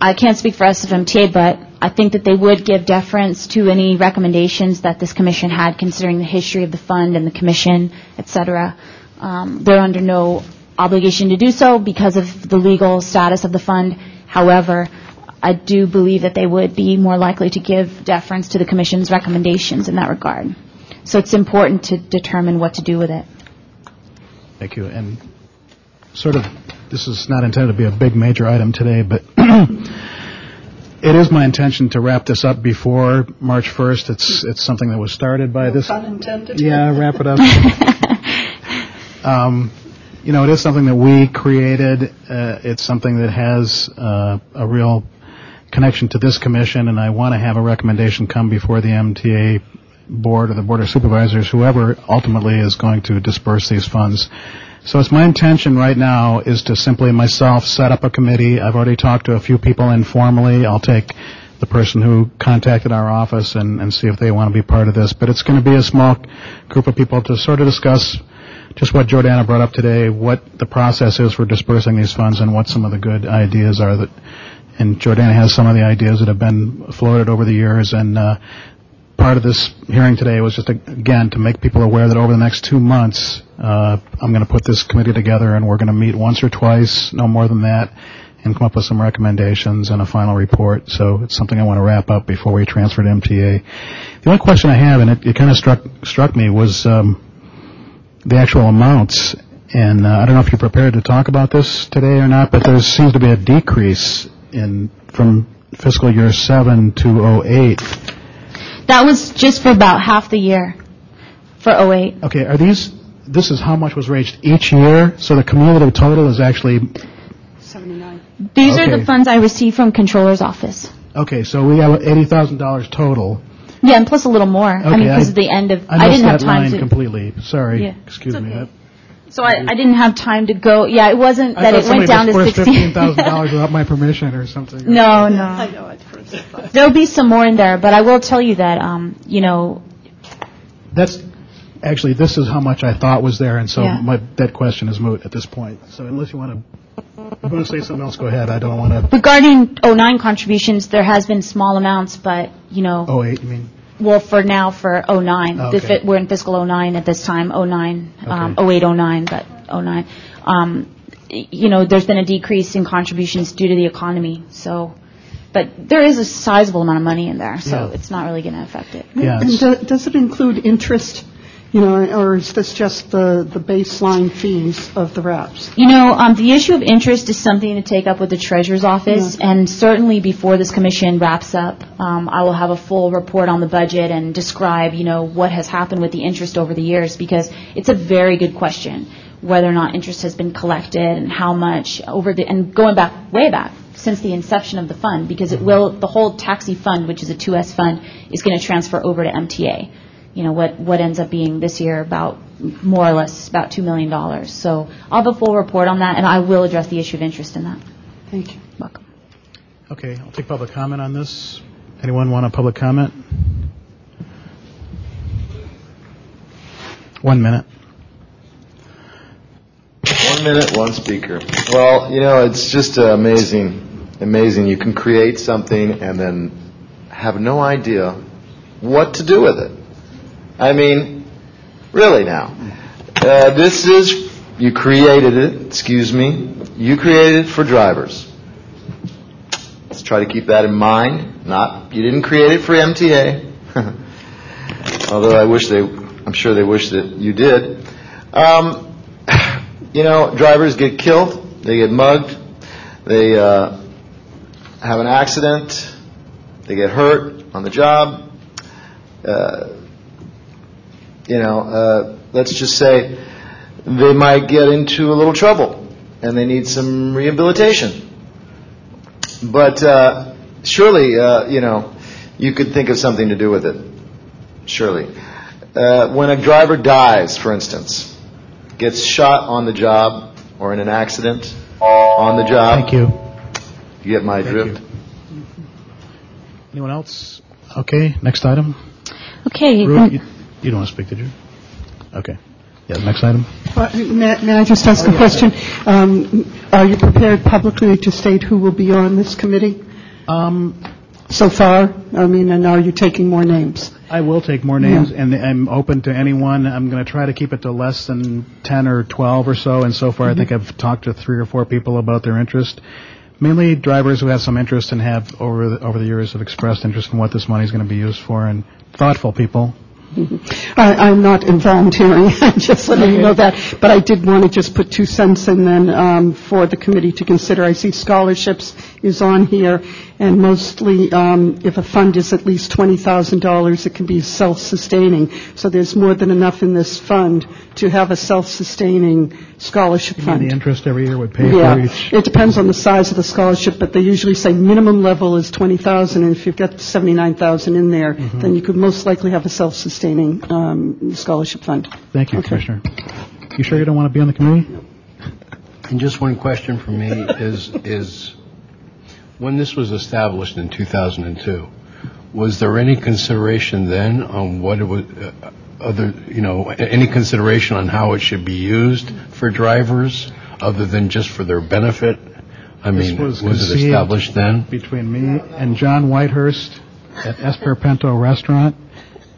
I can't speak for SFMTA, but I think that they would give deference to any recommendations that this commission had, considering the history of the fund and the commission, et cetera. Um, they're under no obligation to do so because of the legal status of the fund. However, I do believe that they would be more likely to give deference to the commission's recommendations in that regard. So it's important to determine what to do with it. Thank you. And sort of, this is not intended to be a big major item today, but it is my intention to wrap this up before March 1st. It's, it's something that was started by this. Unintended. Yeah, wrap it up. um, you know, it is something that we created. Uh, it's something that has uh, a real connection to this commission, and I want to have a recommendation come before the MTA board or the board of supervisors, whoever ultimately is going to disperse these funds. So it's my intention right now is to simply myself set up a committee. I've already talked to a few people informally. I'll take the person who contacted our office and, and see if they want to be part of this. But it's going to be a small group of people to sort of discuss just what Jordana brought up today, what the process is for dispersing these funds, and what some of the good ideas are that. And Jordana has some of the ideas that have been floated over the years, and uh, part of this hearing today was just, again, to make people aware that over the next two months, uh, I'm going to put this committee together and we're going to meet once or twice, no more than that, and come up with some recommendations and a final report. So it's something I want to wrap up before we transfer to MTA. The only question I have, and it, it kind of struck, struck me, was um, the actual amounts. And uh, I don't know if you're prepared to talk about this today or not, but there seems to be a decrease in from fiscal year 7 to 08 That was just for about half the year for 08. Okay, are these, this is how much was raised each year? So the cumulative total is actually, 79. These are the funds I received from Controller's office. okay, so we have $80,000 total. Yeah, and plus a little more. I mean, Okay, because of the end of, I I missed didn't have that time line to. completely. Sorry, Yeah. excuse me. That- So I, I didn't have time to go, yeah, it wasn't I that thought it went somebody down to dispersed 16. $15,000 without my permission or something. No, no. There'll be some more in there, but I will tell you that, um, you know, That's, actually, this is how much I thought was there, and so Yeah. my, that question is moot at this point. So unless you want to, if you want to say something else, go ahead. I don't want to, regarding 09 contributions, there has been small amounts, but, you know, oh, eight, you mean? well, for now, for 09. Oh, The okay. fi- We're in fiscal 09 at this time, 09, um, Okay. 08, 09, but 09. Um, y- You know, there's been a decrease in contributions due to the economy, so, but there is a sizable amount of money in there, so Yeah. it's not really going to affect it. And do- does it include interest, you know, or is this just the, the baseline fees of the wraps? You know, um, the issue of interest is something to take up with the treasurer's office, and certainly before this commission wraps up, um, I will have a full report on the budget and describe, you know, what has happened with the interest over the years, because it's a very good question, whether or not interest has been collected and how much over the, and going back, way back, since the inception of the fund, because it will, the whole taxi fund, which is a 2S fund, is going to transfer over to MTA you know, what, what ends up being this year about more or less about $2 million. So I'll have a full report on that, and I will address the issue of interest in that. Thank you. Welcome. Okay, I'll take public comment on this. Anyone want a public comment? One minute. One minute, one speaker. Well, you know, it's just uh, amazing, amazing. You can create something and then have no idea what to do with it. I mean, really now. Uh, this is, you created it, excuse me, you created it for drivers. Let's try to keep that in mind. Not, you didn't create it for MTA. Although I wish they, I'm sure they wish that you did. Um, you know, drivers get killed, they get mugged, they uh, have an accident, they get hurt on the job. Uh, you know, uh, let's just say they might get into a little trouble and they need some rehabilitation. But uh, surely, uh, you know, you could think of something to do with it. Surely. Uh, when a driver dies, for instance, gets shot on the job or in an accident on the job. Thank you. You get my drift? Anyone else? Okay, next item. Okay. Ruth, you, don't want to speak, did you? Okay. Yeah, next item. Uh, May may I just ask a question? Um, Are you prepared publicly to state who will be on this committee? Um, So far? I mean, and are you taking more names? I will take more names, and I'm open to anyone. I'm going to try to keep it to less than 10 or 12 or so, and so far I think I've talked to three or four people about their interest. Mainly drivers who have some interest and have over the, over the years have expressed interest in what this money is going to be used for, and thoughtful people. I- I'm not volunteering, I'm just letting you know that, but I did want to just put two cents in then um, for the committee to consider. I see scholarships is on here, and mostly um, if a fund is at least $20,000, it can be self-sustaining. So there's more than enough in this fund to have a self-sustaining scholarship You mean fund. the interest every year would pay Yeah, for each? it depends on the size of the scholarship, but they usually say minimum level is 20,000, and if you've got 79,000 in there, Mm-hmm. then you could most likely have a self-sustaining um, scholarship fund. Thank you, Okay. Commissioner. You sure you don't want to be on the committee? And just one question for me is, is when this was established in 2002, was there any consideration then on what it was, uh, other, you know, any consideration on how it should be used for drivers other than just for their benefit? I mean, was was it conceived established then? Between me and John Whitehurst at Esperpento Restaurant,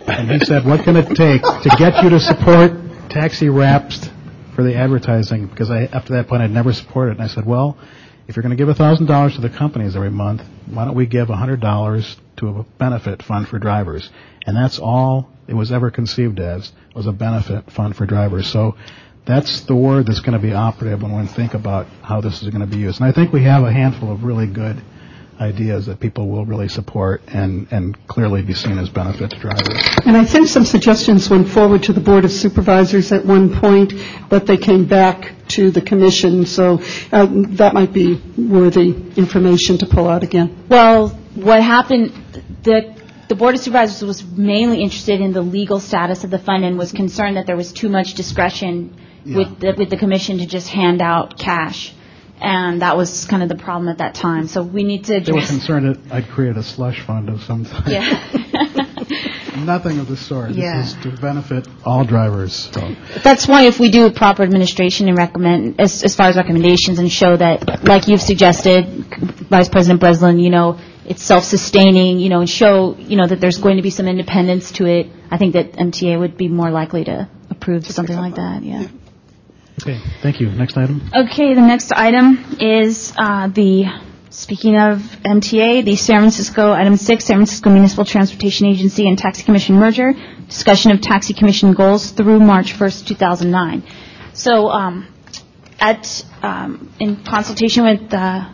and he said, what can it take to get you to support taxi wraps for the advertising? Because I, after that point, I'd never supported it. And I said, well, if you're going to give $1,000 to the companies every month, why don't we give $100 to a benefit fund for drivers? And that's all it was ever conceived as, was a benefit fund for drivers. So that's the word that's going to be operative when we think about how this is going to be used. And I think we have a handful of really good ideas that people will really support and, and clearly be seen as benefit to drivers. And I think some suggestions went forward to the Board of Supervisors at one point, but they came back to the commission, so uh, that might be worthy information to pull out again. Well, what happened, the, the Board of Supervisors was mainly interested in the legal status of the fund and was concerned that there was too much discretion with the, with the commission to just hand out cash. And that was kind of the problem at that time. So we need to They were address. concerned that I'd create a slush fund of some type. Yeah. Nothing of the sort. Yeah. This is to benefit all drivers. So. That's why if we do proper administration and recommend, as, as far as recommendations and show that, like you've suggested, Vice President Breslin, you know, it's self-sustaining, you know, and show, you know, that there's going to be some independence to it, I think that MTA would be more likely to approve something like that, yeah. Okay, thank you. Next item. Okay, the next item is uh, the, speaking of MTA, the San Francisco, item six, San Francisco Municipal Transportation Agency and Taxi Commission merger, discussion of taxi commission goals through March 1st, 2009. So um, at, um, in consultation with uh,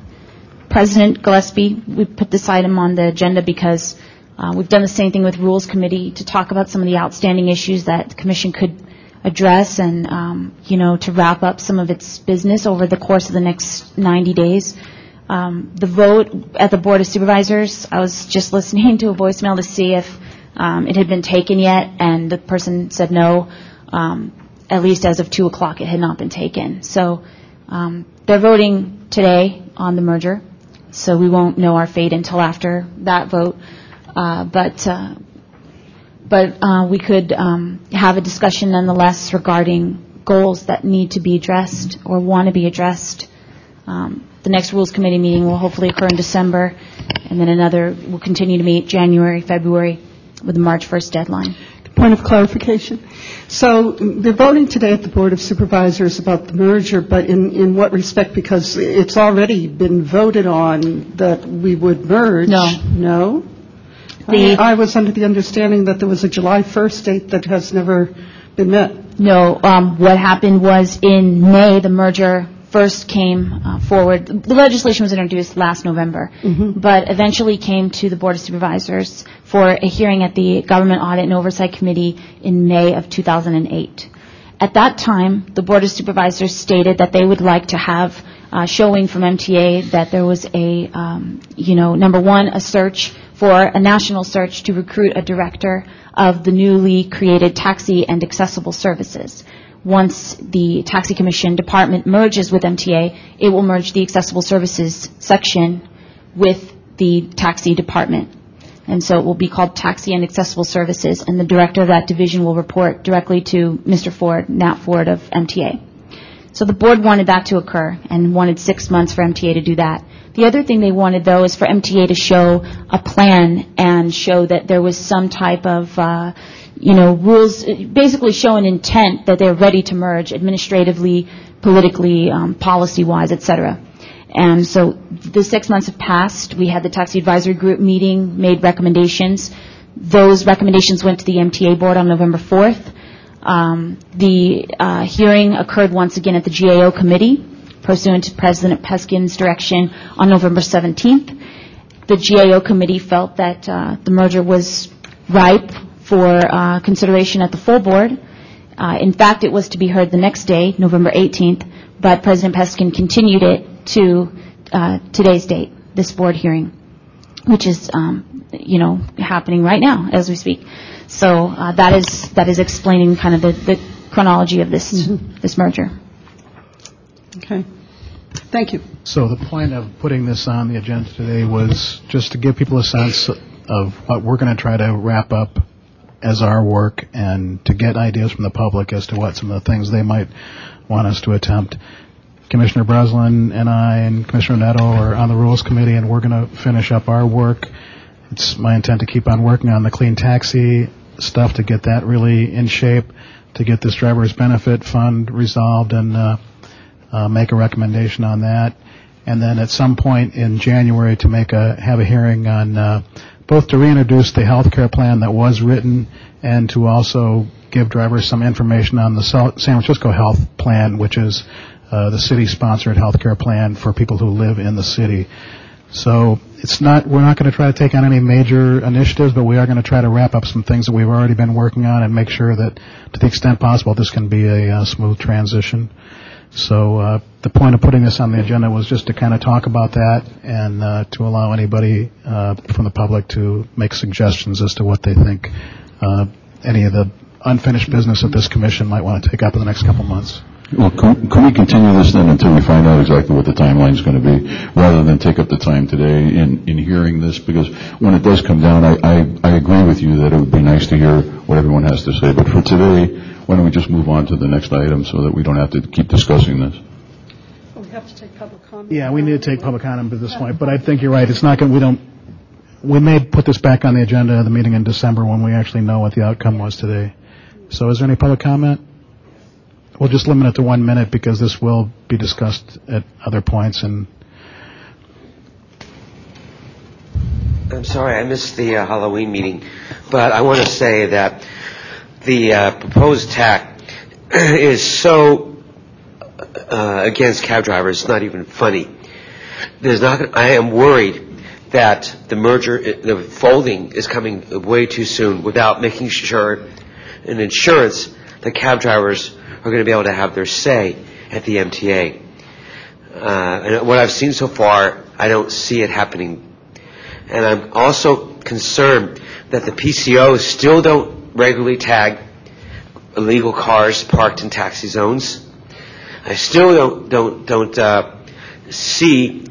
President Gillespie, we put this item on the agenda because uh, we've done the same thing with Rules Committee to talk about some of the outstanding issues that the commission could address and, um, you know, to wrap up some of its business over the course of the next 90 days. Um, The vote at the Board of Supervisors, I was just listening to a voicemail to see if um, it had been taken yet, and the person said no. Um, At least as of 2 o'clock, it had not been taken. So um, they're voting today on the merger, so we won't know our fate until after that vote. Uh, But uh, but uh, we could um, have a discussion nonetheless regarding goals that need to be addressed or want to be addressed. Um, The next Rules Committee meeting will hopefully occur in December, and then another will continue to meet January, February, with the March 1st deadline. Point of clarification. So they're voting today at the Board of Supervisors about the merger, but in, in what respect? Because it's already been voted on that we would merge. No. I I was under the understanding that there was a July 1st date that has never been met. No, um, what happened was in May, the merger first came uh, forward. The legislation was introduced last November, but eventually came to the Board of Supervisors for a hearing at the Government Audit and Oversight Committee in May of 2008. At that time, the Board of Supervisors stated that they would like to have uh, showing from MTA that there was a, um, you know, number one, a search for a national search to recruit a director of the newly created taxi and accessible services. Once the Taxi Commission Department merges with MTA, it will merge the accessible services section with the taxi department. And so it will be called Taxi and Accessible Services, and the director of that division will report directly to Mr. Ford, Nat Ford of MTA. So the board wanted that to occur and wanted six months for MTA to do that. The other thing they wanted, though, is for MTA to show a plan and show that there was some type of, uh, you know, rules, basically show an intent that they're ready to merge administratively, politically, um, policy-wise, et cetera. And so the six months have passed. We had the taxi advisory group meeting, made recommendations. Those recommendations went to the MTA board on November 4th. Um, the uh, hearing occurred once again at the GAO committee pursuant to President Peskin's direction on November 17th. The GAO committee felt that uh, the merger was ripe for uh, consideration at the full board. Uh, in fact, it was to be heard the next day, November 18th, but President Peskin continued it to uh, today's date, this board hearing, which is, um, you know, happening right now as we speak. So uh, that is that is explaining kind of the, the chronology of this this merger. Okay. Thank you. So the point of putting this on the agenda today was just to give people a sense of what we're going to try to wrap up as our work and to get ideas from the public as to what some of the things they might want us to attempt. Commissioner Breslin and I and Commissioner Netto are on the Rules Committee and we're going to finish up our work. It's my intent to keep on working on the clean taxi stuff to get that really in shape, to get this driver's benefit fund resolved and uh, uh, make a recommendation on that. And then at some point in January to make a, have a hearing on, uh, both to reintroduce the health care plan that was written and to also give drivers some information on the San Francisco health plan, which is uh, the city-sponsored health care plan for people who live in the city. So it's not, we're not going to try to take on any major initiatives, but we are going to try to wrap up some things that we've already been working on and make sure that to the extent possible this can be a uh, smooth transition. So uh, the point of putting this on the agenda was just to kind of talk about that and uh, to allow anybody uh, from the public to make suggestions as to what they think uh, any of the unfinished business of this commission might want to take up in the next couple months. Well, can, can we continue this then until we find out exactly what the timeline is going to be, rather than take up the time today in, in hearing this? Because when it does come down, I, I, I agree with you that it would be nice to hear what everyone has to say. But for today, why don't we just move on to the next item so that we don't have to keep discussing this? We have to take public comment. Yeah, we need to take public comment at this point, but I think you're right. It's not going. We don't. We may put this back on the agenda of the meeting in December when we actually know what the outcome was today. So, is there any public comment? We'll just limit it to one minute because this will be discussed at other points. And I'm sorry, I missed the uh, Halloween meeting, but I want to say that the uh, proposed tax is so uh, against cab drivers, it's not even funny. There's not. I am worried that the merger, the folding, is coming way too soon without making sure and insurance that cab drivers are going to be able to have their say at the MTA. Uh, and what I've seen so far, I don't see it happening. And I'm also concerned that the PCOs still don't regularly tag illegal cars parked in taxi zones. I still don't don't don't uh, see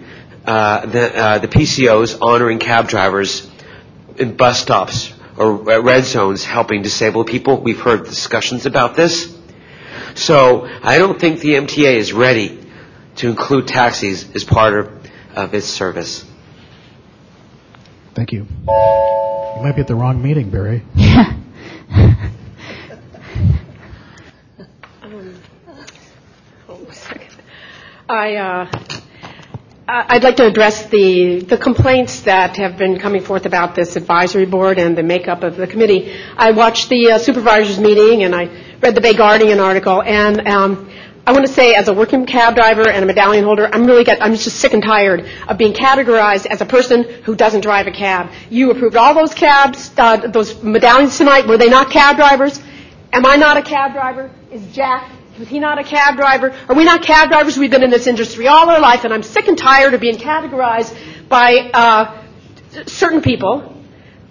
uh, the uh, the PCOs honoring cab drivers in bus stops or red zones helping disabled people. We've heard discussions about this. So I don't think the MTA is ready to include taxis as part of, of its service. Thank you. You might be at the wrong meeting, Barry. Yeah. I, uh, I'd like to address the, complaints that have been coming forth about this advisory board and the makeup of the committee. I watched the uh, supervisors meeting and I read the Bay Guardian article and um, I want to say as a working cab driver and a medallion holder, I'm really just sick and tired of being categorized as a person who doesn't drive a cab. You approved all those cabs, uh, those medallions tonight. Were they not cab drivers? Am I not a cab driver? Is Jack was he not a cab driver? Are we not cab drivers? We've been in this industry all our life, and I'm sick and tired of being categorized by uh, certain people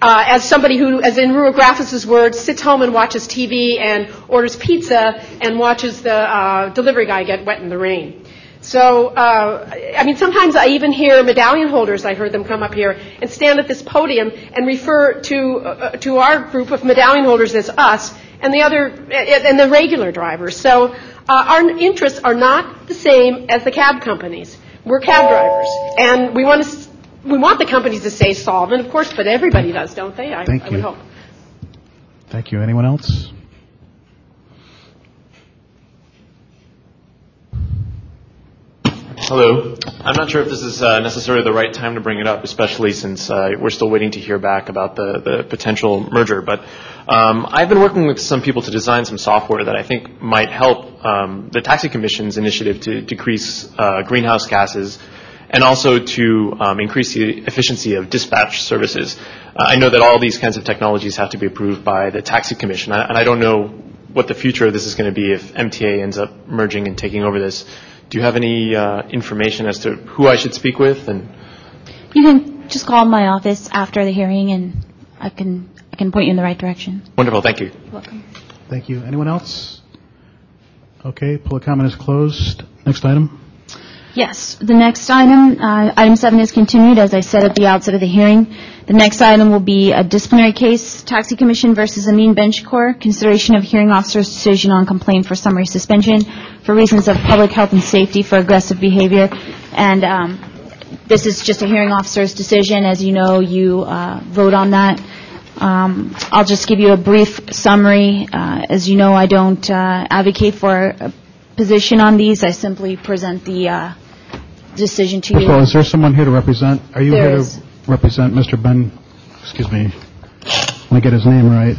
uh, as somebody who, as in Ruach Graffis's words, sits home and watches TV and orders pizza and watches the uh, delivery guy get wet in the rain. So, uh, I mean, sometimes I even hear medallion holders. I heard them come up here and stand at this podium and refer to uh, to our group of medallion holders as us, and the other and the regular drivers. So, uh, our interests are not the same as the cab companies. We're cab drivers, and we want to we want the companies to stay solvent, of course, but everybody does, don't they? I, Thank I would you. hope. Thank you. Anyone else? Hello. I'm not sure if this is uh, necessarily the right time to bring it up, especially since uh, we're still waiting to hear back about the, the potential merger. But um, I've been working with some people to design some software that I think might help um, the Taxi Commission's initiative to decrease uh, greenhouse gases and also to um, increase the efficiency of dispatch services. Uh, I know that all these kinds of technologies have to be approved by the Taxi Commission, and I don't know what the future of this is going to be if MTA ends up merging and taking over this. Do you have any uh, information as to who I should speak with? And You can just call my office after the hearing, and I can I can point you in the right direction. wonderful, thank you. Welcome. Thank you. Anyone else? Okay, public comment is closed. Next item. Yes, the next item, uh, item seven is continued, as I said at the outset of the hearing. The next item will be a disciplinary case, Taxi Commission versus Amin Benchcore, consideration of hearing officer's decision on complaint for summary suspension for reasons of public health and safety for aggressive behavior. And um, this is just a hearing officer's decision. As you know, you uh, vote on that. Um, I'll just give you a brief summary. Uh, As you know, I don't uh, advocate for a position on these. I simply present the uh, decision to First of all, is there someone here to represent? Are you There here is. to represent Mr. Ben? Excuse me. Let me get his name right.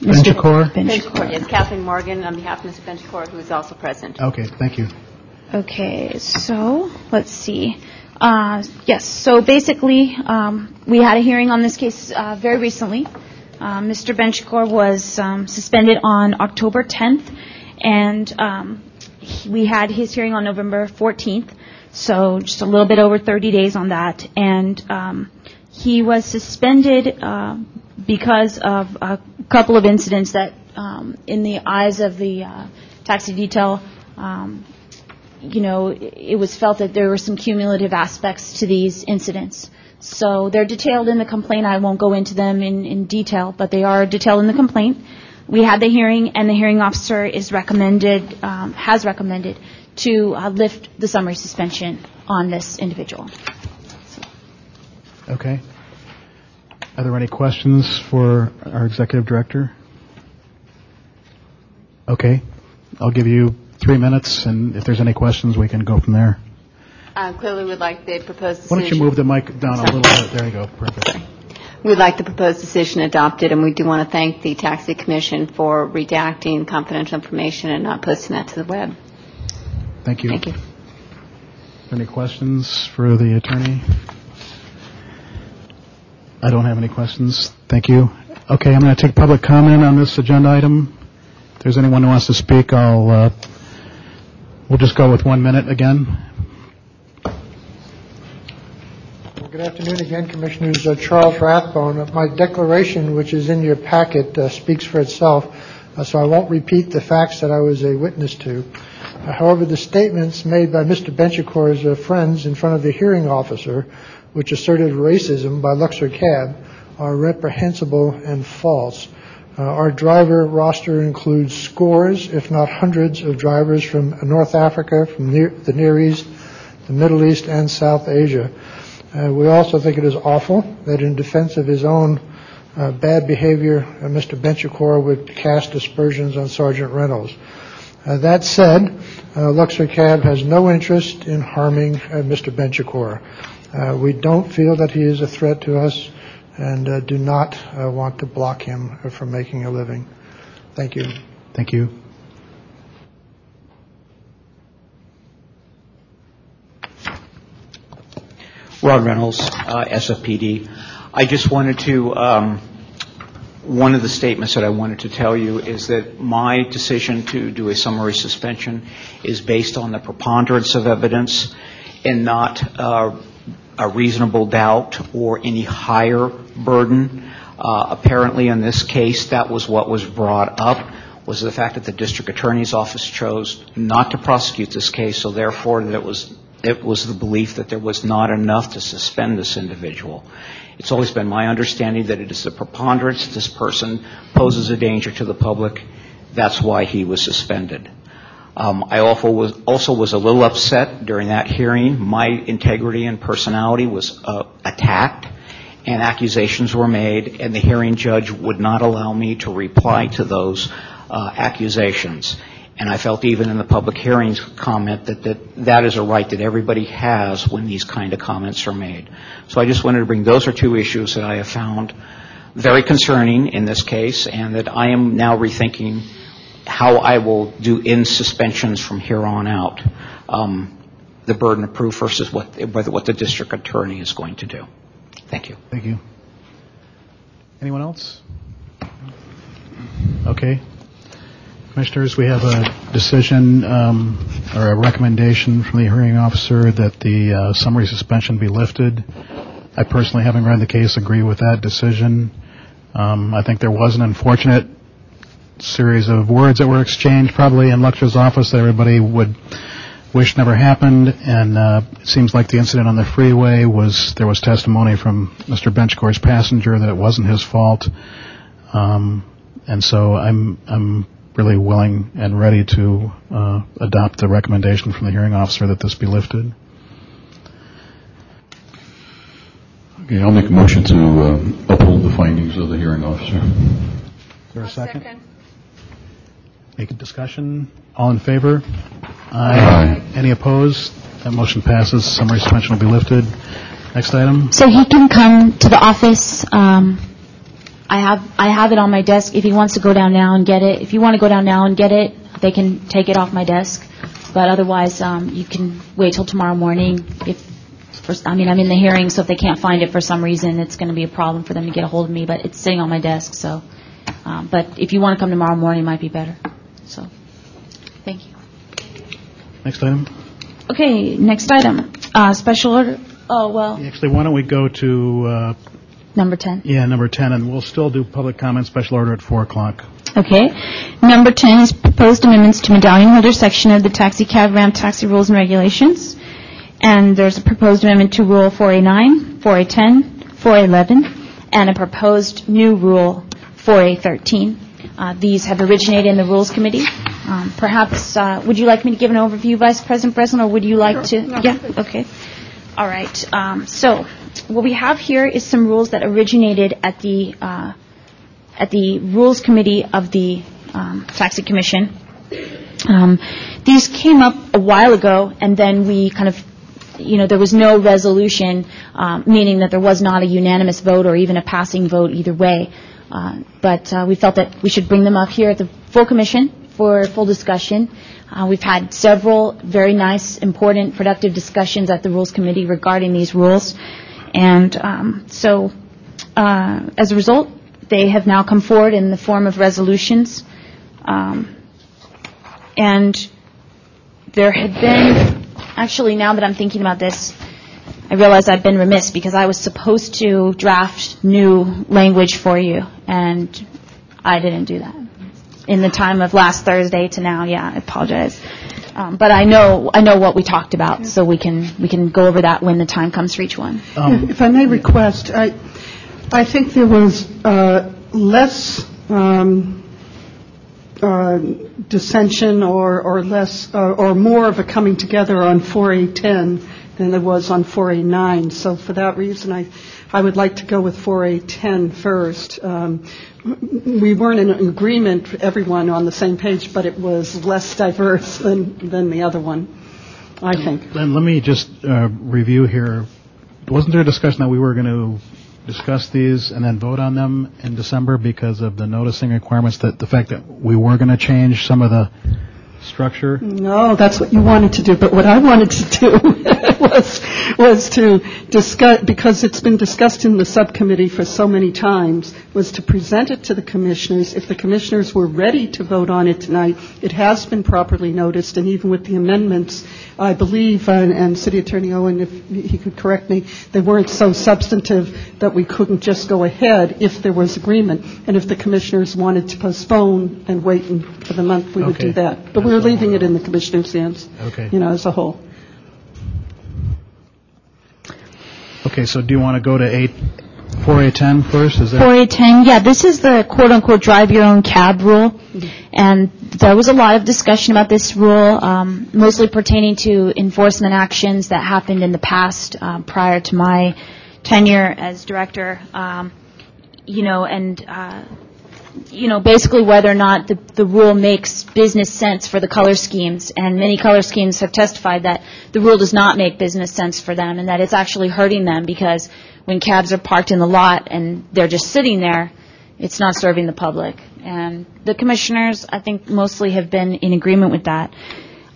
Benchicor? Benchcore, yes, Kathleen Morgan on behalf of Mr. Benchcore, who is also present. Okay, thank you. Okay, so let's see. Uh, Yes, so basically, um, we had a hearing on this case uh, very recently. Uh, Mr. Benchcore was um, suspended on October 10th, and um, he- we had his hearing on November 14th, so just a little bit over 30 days on that. And um, he was suspended uh, because of a couple of incidents that, um, in the eyes of the uh, taxi detail, um, you know, it was felt that there were some cumulative aspects to these incidents. So they're detailed in the complaint. I won't go into them in, in detail, but they are detailed in the complaint. We had the hearing, and the hearing officer is recommended, um, has recommended to uh, lift the summary suspension on this individual. Okay. Are there any questions for our executive director? Okay. I'll give you three minutes, and if there's any questions, we can go from there. Uh, Clearly, we'd like the proposed Why don't you move the mic down a little bit? There you go. Perfect. We'd like the proposed decision adopted, and we do want to thank the Taxi Commission for redacting confidential information and not posting that to the web. Thank you. Thank you. Any questions for the attorney? I don't have any questions. Thank you. Okay, I'm going to take public comment on this agenda item. If there's anyone who wants to speak, I'll, uh, we'll just go with one minute again. Good afternoon again, Commissioners. Uh, Charles Rathbone. Uh, My declaration, which is in your packet, uh, speaks for itself, so I won't repeat the facts that I was a witness to. However, the statements made by Mr. Benchicor's friends in front of the hearing officer, which asserted racism by Luxor Cab, are reprehensible and false. Our driver roster includes scores, if not hundreds, of drivers from North Africa, from the Near East, the Middle East, and South Asia. Uh, We also think it is awful that in defense of his own uh, bad behavior, uh, Mr. Benchicor would cast aspersions on Sergeant Reynolds. That said, Luxor Cab has no interest in harming Mr. Benchicor. Uh, we don't feel that he is a threat to us and do not want to block him from making a living. Thank you. Thank you. Rod Reynolds, uh, SFPD. I just wanted to, um, one of the statements that I wanted to tell you is that my decision to do a summary suspension is based on the preponderance of evidence and not uh, a reasonable doubt or any higher burden. Uh, apparently, in this case, that was what was brought up was the fact that the district attorney's office chose not to prosecute this case, so therefore that it was it was the belief that there was not enough to suspend this individual. It's always been my understanding that it is the preponderance that this person poses a danger to the public. That's why he was suspended. Um, I also was, also was a little upset during that hearing. My integrity and personality was uh, attacked and accusations were made, and the hearing judge would not allow me to reply to those uh, accusations. And I felt even in the public hearings comment that, that that is a right that everybody has when these kind of comments are made. So I just wanted to bring those are two issues that I have found very concerning in this case and that I am now rethinking how I will do in suspensions from here on out. Um, the burden of proof versus what, what the district attorney is going to do. Thank you. Thank you. Anyone else? Okay. Commissioners, we have a decision um, or a recommendation from the hearing officer that the uh, summary suspension be lifted. I personally, having read the case, agree with that decision. Um, I think there was an unfortunate series of words that were exchanged probably in Luxor's office that everybody would wish never happened, and uh, it seems like the incident on the freeway was there was testimony from Mr. Benchcor's passenger that it wasn't his fault, um, and so I'm I'm really willing and ready to uh, adopt the recommendation from the hearing officer that this be lifted. Okay, I'll make a motion to uh, uphold the findings of the hearing officer. Is there a second? second? Make a discussion. All in favor? Aye. Aye. Any opposed? That motion passes. Summary suspension will be lifted. Next item. So he can come to the office. Um, I have I have it on my desk. If he wants to go down now and get it, if you want to go down now and get it, they can take it off my desk. But otherwise, um, you can wait till tomorrow morning. If for, I mean, I'm in the hearing, so if they can't find it for some reason, it's going to be a problem for them to get a hold of me. But it's sitting on my desk, so. Um, but if you want to come tomorrow morning, it might be better. So, thank you. Next item. Okay, next item. Uh, special order. Oh well. Actually, why don't we go to uh, Number 10. Yeah, number 10, and we'll still do public comment special order at 4 o'clock. Okay. Number 10 is proposed amendments to medallion holder section of the taxi cab ramp taxi rules and regulations. And there's a proposed amendment to Rule 4A9, 4A10, 4A11, and a proposed new Rule 4A13. Uh, these have originated in the Rules Committee. Um, perhaps, uh, would you like me to give an overview, Vice President Breslin, or would you like sure. to? No, yeah, okay. All right. Um, so what we have here is some rules that originated at the uh, at the Rules Committee of the um, Taxi Commission. Um, these came up a while ago, and then we kind of, you know, there was no resolution, um, meaning that there was not a unanimous vote or even a passing vote either way. Uh, but uh, we felt that we should bring them up here at the full commission for full discussion. Uh, we've had several very nice, important, productive discussions at the Rules Committee regarding these rules. And um, so uh, as a result, they have now come forward in the form of resolutions. Um, and there had been, actually, now that I'm thinking about this, I realize I've been remiss because I was supposed to draft new language for you, and I didn't do that. In the time of last Thursday to now, yeah, I apologize. Um, but I know I know what we talked about, so we can we can go over that when the time comes for each one. Um, if I may request, I I think there was uh, less um, uh, dissension or or less uh, or more of a coming together on 4A10 than there was on 4A9. So for that reason, I, I would like to go with 4A10 first. Um, we weren't in agreement, everyone on the same page, but it was less diverse than, than the other one, I think. Then let me just uh, review here. Wasn't there a discussion that we were going to discuss these and then vote on them in December because of the noticing requirements, that the fact that we were going to change some of the structure? No, that's what you wanted to do. But what I wanted to do was was to discuss because it's been discussed in the subcommittee for so many times was to present it to the commissioners. If the commissioners were ready to vote on it tonight, it has been properly noticed, and even with the amendments, I believe, uh, and City Attorney Owen, if he could correct me, they weren't so substantive that we couldn't just go ahead if there was agreement. And if the commissioners wanted to postpone and wait for the month, we would Okay. do that. But we're leaving it in the commissioners' hands, Okay. you know, as a whole. Okay, so do you want to go to 8, 4A10 first? Is that? 4A10, yeah, this is the quote-unquote drive your own cab rule. And there was a lot of discussion about this rule, um, mostly pertaining to enforcement actions that happened in the past um, prior to my tenure as director. Um, you know, and uh, you know, basically whether or not the, the rule makes business sense for the color schemes. And many color schemes have testified that the rule does not make business sense for them and that it's actually hurting them because when cabs are parked in the lot and they're just sitting there, it's not serving the public. And the commissioners, I think, mostly have been in agreement with that.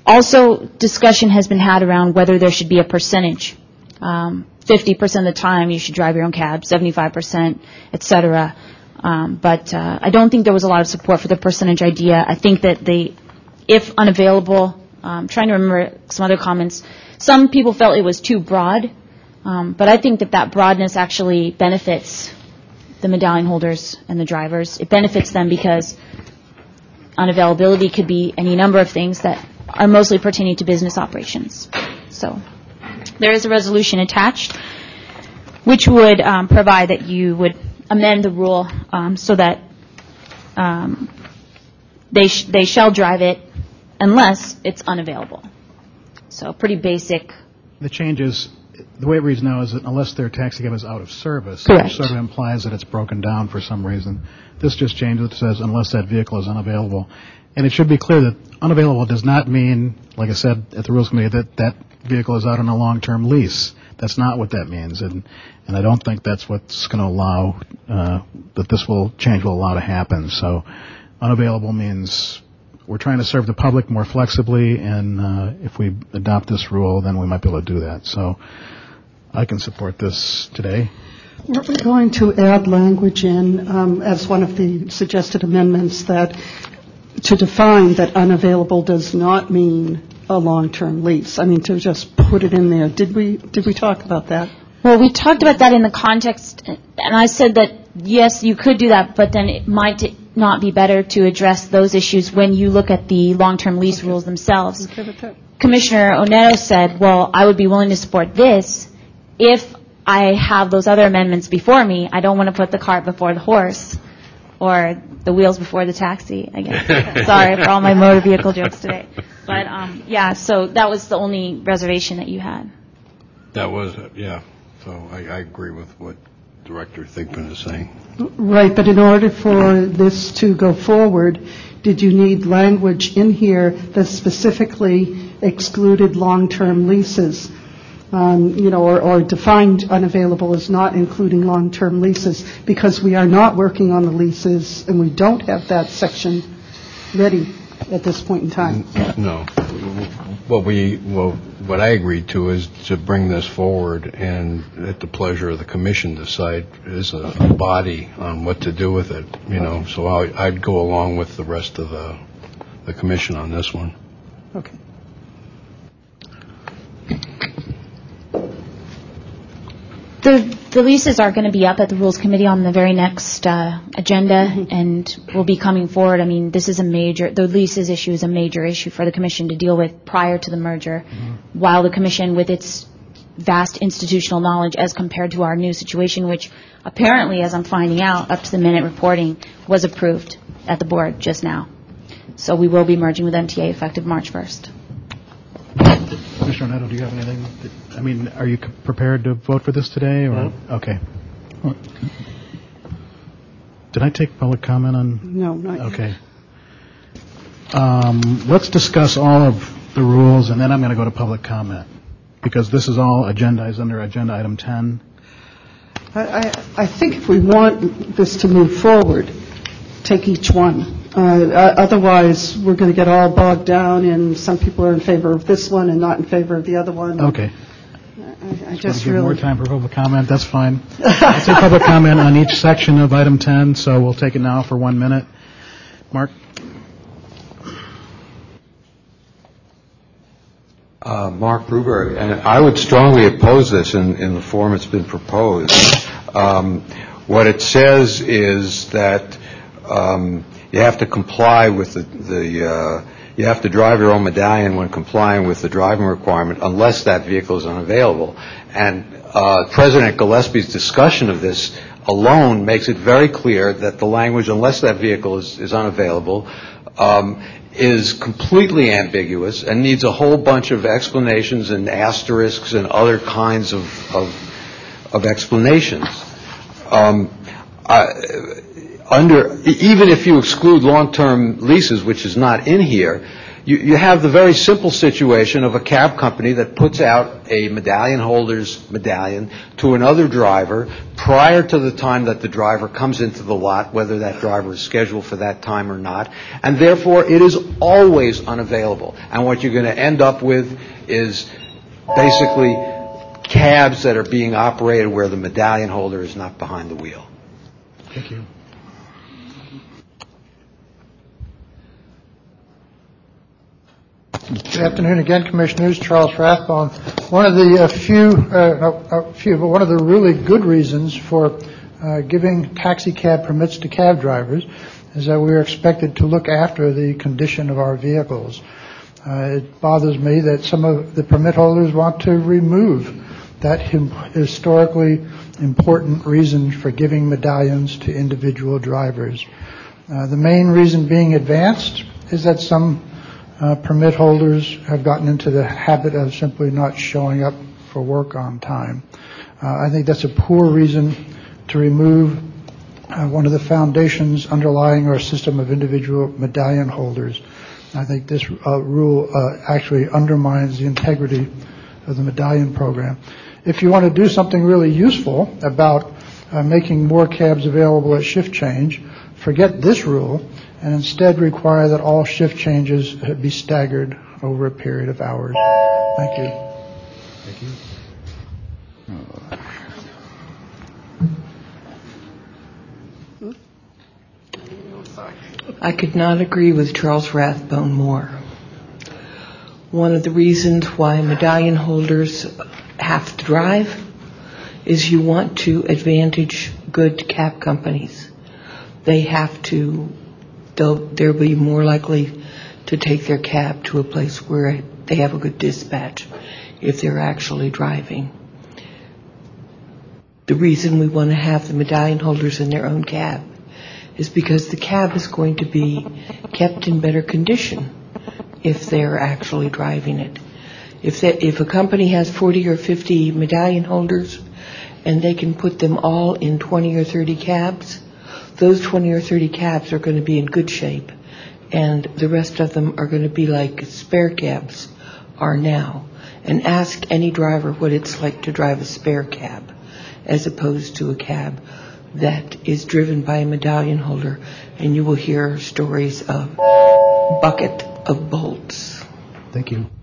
Also, discussion has been had around whether there should be a percentage. Um, 50% of the time you should drive your own cab, 75%, et cetera. Um, but uh, I don't think there was a lot of support for the percentage idea. I think that they, if unavailable, um, trying to remember some other comments, some people felt it was too broad, um, but I think that that broadness actually benefits the medallion holders and the drivers. It benefits them because unavailability could be any number of things that are mostly pertaining to business operations. So there is a resolution attached which would um, provide that you would amend the rule um, so that um, they sh- they shall drive it unless it's unavailable. So pretty basic. The change is, the way it reads now is that unless their taxi cab is out of service. Which sort of implies that it's broken down for some reason. This just changes, it says unless that vehicle is unavailable. And it should be clear that unavailable does not mean, like I said at the Rules Committee, that that vehicle is out on a long-term lease. That's not what that means. And, and I don't think that's what's going to allow, uh, that this will, change will allow to happen. So unavailable means we're trying to serve the public more flexibly, and uh, if we adopt this rule, then we might be able to do that. So I can support this today. We're going to add language in um, as one of the suggested amendments that to define that unavailable does not mean a long-term lease. I mean, to just put it in there. Did we, did we talk about that? Well, we talked about that in the context, and I said that yes, you could do that, but then it might not be better to address those issues when you look at the long-term lease rules themselves. Commissioner Oneto said, well, I would be willing to support this if I have those other amendments before me. I don't want to put the cart before the horse or the wheels before the taxi, I guess. Sorry for all my motor vehicle jokes today. But, um, yeah, so that was the only reservation that you had. That was, it, yeah. So I, I agree with what Director Thigpen is saying. Right, but in order for this to go forward, did you need language in here that specifically excluded long-term leases? Um, You know, or- or defined unavailable as not including long-term leases, because we are not working on the leases, and we don't have that section ready at this point in time. No. What we, well, what I agreed to is to bring this forward and at the pleasure of the commission decide as a a body on what to do with it, you know. So I- I'd go along with the rest of the, the commission on this one. Okay. The, the leases are going to be up at the Rules Committee on the very next uh, agenda and we'll be coming forward. I mean, this is a major, the leases issue is a major issue for the Commission to deal with prior to the merger, while the Commission, with its vast institutional knowledge as compared to our new situation, which apparently, as I'm finding out, up to the minute reporting, was approved at the board just now. So we will be merging with MTA effective March 1st. Commissioner Commissioner do you have anything? that- I mean, are you prepared to vote for this today, or? No. Okay. Did I take public comment on? No, not yet. Okay. Um, Let's discuss all of the rules, and then I'm going to go to public comment, because this is all agendized under Agenda Item 10. I, I, I think if we want this to move forward, take each one. Uh, Otherwise, we're going to get all bogged down, and some people are in favor of this one and not in favor of the other one. Okay. I- I Want just to give more time for public comment? That's fine. Let's take public comment on each section of Item 10, so we'll take it now for one minute. Mark? Uh, Mark Gruberg, and I would strongly oppose this in, in the form it's been proposed. Um, what it says is that um, you have to comply with the, uh, you have to drive your own medallion when complying with the driving requirement unless that vehicle is unavailable. And uh, President Gillespie's discussion of this alone makes it very clear that the language, unless that vehicle is, unavailable, um, is completely ambiguous and needs a whole bunch of explanations and asterisks and other kinds of, explanations. Under, even if you exclude long-term leases, which is not in here, you have the very simple situation of a cab company that puts out a medallion holder's medallion to another driver prior to the time that the driver comes into the lot, whether that driver is scheduled for that time or not, and therefore it is always unavailable. And what you're going to end up with is basically cabs that are being operated where the medallion holder is not behind the wheel. Thank you. Good afternoon again, Commissioners. Charles Rathbone. One of the few, uh, not few, but one of the really good reasons for uh, giving taxi cab permits to cab drivers is that we are expected to look after the condition of our vehicles. Uh, It bothers me that some of the permit holders want to remove that historically important reason for giving medallions to individual drivers. The main reason being advanced is that some permit holders have gotten into the habit of simply not showing up for work on time. Uh, I think that's a poor reason to remove uh, one of the foundations underlying our system of individual medallion holders. I think this uh, rule uh, actually undermines the integrity of the medallion program. If you want to do something really useful about uh, making more cabs available at shift change, forget this rule and instead require that all shift changes be staggered over a period of hours. Thank you. Thank you. I could not agree with Charles Rathbone more. One of the reasons why medallion holders have to drive is you want to advantage good cab companies. They have to, they'll, they'll be more likely to take their cab to a place where they have a good dispatch if they're actually driving. The reason we want to have the medallion holders in their own cab is because the cab is going to be kept in better condition if they're actually driving it. If they, if a company has 40 or 50 medallion holders and they can put them all in 20 or 30 cabs, those 20 or 30 cabs are going to be in good shape and the rest of them are going to be like spare cabs are now. And ask any driver what it's like to drive a spare cab as opposed to a cab that is driven by a medallion holder, and you will hear stories of bucket of bolts. Thank you.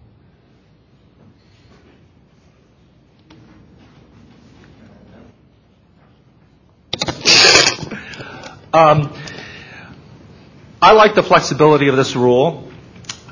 I like the flexibility of this rule,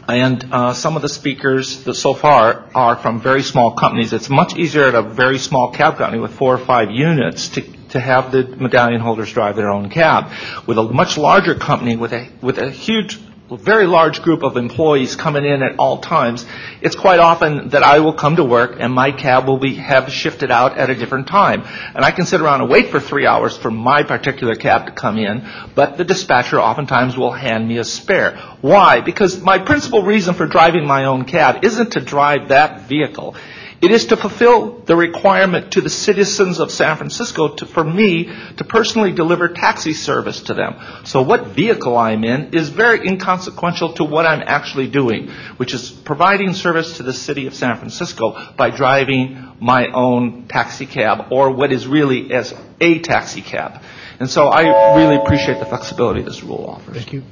and uh, some of the speakers that so far are from very small companies. It's much easier at a very small cab company with four or five units to to have the medallion holders drive their own cab. With a much larger company with a with a huge very large group of employees coming in at all times, it's quite often that I will come to work and my cab will be have shifted out at a different time. And I can sit around and wait for three hours for my particular cab to come in, but the dispatcher oftentimes will hand me a spare. Why? Because my principal reason for driving my own cab isn't to drive that vehicle. It is to fulfill the requirement to the citizens of San Francisco to, for me to personally deliver taxi service to them. So what vehicle I'm in is very inconsequential to what I'm actually doing, which is providing service to the city of San Francisco by driving my own taxi cab or what is really as a taxi cab. And so I really appreciate the flexibility this rule offers. Thank you.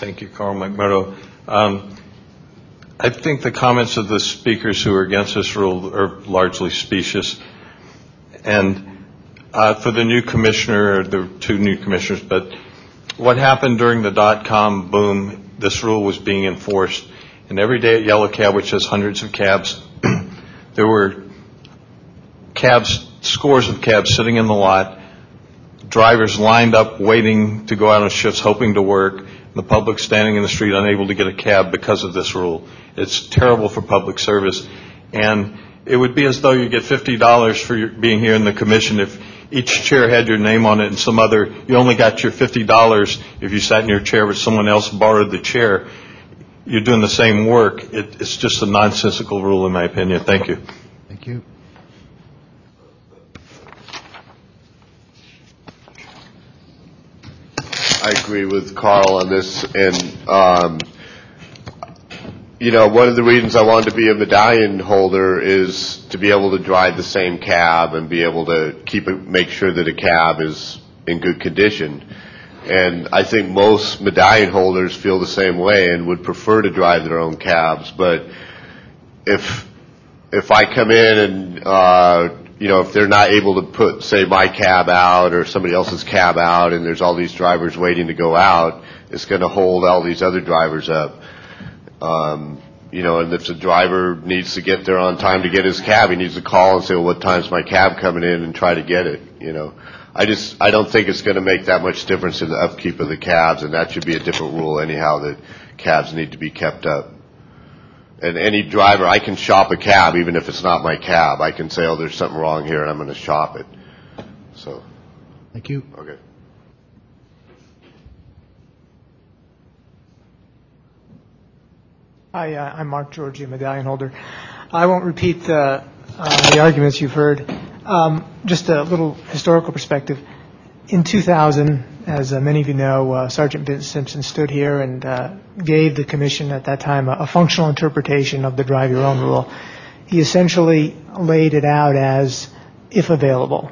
Thank you, Carl Macmurdo. Um, I think the comments of the speakers who are against this rule are largely specious. And uh, for the new commissioner, the two new commissioners, but what happened during the dot-com boom, this rule was being enforced. And every day at Yellow Cab, which has hundreds of cabs, there were cabs, scores of cabs sitting in the lot, drivers lined up waiting to go out on shifts, hoping to work, the public standing in the street unable to get a cab because of this rule. It's terrible for public service. And it would be as though you get $50 for your, being here in the commission if each chair had your name on it and some other, you only got your $50 if you sat in your chair but someone else borrowed the chair. You're doing the same work. It, it's just a nonsensical rule in my opinion. Thank you. Thank you. I agree with Carl on this, and um, you know, one of the reasons I wanted to be a medallion holder is to be able to drive the same cab and be able to keep it, make sure that a cab is in good condition. And I think most medallion holders feel the same way and would prefer to drive their own cabs. But if if I come in and uh, you know, if they're not able to put, say, my cab out or somebody else's cab out and there's all these drivers waiting to go out, it's going to hold all these other drivers up. Um, you know, and if the driver needs to get there on time to get his cab, he needs to call and say, well, what time's my cab coming in and try to get it, you know. I just, I don't think it's going to make that much difference in the upkeep of the cabs, and that should be a different rule anyhow, that cabs need to be kept up. And any driver, I can shop a cab even if it's not my cab. I can say, oh, there's something wrong here, and I'm going to shop it. So. Thank you. Okay. Hi, uh, I'm Mark Georgie, a medallion holder. I won't repeat the, uh, the arguments you've heard. Um, just a little historical perspective. In 2000, as uh, many of you know, uh, Sergeant Vince Simpson stood here and uh, gave the commission at that time a, a functional interpretation of the drive your own rule. He essentially laid it out as if available,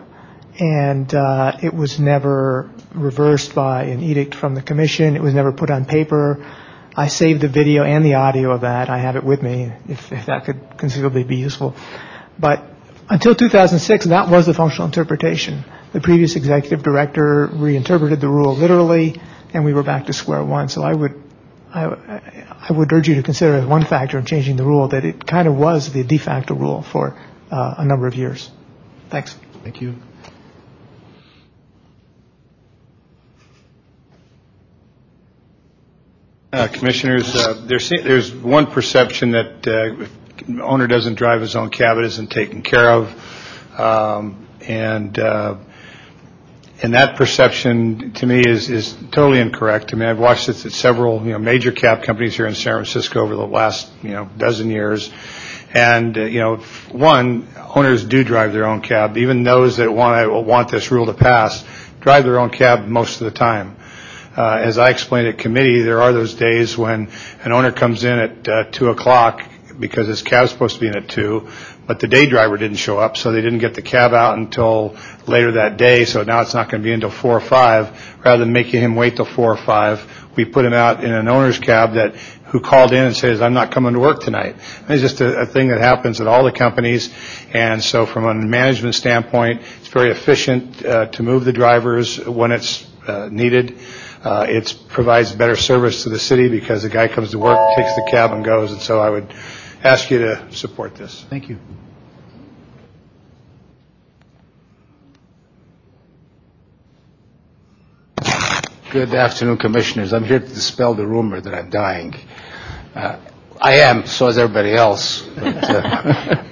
and uh, it was never reversed by an edict from the commission. It was never put on paper. I saved the video and the audio of that. I have it with me if, if that could conceivably be useful. But until 2006, that was the functional interpretation. The previous executive director reinterpreted the rule literally, and we were back to square one. So I would, I, I would urge you to consider as one factor in changing the rule that it kind of was the de facto rule for uh, a number of years. Thanks. Thank you. Uh, Commissioners, uh, there's, there's one perception that uh, if owner doesn't drive his own cab, it isn't taken care of. Um, and uh, and that perception to me is is totally incorrect. I mean, I've watched this at several you know major cab companies here in San Francisco over the last you know dozen years, and uh, you know one owners do drive their own cab, even those that want want this rule to pass drive their own cab most of the time. Uh, as I explained at committee, there are those days when an owner comes in at uh, two o'clock because his cab's supposed to be in at two, but the day driver didn't show up, so they didn't get the cab out until later that day. So now it's not going to be until four or five. Rather than making him wait till four or five, we put him out in an owner's cab that who called in and says, "I'm not coming to work tonight." And it's just a, a thing that happens at all the companies, and so from a management standpoint, it's very efficient uh, to move the drivers when it's uh, needed. Uh, it provides better service to the city because the guy comes to work, takes the cab, and goes. And so I would ask you to support this. Thank you. Good afternoon, Commissioners. I'm here to dispel the rumor that I'm dying. Uh, I am, so is everybody else. But, uh,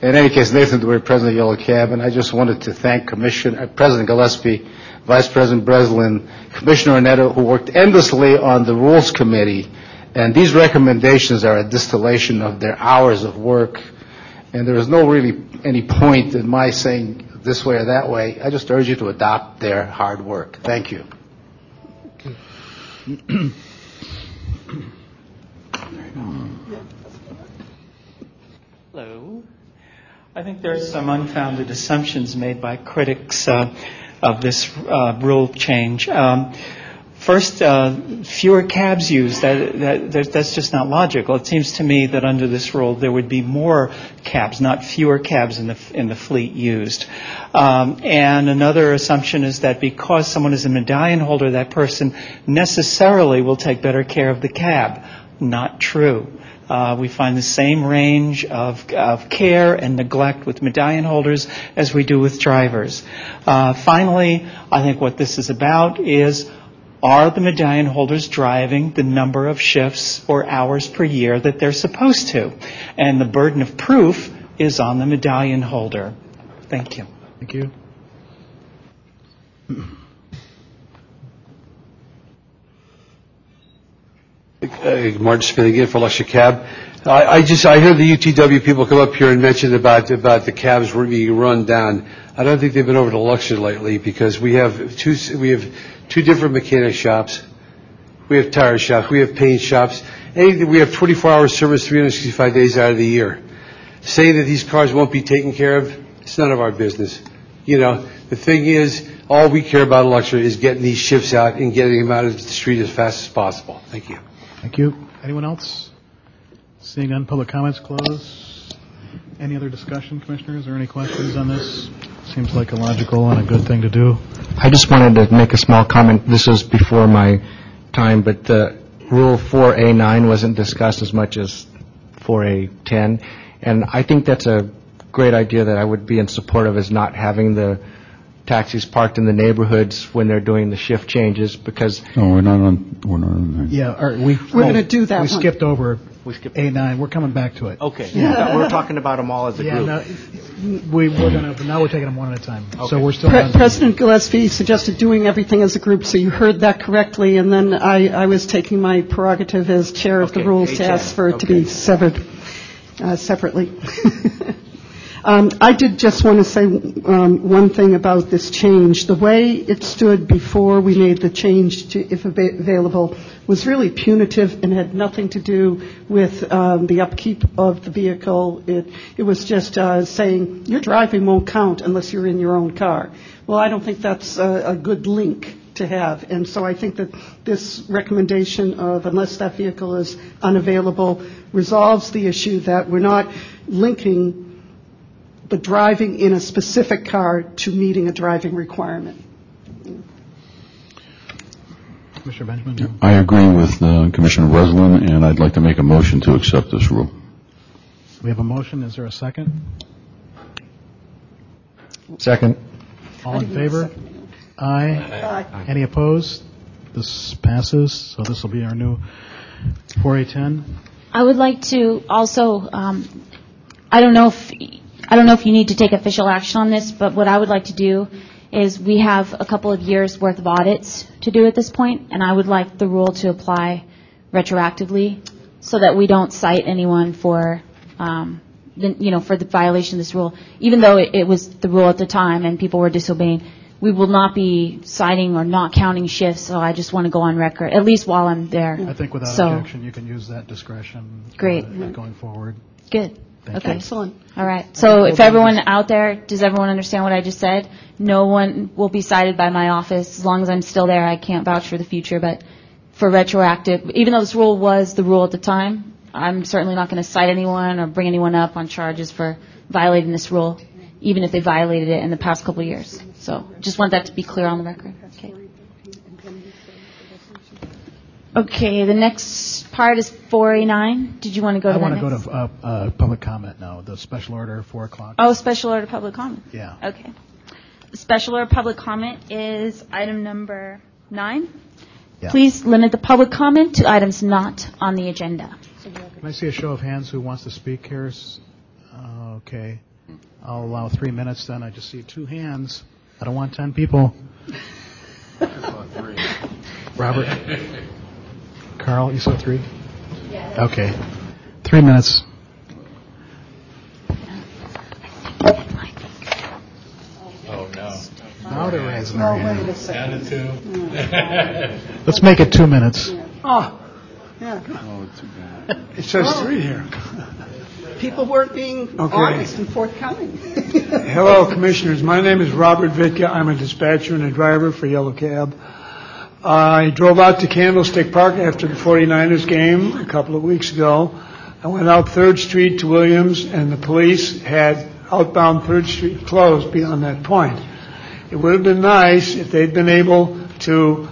in any case, Nathan DeWeer, President of Yellow Cab, and I just wanted to thank Commissioner, uh, President Gillespie, Vice President Breslin, Commissioner Arnetta, who worked endlessly on the Rules Committee. And these recommendations are a distillation of their hours of work. And there is no really any point in my saying this way or that way. I just urge you to adopt their hard work. Thank you. Hello. I think there are some unfounded assumptions made by critics uh, of this uh, rule change. Um, First, uh, fewer cabs used. That, that, that, that's just not logical. It seems to me that under this rule, there would be more cabs, not fewer cabs in the in the fleet used. Um, and another assumption is that because someone is a medallion holder, that person necessarily will take better care of the cab. Not true. Uh, we find the same range of, of, care and neglect with medallion holders as we do with drivers. Uh, finally, I think what this is about is are the medallion holders driving the number of shifts or hours per year that they're supposed to? And the burden of proof is on the medallion holder. Thank you. Thank you. Uh, Martin Smith again for Luxor Cab. I, I just I heard the UTW people come up here and mention about about the cabs being run down. I don't think they've been over to Luxor lately because we have two we have two different mechanic shops. We have tire shops. We have paint shops. We have 24 hour service 365 days out of the year. Saying that these cars won't be taken care of, it's none of our business. You know, the thing is, all we care about at Luxor is getting these shifts out and getting them out of the street as fast as possible. Thank you. Thank you. Anyone else? Seeing none, public comments closed. Any other discussion, commissioners, or any questions on this? Seems like a logical and a good thing to do. I just wanted to make a small comment. This was before my time, but the Rule 4A9 wasn't discussed as much as 4A10. And I think that's a great idea that I would be in support of is not having the taxis parked in the neighborhoods when they're doing the shift changes because. No, we're not on, we're not on that. Yeah, or we. We're going to do that We one. skipped over We skipped. A9. We're coming back to it. Okay. Yeah. We're talking about them all as a Yeah, group. no, we, we're gonna, now we're taking them one at a time. So we're still Pre- on. President Gillespie suggested doing everything as a group, so you heard that correctly, and then I, I was taking my prerogative as chair of the Okay, rules to A10, ask for it to okay. be severed uh, separately. Um, I did just want to say um, one thing about this change. The way it stood before we made the change to if available was really punitive and had nothing to do with um, the upkeep of the vehicle. It, it was just uh, saying your driving won't count unless you're in your own car. Well, I don't think that's a, a good link to have. And so I think that this recommendation of unless that vehicle is unavailable resolves the issue that we're not linking the driving in a specific car to meeting a driving requirement. Commissioner Benjamin? I agree with uh, Commissioner Breslin, and I'd like to make a motion to accept this rule. We have a motion. Is there a second? Second. All in favor? Aye. Any opposed? This passes, so this will be our new 4A10. I would like to also, um, I don't know if, I don't know if you need to take official action on this, but what I would like to do is we have a couple of years' worth of audits to do at this point, and I would like the rule to apply retroactively so that we don't cite anyone for, um, the, you know, for the violation of this rule, even though it, it was the rule at the time and people were disobeying. We will not be citing or not counting shifts, so I just want to go on record, at least while I'm there. I think without So- objection, you can use that discretion. uh, Great. Going forward. Good. Thank Okay. you. Excellent. All right. So if everyone out there, does everyone understand what I just said? No one will be cited by my office. As long as I'm still there, I can't vouch for the future, but for retroactive, even though this rule was the rule at the time, I'm certainly not going to cite anyone or bring anyone up on charges for violating this rule, even if they violated it in the past couple of years. So just want that to be clear on the record. Okay. Okay, the next part is 4A9. Did you want to go to I that want to next? go to uh, uh, public comment now, the special order, 4 o'clock. Oh, special order public comment. Yeah. Okay. Special order public comment is item number Nine? Yeah. Please limit the public comment to items not on the agenda. Can I see a show of hands who wants to speak here? S- uh, Okay. I'll allow three minutes then. I just see two hands. I don't want 10 people. Robert? Carl, you saw three? Okay. Three minutes. Oh, no. Now they're raising their Oh, hand. wait a second. Down to two. Let's make it two minutes. Oh, yeah. Oh, too bad. It says three here. People weren't being Okay. honest and forthcoming. Hello, Commissioners. My name is Robert Vitka. I'm a dispatcher and a driver for Yellow Cab. I drove out to Candlestick Park after the 49ers game a couple of weeks ago. I went out Third Street to Williams, and the police had outbound Third Street closed beyond that point. It would have been nice if they'd been able to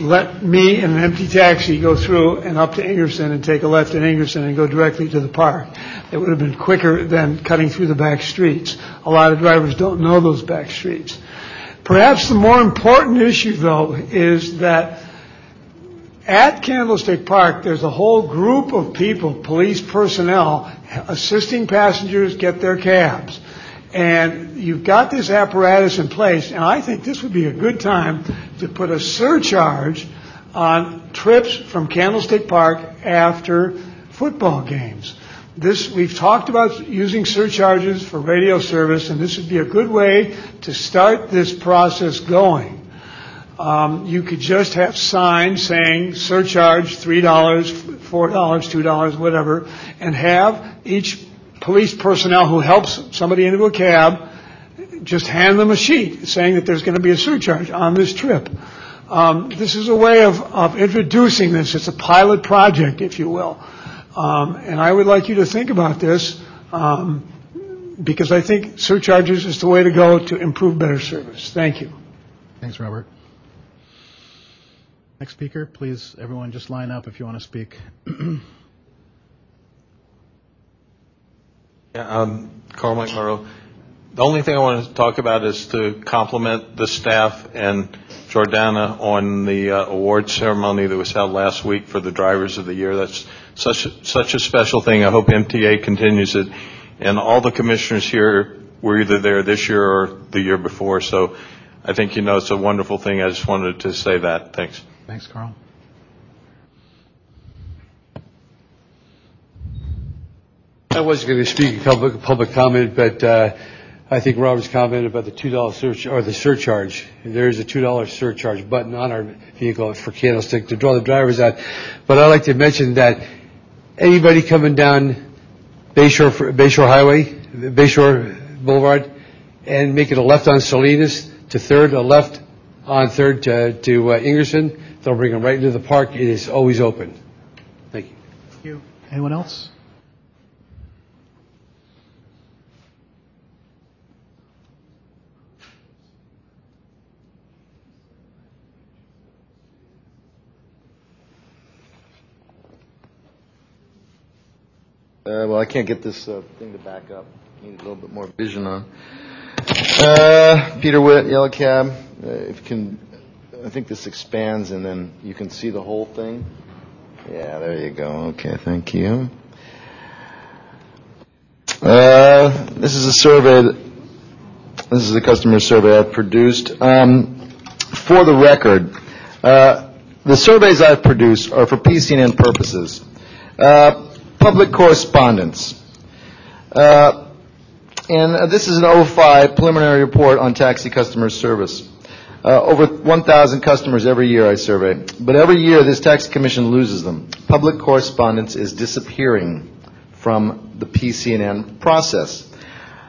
let me in an empty taxi go through and up to Ingerson and take a left at Ingerson and go directly to the park. It would have been quicker than cutting through the back streets. A lot of drivers don't know those back streets. Perhaps the more important issue, though, is that at Candlestick Park, there's a whole group of people, police personnel, assisting passengers get their cabs. And you've got this apparatus in place, and I think this would be a good time to put a surcharge on trips from Candlestick Park after football games. This, we've talked about using surcharges for radio service, and this would be a good way to start this process going. Um, you could just have signs saying surcharge $3, $4, $2, whatever, and have each police personnel who helps somebody into a cab just hand them a sheet saying that there's going to be a surcharge on this trip. Um, this is a way of, of introducing this. It's a pilot project, if you will. Um, and I would like you to think about this um, because I think surcharges is the way to go to improve better service. Thank you. Thanks, Robert. Next speaker, please, everyone just line up if you want to speak. Yeah, um, Carl Macmurdo. The only thing I want to talk about is to compliment the staff and Jordana on the uh, award ceremony that was held last week for the Drivers of the Year. That's such a, such a special thing. I hope MTA continues it. And all the commissioners here were either there this year or the year before. So I think you know it's a wonderful thing. I just wanted to say that. Thanks. Thanks, Carl. I was going to speak public, public comment, but uh, I think Robert's comment about the two dollar surcharge or the surcharge. There is a two dollar surcharge button on our vehicle for Candlestick to draw the drivers out. But I'd like to mention that anybody coming down Bayshore Bayshore Highway, Bayshore Boulevard, and making a left on Salinas to Third, a left on Third to, to uh, Ingerson, they'll bring them right into the park. It is always open. Thank you. Thank you. Anyone else? Uh, well, I can't get this uh, thing to back up. Need a little bit more vision on. Uh, Peter Witt, Yellow Cab. Uh, if you can, I think this expands and then you can see the whole thing. Yeah, there you go. Okay, thank you. Uh, this is a survey. That, this is a customer survey I've produced. Um, for the record, uh, the surveys I've produced are for PCN purposes. Uh, public correspondence. Uh, and uh, this is an 05 preliminary report on taxi customer service. Uh, over 1,000 customers every year I survey. But every year this tax commission loses them. Public correspondence is disappearing from the PCN process.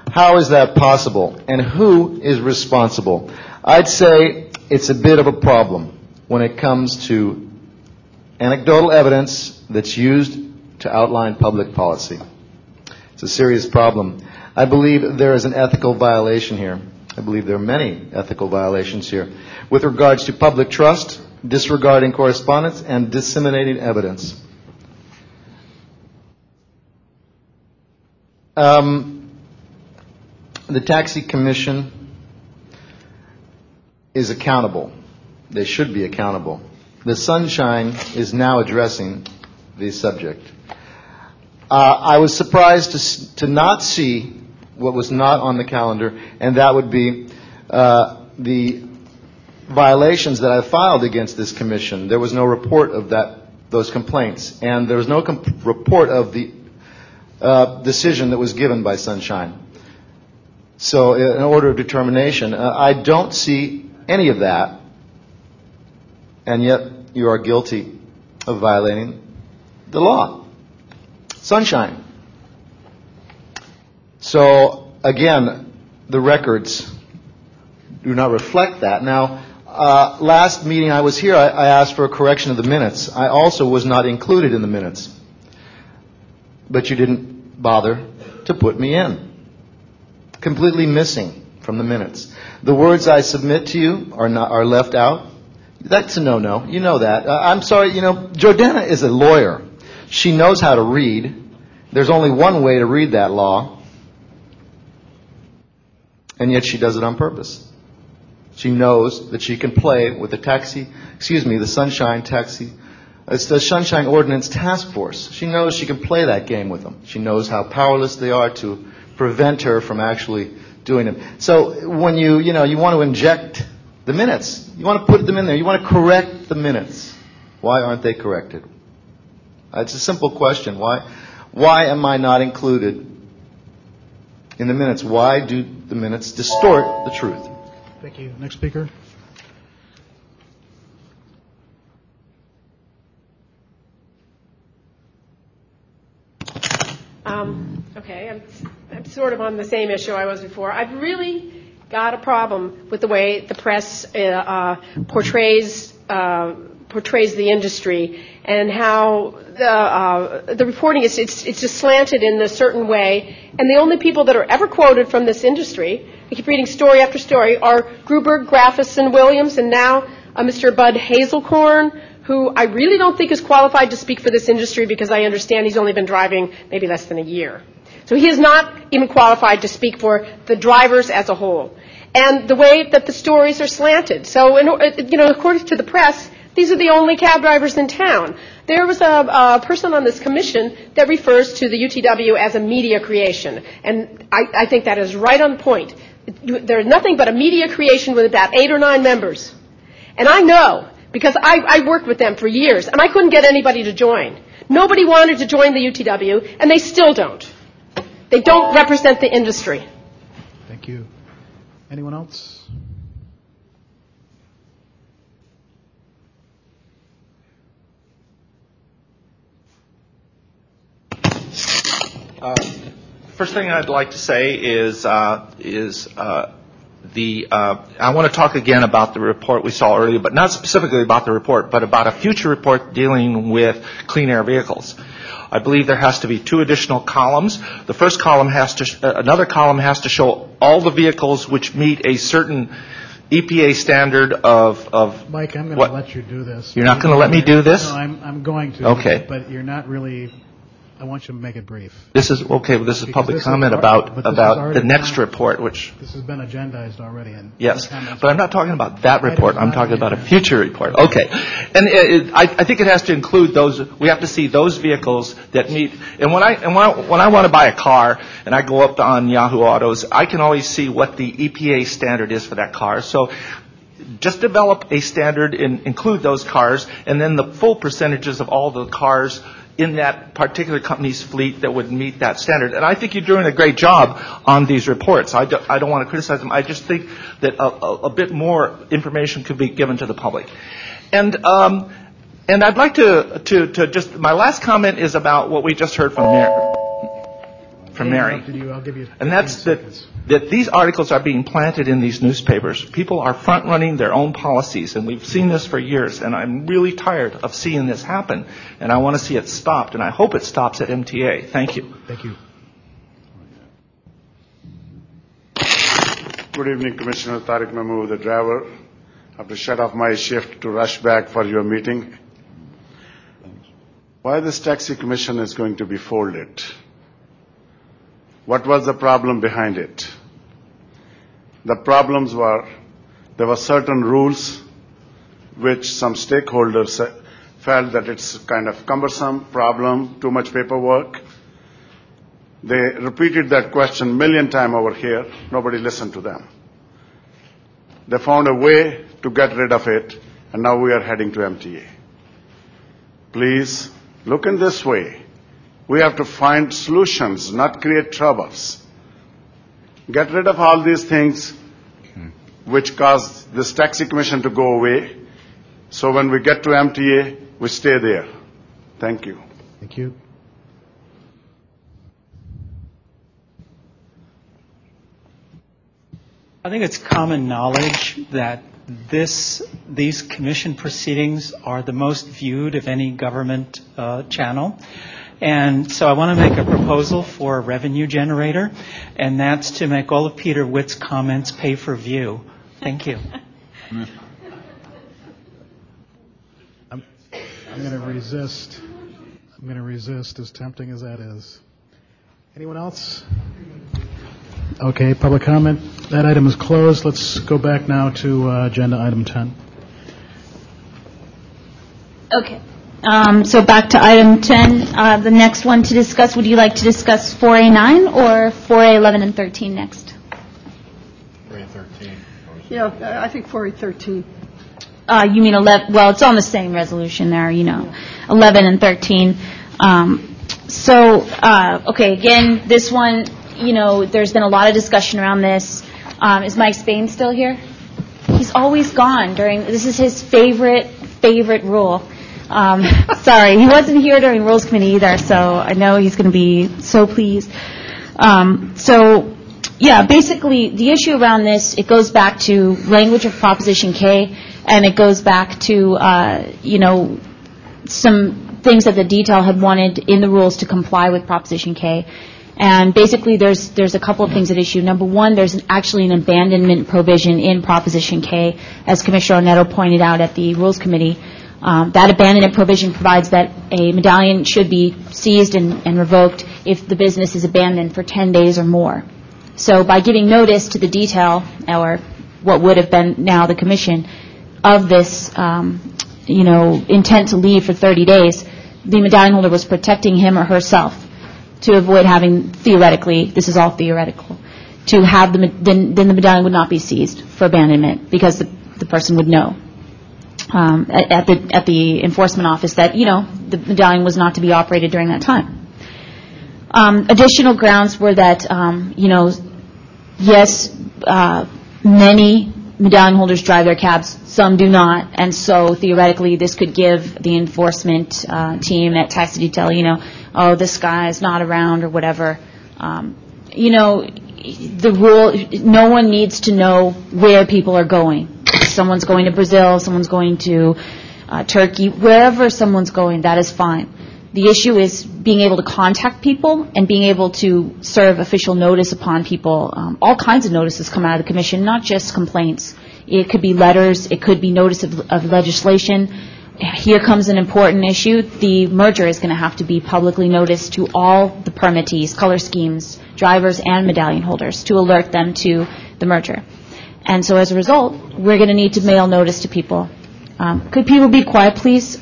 How is that possible? And who is responsible? I'd say it's a bit of a problem when it comes to anecdotal evidence that's used to outline public policy. It's a serious problem. I believe there is an ethical violation here. I believe there are many ethical violations here with regards to public trust, disregarding correspondence, and disseminating evidence. Um, the Taxi Commission is accountable they should be accountable. The Sunshine is now addressing the subject. Uh, I was surprised to, to not see what was not on the calendar, and that would be uh, the violations that I filed against this commission. There was no report of that, those complaints, and there was no com- report of the uh, decision that was given by Sunshine. So, an order of determination. Uh, I don't see any of that, and yet you are guilty of violating the law. Sunshine. So, again, the records do not reflect that. Now, uh, last meeting I was here, I, I asked for a correction of the minutes. I also was not included in the minutes. But you didn't bother to put me in. Completely missing from the minutes. The words I submit to you are not are left out. That's a no-no. You know that. Uh, I'm sorry. You know, Jordana is a lawyer. She knows how to read. There's only one way to read that law, and yet she does it on purpose. She knows that she can play with the taxi, excuse me, the Sunshine Taxi, it's the Sunshine Ordinance Task Force. She knows she can play that game with them. She knows how powerless they are to prevent her from actually doing it. So when you, you know, you want to inject the minutes, you want to put them in there, you want to correct the minutes. Why aren't they corrected? It's a simple question. Why, why am I not included in the minutes? Why do the minutes distort the truth? Thank you. Next speaker. Um, okay, I'm, I'm sort of on the same issue I was before. I've really got a problem with the way the press uh, uh, portrays uh, portrays the industry and how the uh, the reporting is it's it's just slanted in a certain way. And the only people that are ever quoted from this industry, I keep reading story after story, are Gruber, Graffis, and Williams, and now uh, Mr. Bud Hazelkorn, who I really don't think is qualified to speak for this industry because I understand he's only been driving maybe less than a year. So he is not even qualified to speak for the drivers as a whole. And the way that the stories are slanted. So, in, you know, according to the press, these are the only cab drivers in town. There was a, a person on this commission that refers to the UTW as a media creation. And I, I think that is right on point. There's nothing but a media creation with about eight or nine members. And I know, because I, I worked with them for years, and I couldn't get anybody to join. Nobody wanted to join the UTW, and they still don't. They don't represent the industry. Thank you. Anyone else? Uh, First thing I'd like to say is, uh, is uh, the, uh, I want to talk again about the report we saw earlier, but not specifically about the report, but about a future report dealing with clean air vehicles. I believe there has to be two additional columns. The first column has to, sh- uh, another column has to show all the vehicles which meet a certain EPA standard of, of Mike, I'm going to let you do this. You're not gonna let me do this? No, I'm, I'm going to. Okay. But you're not really, I want you to make it brief. This is, okay, this is public comment about, but this is about the next report, which, This has been agendized already, and. yes, but I'm not talking about that report, I'm talking about a future report, okay. And I, I think it has to include those, we have to see those vehicles that meet, and when I, and when I, when I want to buy a car, and I go up on Yahoo Autos, I can always see what the EPA standard is for that car, so just develop a standard and include those cars, and then the full percentages of all the cars in that particular company's fleet that would meet that standard. And I think you're doing a great job on these reports. I don't, want to criticize them. I just think that a, bit more information could be given to the public. And, um, and I'd like to, just, my last comment is about what we just heard from. From I Mary. interrupted you, I'll give you And that's that, that these articles are being planted in these newspapers. People are front running their own policies, and we've seen this for years, and I'm really tired of seeing this happen. And I want to see it stopped, and I hope it stops at MTA. Thank you. Thank you. Good evening, Commissioner Tariq Mahmood, the driver. I have to shut off my shift to rush back for your meeting. Why this taxi commission is going to be folded? What was the problem behind it? The problems were there were certain rules which some stakeholders felt that it's kind of cumbersome problem, too much paperwork. They repeated that question million times over here. Nobody listened to them. They found a way to get rid of it, and now we are heading to MTA. Please look in this way. We have to find solutions, not create troubles. Get rid of all these things which cause this taxi commission to go away. So when we get to MTA, we stay there. Thank you. Thank you. I think it's common knowledge that this, these commission proceedings are the most viewed of any government uh, channel. And so I want to make a proposal for a revenue generator, and that's to make all of Peter Witt's comments pay for view. Thank you. I'm going to resist. I'm going to resist, as tempting as that is. Anyone else? Okay, public comment. That item is closed. Let's go back now to uh, agenda item 10. Okay. Um, So back to item 10. Uh, The next one to discuss, would you like to discuss 4A9 or 4A11 and 13 next? 4A13. Yeah, I think 4A13. Uh, You mean 11, well, it's on the same resolution there, you know, 11 and 13. Um, So, uh, okay, again, this one, you know, there's been a lot of discussion around this. Um, Is Mike Spain still here? He's always gone during, this is his favorite, favorite rule. Um, Sorry, he wasn't here during Rules Committee either, so I know he's going to be so pleased. Um, So, yeah, basically, the issue around this, it goes back to language of Proposition K, and it goes back to, uh, you know, some things that the detail had wanted in the rules to comply with Proposition K. And basically, there's, there's a couple of things at issue. Number one, there's an- actually an abandonment provision in Proposition K, as Commissioner Onetto pointed out at the Rules Committee. Um, That abandonment provision provides that a medallion should be seized and and revoked if the business is abandoned for 10 days or more. So by giving notice to the detail, or what would have been now the commission, of this, um, you know, intent to leave for 30 days, the medallion holder was protecting him or herself to avoid having, theoretically, this is all theoretical, to have the, then then the medallion would not be seized for abandonment, because the the person would know um, at the at the enforcement office that, you know, the medallion was not to be operated during that time. Um, Additional grounds were that, um, you know, yes, uh, many medallion holders drive their cabs, some do not, and so theoretically, this could give the enforcement uh, team at taxi detail, you know, oh, this guy is not around or whatever. Um, You know, the rule, no one needs to know where people are going. Someone's going to Brazil, someone's going to uh, Turkey, wherever someone's going, that is fine. The issue is being able to contact people and being able to serve official notice upon people. Um, All kinds of notices come out of the commission, not just complaints. It could be letters, it could be notice of of legislation. Here comes an important issue. The merger is going to have to be publicly noticed to all the permittees, color schemes, drivers, and medallion holders to alert them to the merger. And so as a result, we're going to need to mail notice to people. Um, Could people be quiet, please?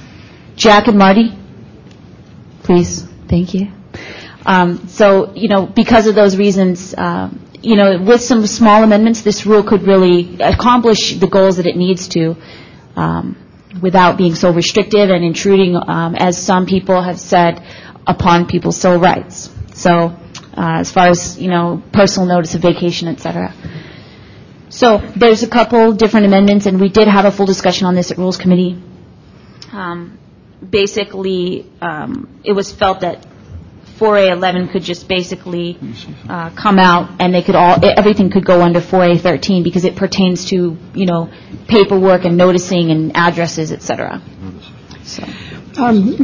Jack and Marty? Please, thank you. Um, So, you know, because of those reasons, uh, you know, with some small amendments, this rule could really accomplish the goals that it needs to um, without being so restrictive and intruding, um, as some people have said, upon people's civil rights. So uh, as far as, you know, personal notice of vacation, et cetera. So there's a couple different amendments, and we did have a full discussion on this at Rules Committee. Um, Basically, um, it was felt that 4A11 could just basically uh, come out, and they could all, everything could go under 4A13 because it pertains to, you know, paperwork and noticing and addresses, et cetera. So. Um,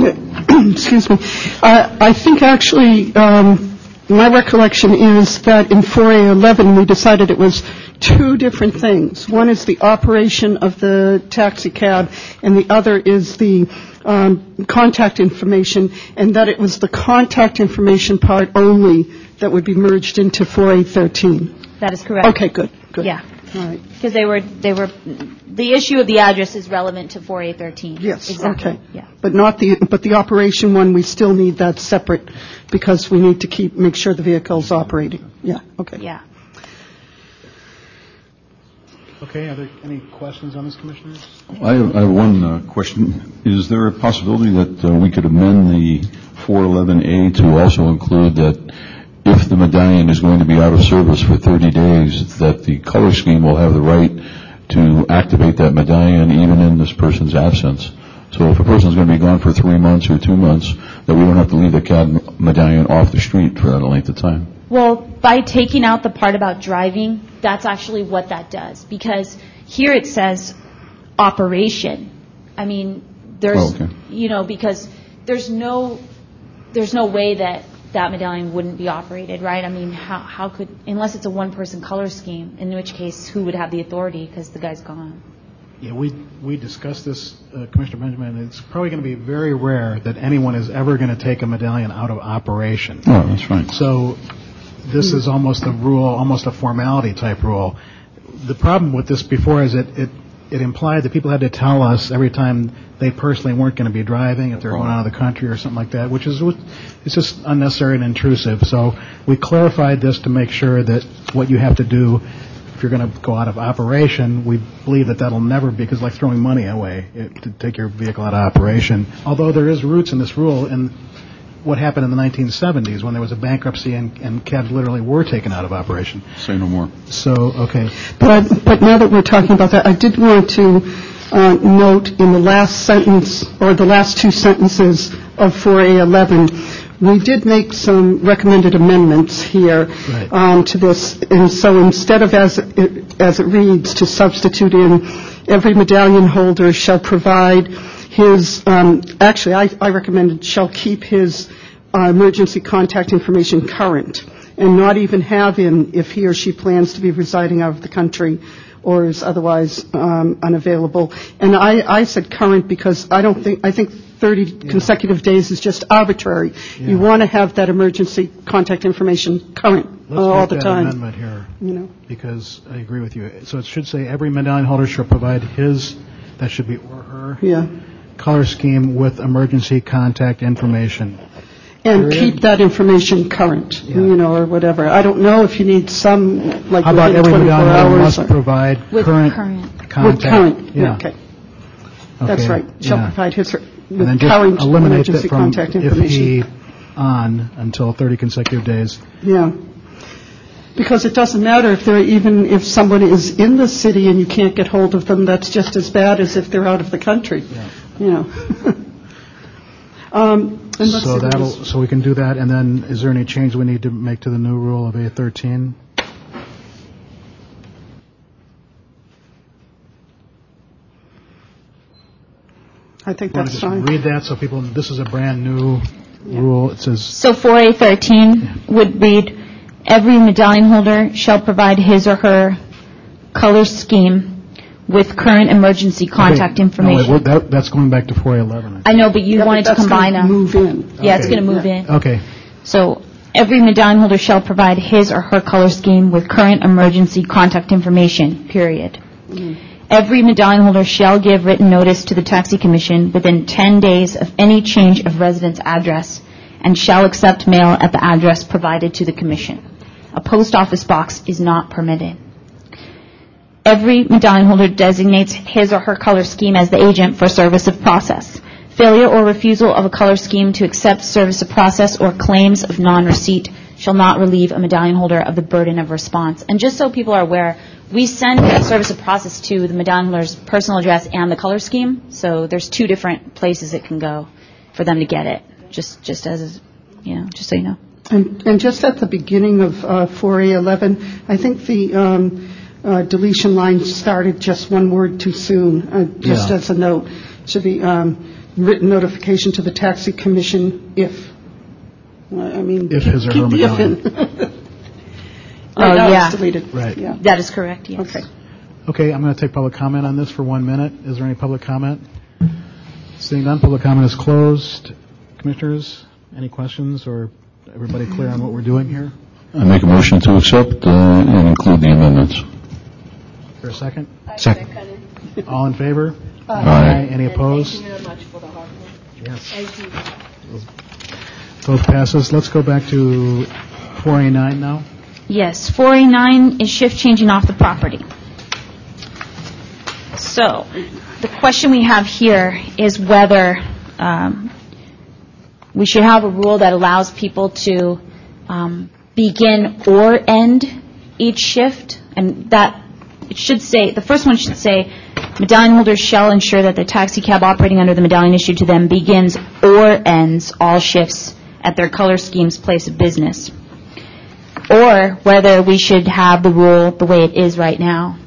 Excuse me. Uh, I think actually, um, my recollection is that in 4A11, we decided it was two different things. One is the operation of the taxi cab, and the other is the um, contact information, and that it was the contact information part only that would be merged into 4A13. That is correct. Okay, good, good. Yeah. All right. Because they were, they were, the issue of the address is relevant to 4A13. Yes, Exactly. okay. Yeah. But not the, but the operation one, we still need that separate because we need to keep, make sure the vehicle's operating. Yeah, okay. Yeah. Okay, are there any questions on this, Commissioners? I have, I have one uh, question. Is there a possibility that uh, we could amend the 411A to also include that if the medallion is going to be out of service for 30 days, that the color scheme will have the right to activate that medallion even in this person's absence? So if a person's going to be gone for three months or two months, that we don't have to leave the CAD medallion off the street for that length of time? Well, by taking out the part about driving, that's actually what that does. Because here it says operation. I mean, there's, Oh, okay. you know, because there's no, there's no way that that medallion wouldn't be operated, right? I mean, how, how could, unless it's a one-person color scheme, in which case, who would have the authority because the guy's gone? Yeah, we, we discussed this, uh, Commissioner Benjamin, and it's probably going to be very rare that anyone is ever going to take a medallion out of operation. Oh, that's right. So this is almost a rule, almost a formality type rule. The problem with this before is it, it, it implied that people had to tell us every time they personally weren't going to be driving, if they were going out of the country or something like that, which is, it's just unnecessary and intrusive. So we clarified this to make sure that what you have to do if you're going to go out of operation, we believe that that'll never be, because like throwing money away it, to take your vehicle out of operation. Although there is roots in this rule in what happened in the 1970s when there was a bankruptcy and, and cabs literally were taken out of operation. Say no more. So, okay. But, but now that we're talking about that, I did want to uh, note in the last sentence, or the last two sentences of 4A11, we did make some recommended amendments here Right. um, to this. And so instead of as it, as it reads, to substitute in, every medallion holder shall provide his, um, actually, I, I recommended shall keep his uh, emergency contact information current and not even have him if he or she plans to be residing out of the country or is otherwise um, unavailable. And I, I said current because I don't think, I think 30 consecutive days is just arbitrary. You want to have that emergency contact information current Let's all the that time. amendment here. You know. Because I agree with you. So it should say every medallion holder shall provide his, that should be or her, Yeah. Color scheme with emergency contact information. And Period. keep that information current, you know, or whatever. I don't know if you need some, like How about within every 24 medallion holder hours. must or- provide With current current. contact? With current, Yeah. okay. That's Okay, right. Shall yeah. provide his, or- And then with just current eliminate emergency that from contact if information. he on until 30 consecutive days. Yeah. Because it doesn't matter if they're, even if someone is in the city and you can't get hold of them, that's just as bad as if they're out of the country, you know. Um, and So that'll, so we can do that, and then is there any change we need to make to the new rule of A13? I think Want that's to just fine. read that so people, this is a brand-new rule. It says, So 4A13 would read, every medallion holder shall provide his or her color scheme with current emergency contact Okay, no, information. wait, that- That's going back to 4A11. I know, but you Yeah, but wanted to that's gonna combine them. Move in. Yeah, it's going to move in. Okay, So every medallion holder shall provide his or her color scheme with current emergency contact information, period. Mm-hmm. Every medallion holder shall give written notice to the taxi commission within 10 days of any change of residence address and shall accept mail at the address provided to the commission. A post office box is not permitted. Every medallion holder designates his or her color scheme as the agent for service of process. Failure or refusal of a color scheme to accept service of process or claims of non-receipt shall not relieve a medallion holder of the burden of response. And just so people are aware, we send service of process to the medallion holder's personal address and the color scheme, so there's two different places it can go for them to get it, just, just as, you know, just so you know. And, and just at the beginning of uh, 4A11, I think the um, deletion line started just one word too soon, uh, just Yeah. as a note. Should be um, written notification to the taxi commission if, uh, I mean. If his or keep her the if in. Oh, now yeah. it's deleted. Right. Yeah. That is correct, yes. Okay. okay, I'm going to take public comment on this for one minute. Is there any public comment? Seeing none, public comment is closed. Commissioners, any questions, or everybody clear on what we're doing here? I make a motion to accept uh, and include the amendments. For a second? Second. All in favor? Aye. Any opposed? Thank you very much for the hard work. Yes. Thank you. Both passes. Let's go back to 4A9 now. Yes, 4A9 is shift changing off the property. So, the question we have here is whether um, we should have a rule that allows people to um, begin or end each shift, and that, it should say, the first one should say, medallion holders shall ensure that the taxi cab operating under the medallion issued to them begins or ends all shifts at their color scheme's place of business or whether we should have the rule the way it is right now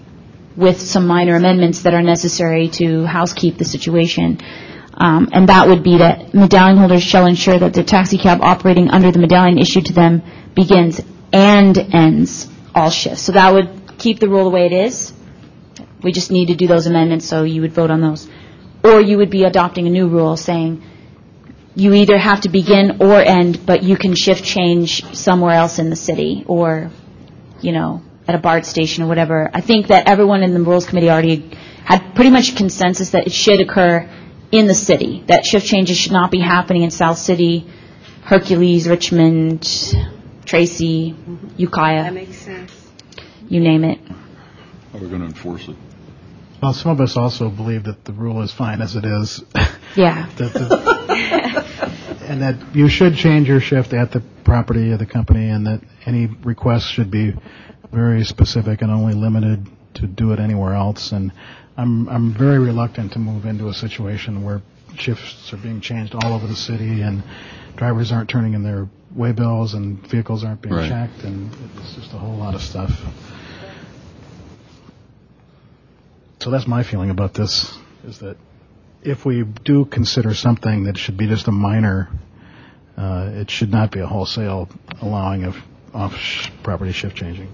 with some minor amendments that are necessary to housekeep the situation. Um, And that would be that medallion holders shall ensure that the taxi cab operating under the medallion issued to them begins and ends all shifts. So that would keep the rule the way it is. We just need to do those amendments, so you would vote on those. Or you would be adopting a new rule saying you either have to begin or end, but you can shift change somewhere else in the city or, you know, at a BART station or whatever. I think that everyone in the Rules Committee already had pretty much consensus that it should occur in the city, that shift changes should not be happening in South City, Hercules, Richmond, Tracy, mm-hmm. Ukiah. That makes sense. You name it. How are we going to enforce it? Well, some of us also believe that the rule is fine as it is. Yeah. That the- And that you should change your shift at the property of the company, and that any requests should be very specific and only limited to do it anywhere else. And I'm, I'm very reluctant to move into a situation where shifts are being changed all over the city, and drivers aren't turning in their way bills, and vehicles aren't being Right. checked, and it's just a whole lot of stuff. So that's my feeling about this, is that if we do consider something that should be just a minor, uh, it should not be a wholesale allowing of off-property shift changing.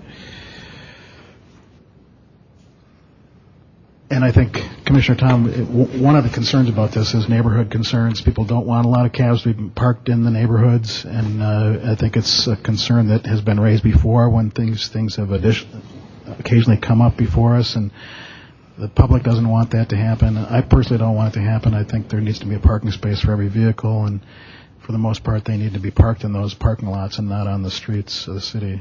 And I think, Commissioner Tom, it- w- one of the concerns about this is neighborhood concerns. People don't want a lot of cabs to be parked in the neighborhoods, and uh, I think it's a concern that has been raised before when things things have occasionally come up before us, and the public doesn't want that to happen. I personally don't want it to happen. I think there needs to be a parking space for every vehicle, and for the most part, they need to be parked in those parking lots and not on the streets of the city.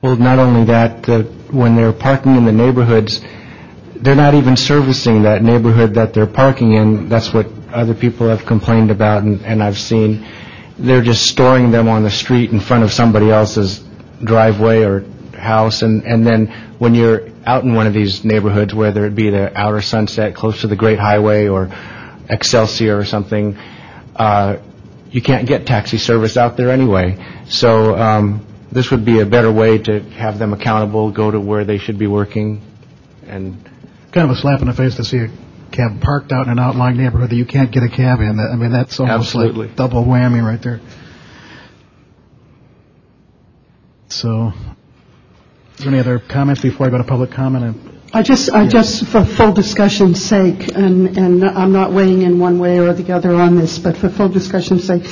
Well, not only that, uh, when they're parking in the neighborhoods, they're not even servicing that neighborhood that they're parking in. That's what other people have complained about, and and I've seen. They're just storing them on the street in front of somebody else's driveway or house, and and then when you're out in one of these neighborhoods, whether it be the outer Sunset, close to the Great Highway, or Excelsior or something, uh, you can't get taxi service out there anyway. So um, this would be a better way to have them accountable, go to where they should be working, and Kind of a slap in the face to see a cab parked out in an outlying neighborhood that you can't get a cab in. I mean, that's almost Absolutely. like double whammy right there. So, is there any other comments before I go to public comment? I just, I just, for full discussion's sake, and, and I'm not weighing in one way or the other on this, but for full discussion's sake,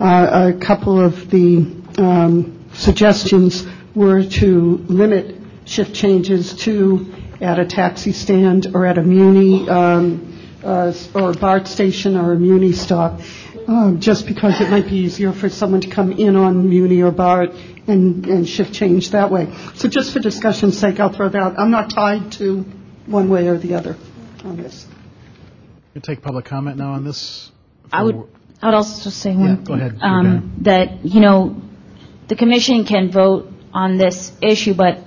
uh, a couple of the um, suggestions were to limit shift changes to at a taxi stand or at a Muni, um, uh, or BART station or a Muni stop, um, just because it might be easier for someone to come in on Muni or BART and, and shift change that way. So just for discussion's sake, I'll throw that out. I'm not tied to one way or the other on this. You take public comment now on this? I would, I would also say Yeah, one. go ahead. um, That, you know, the commission can vote on this issue, but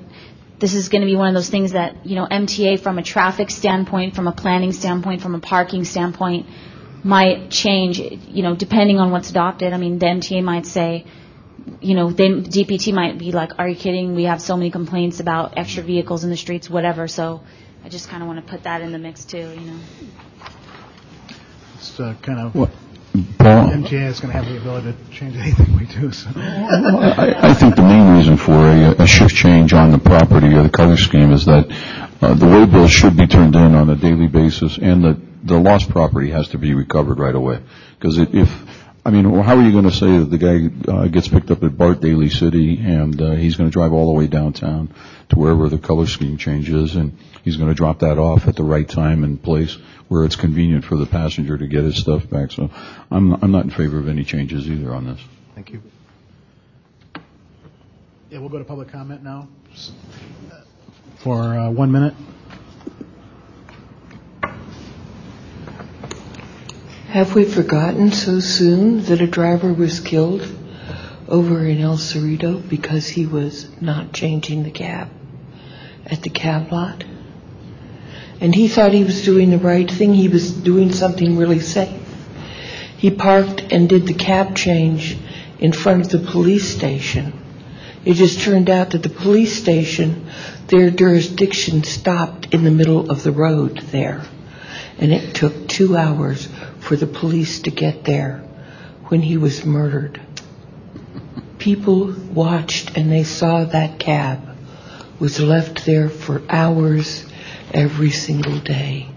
this is going to be one of those things that, you know, MTA from a traffic standpoint, from a planning standpoint, from a parking standpoint, might change, you know, depending on what's adopted. I mean, the MTA might say, you know, they, DPT might be like, are you kidding? We have so many complaints about extra vehicles in the streets, whatever. So I just kind of want to put that in the mix too, you know. It's uh, kind of, Paul? MTA is going to have the ability to change anything we do, so. I I think the main reason for a a shift change on the property or the color scheme is that uh, the way bills should be turned in on a daily basis, and that the lost property has to be recovered right away. Because if, I mean, how are you going to say that the guy uh, gets picked up at Bart Daly City and uh, he's going to drive all the way downtown to wherever the color scheme change is, and he's going to drop that off at the right time and place where it's convenient for the passenger to get his stuff back. So I'm I'm not in favor of any changes either on this. Thank you. Yeah, we'll go to public comment now for uh, one minute. Have we forgotten so soon that a driver was killed over in El Cerrito because he was not changing the cab at the cab lot? And he thought he was doing the right thing. He was doing something really safe. He parked and did the cab change in front of the police station. It just turned out that the police station, their jurisdiction stopped in the middle of the road there. And it took two hours for the police to get there when he was murdered. People watched and they saw that cab was left there for hours every single day.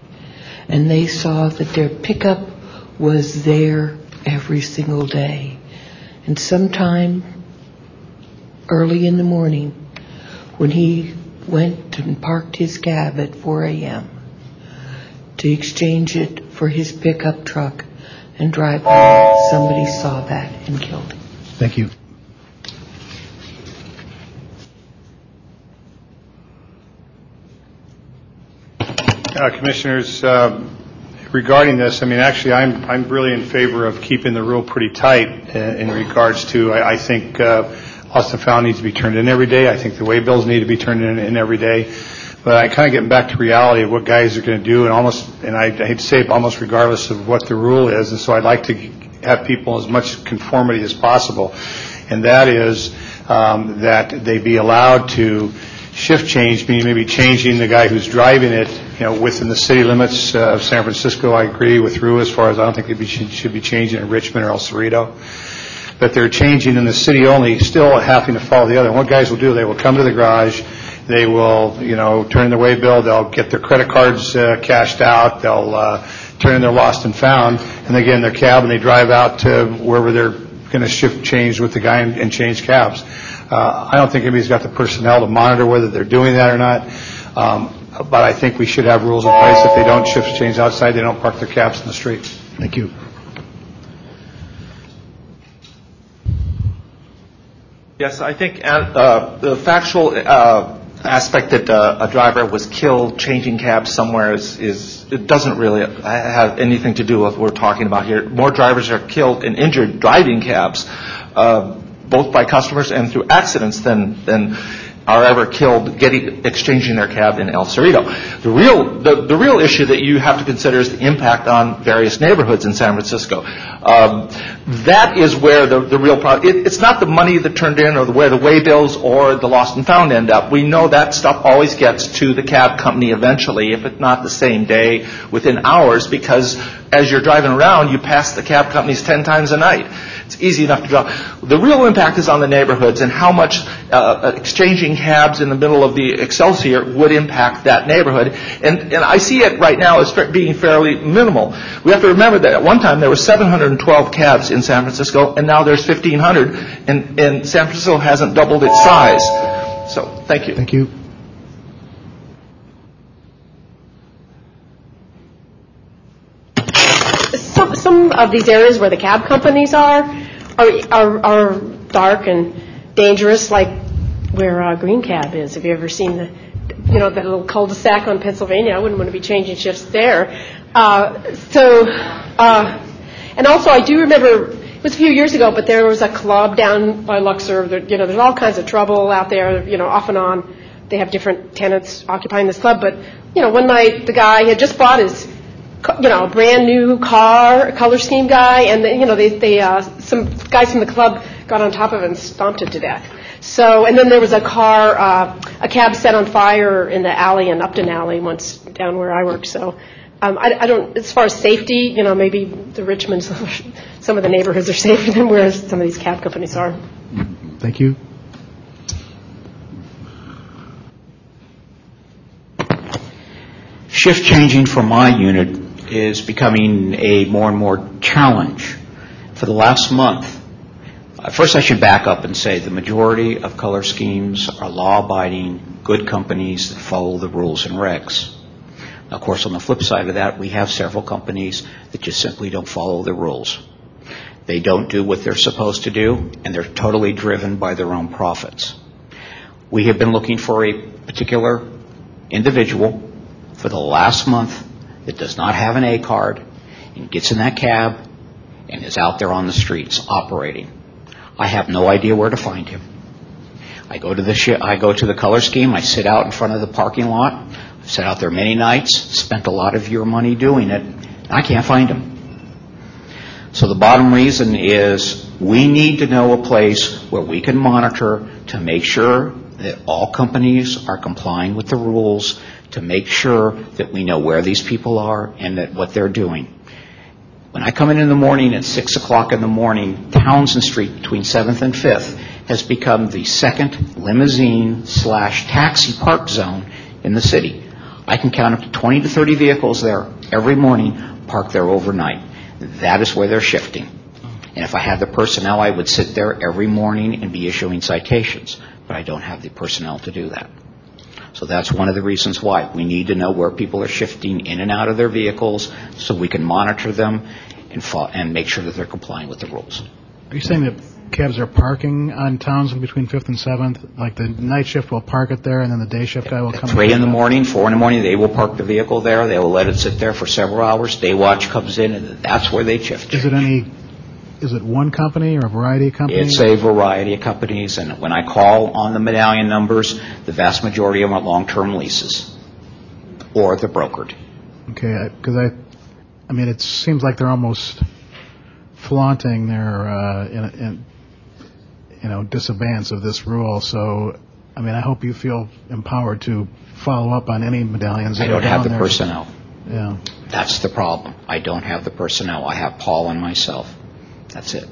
And they saw that their pickup was there every single day. And sometime early in the morning, when he went and parked his cab at 4 a.m. to exchange it for his pickup truck and drive home, somebody saw that and killed him. Thank you. Commissioners, uh, regarding this, I mean, actually, I'm I'm really in favor of keeping the rule pretty tight uh, in regards to, I, I think uh, and found needs to be turned in every day. I think the way bills need to be turned in, in every day. But I kind of getting back to reality of what guys are going to do, and almost, and I, I hate to say it, almost regardless of what the rule is. And so I'd like to have people as much conformity as possible, and that is um, that they be allowed to shift change, meaning maybe changing the guy who's driving it, you know, within the city limits uh, of San Francisco. I agree with Rue as far as I don't think it be, should be changing in Richmond or El Cerrito. But they're changing in the city only, still having to follow the other. And what guys will do, they will come to the garage, they will, you know, turn in their way bill, they'll get their credit cards uh, cashed out, they'll uh, turn in their lost and found, and they get in their cab and they drive out to wherever they're going to shift change with the guy and, and change cabs. Uh, I don't think anybody's got the personnel to monitor whether they're doing that or not. Um, but I think we should have rules in place. If they don't shift change outside, they don't park their cabs in the street. Thank you. Yes, I think uh, the factual uh, aspect that uh, a driver was killed changing cabs somewhere is, is it doesn't really have anything to do with what we're talking about here. More drivers are killed and injured driving cabs, uh, both by customers and through accidents than are ever killed getting exchanging their cab in El Cerrito. The real the, real issue that you have to consider is the impact on various neighborhoods in San Francisco. Um, that is where the, real problem. It, it's not the money that turned in or the, where the way bills or the lost and found end up. We know that stuff always gets to the cab company eventually, if it's not the same day, within hours, because as you're driving around, you pass the cab companies ten times a night. It's easy enough to drop. The real impact is on the neighborhoods and how much uh, exchanging cabs in the middle of the Excelsior would impact that neighborhood. And, and I see it right now as being fairly minimal. We have to remember that at one time there were 712 cabs in San Francisco, and now there's 1,500, and, and San Francisco hasn't doubled its size. So, thank you. Thank you. Some, some of these areas where the cab companies are, are, dark and dangerous, like where uh, Green Cab is. Have you ever seen the, you know, that little cul-de-sac on Pennsylvania? I wouldn't want to be changing shifts there. Uh, so, uh, and also I do remember it was a few years ago, but there was a club down by Luxor. You know, there's all kinds of trouble out there. You know, off and on. They have different tenants occupying this club, but you know, one night the guy had just bought his you know, brand new car, color scheme guy, and you know, they, they uh, some guys from the club got on top of it and stomped him to death. So, and then there was a car, uh, a cab set on fire in the alley in Upton Alley once down where I work. So, um, I, I don't, as far as safety, you know, maybe the Richmond, some of the neighborhoods are safer than where some of these cab companies are. Thank you. Shift changing for my unit is becoming a more and more challenge For the last month, first I should back up and say the majority of color schemes are law-abiding, good companies that follow the rules and regs. Of course, on the flip side of that, we have several companies that just simply don't follow the rules. They don't do what they're supposed to do, and they're totally driven by their own profits. We have been looking for a particular individual for the last month that does not have an A card and gets in that cab and is out there on the streets operating. I have no idea where to find him. I go to the shi I go to the color scheme. I sit out in front of the parking lot. I've sat out there many nights. Spent a lot of your money doing it. I can't find him. So the bottom reason is we need to know a place where we can monitor to make sure that all companies are complying with the rules, to make sure that we know where these people are and that what they're doing. When I come in in the morning at 6 o'clock in the morning, Townsend Street between 7th and 5th has become the second limousine slash taxi park zone in the city. I can count up to 20 to 30 vehicles there every morning parked there overnight. That is where they're shifting. And if I had the personnel, I would sit there every morning and be issuing citations. But I don't have the personnel to do that. So that's one of the reasons why. We need to know where people are shifting in and out of their vehicles so we can monitor them and, fo- and make sure that they're complying with the rules. Are you saying that cabs are parking on Townsend between 5th and 7th? Like the night shift will park it there and then the day shift guy will come? Three in the morning, four in the morning, they will park the vehicle there. They will let it sit there for several hours. Day watch comes in, and that's where they shift. Is it any, is it one company or a variety of companies? It's a variety of companies, and when I call on the medallion numbers, the vast majority of them are long-term leases, or they're brokered. Okay, because I, I mean, it seems like they're almost flaunting their, uh, in, in, you know, disobeyance of this rule. So, I mean, I hope you feel empowered to follow up on any medallions that I don't have the there. personnel. Yeah. That's the problem. I don't have the personnel. I have Paul and myself. That's it.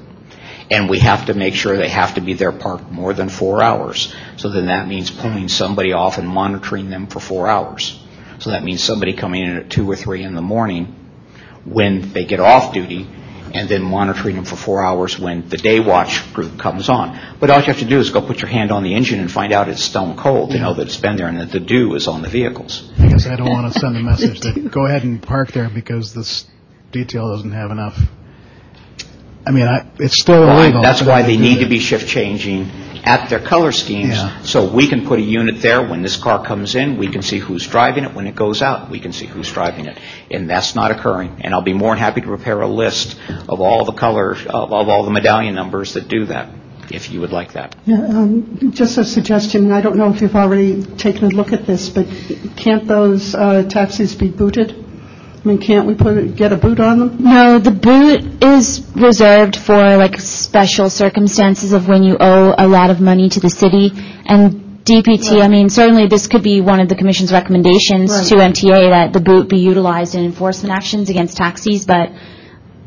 And we have to make sure they have to be there parked more than four hours. So then that means pulling somebody off and monitoring them for four hours. So that means somebody coming in at two or three in the morning when they get off duty and then monitoring them for four hours when the day watch group comes on. But all you have to do is go put your hand on the engine and find out it's stone cold to know that it's been there and that the dew is on the vehicles. I guess I don't want to send the message that go ahead and park there because this detail doesn't have enough. I mean, I, it's still Well, illegal. That's why they need that. to be shift changing at their color schemes, Yeah. so we can put a unit there. When this car comes in, we can see who's driving it. When it goes out, we can see who's driving it. And that's not occurring. And I'll be more than happy to prepare a list of all the colors, of of all the medallion numbers that do that, if you would like that. Yeah, um, Just a suggestion, I don't know if you've already taken a look at this, but can't those uh, taxis be booted? I mean, can't we put, get a boot on them? No, the boot is reserved for like special circumstances of when you owe a lot of money to the city. And DPT, I mean, certainly this could be one of the commission's recommendations to MTA that the boot be utilized in enforcement actions against taxis, but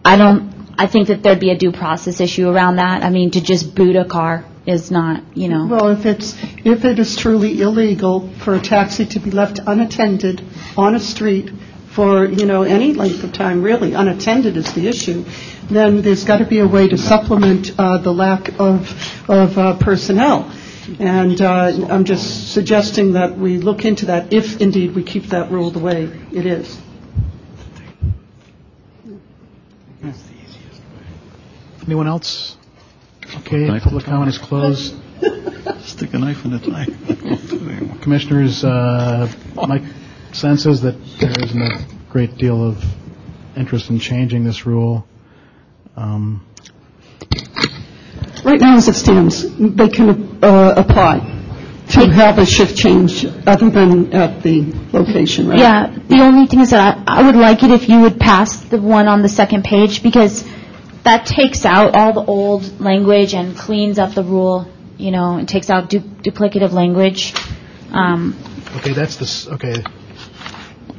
I don't, I think that there'd be a due process issue around that. I mean, to just boot a car is not, you know. Well, if it's, if it is truly illegal for a taxi to be left unattended on a street for, you know, any length of time, really, unattended is the issue, then there's got to be a way to supplement uh, the lack of, of uh, personnel. And uh, I'm just suggesting that we look into that if indeed we keep that rule the way it is. Anyone else? Okay, public comment is closed. Stick a knife in the tie. Commissioners, uh, my sense is that there isn't a great deal of interest in changing this rule. Um, Right now, as it stands, they can uh, apply to have a shift change other than at the location, right? Yeah, the only thing is that I I would like it if you would pass the one on the second page because that takes out all the old language and cleans up the rule, you know, and takes out du- duplicative language. Um, Okay, that's the, s- okay.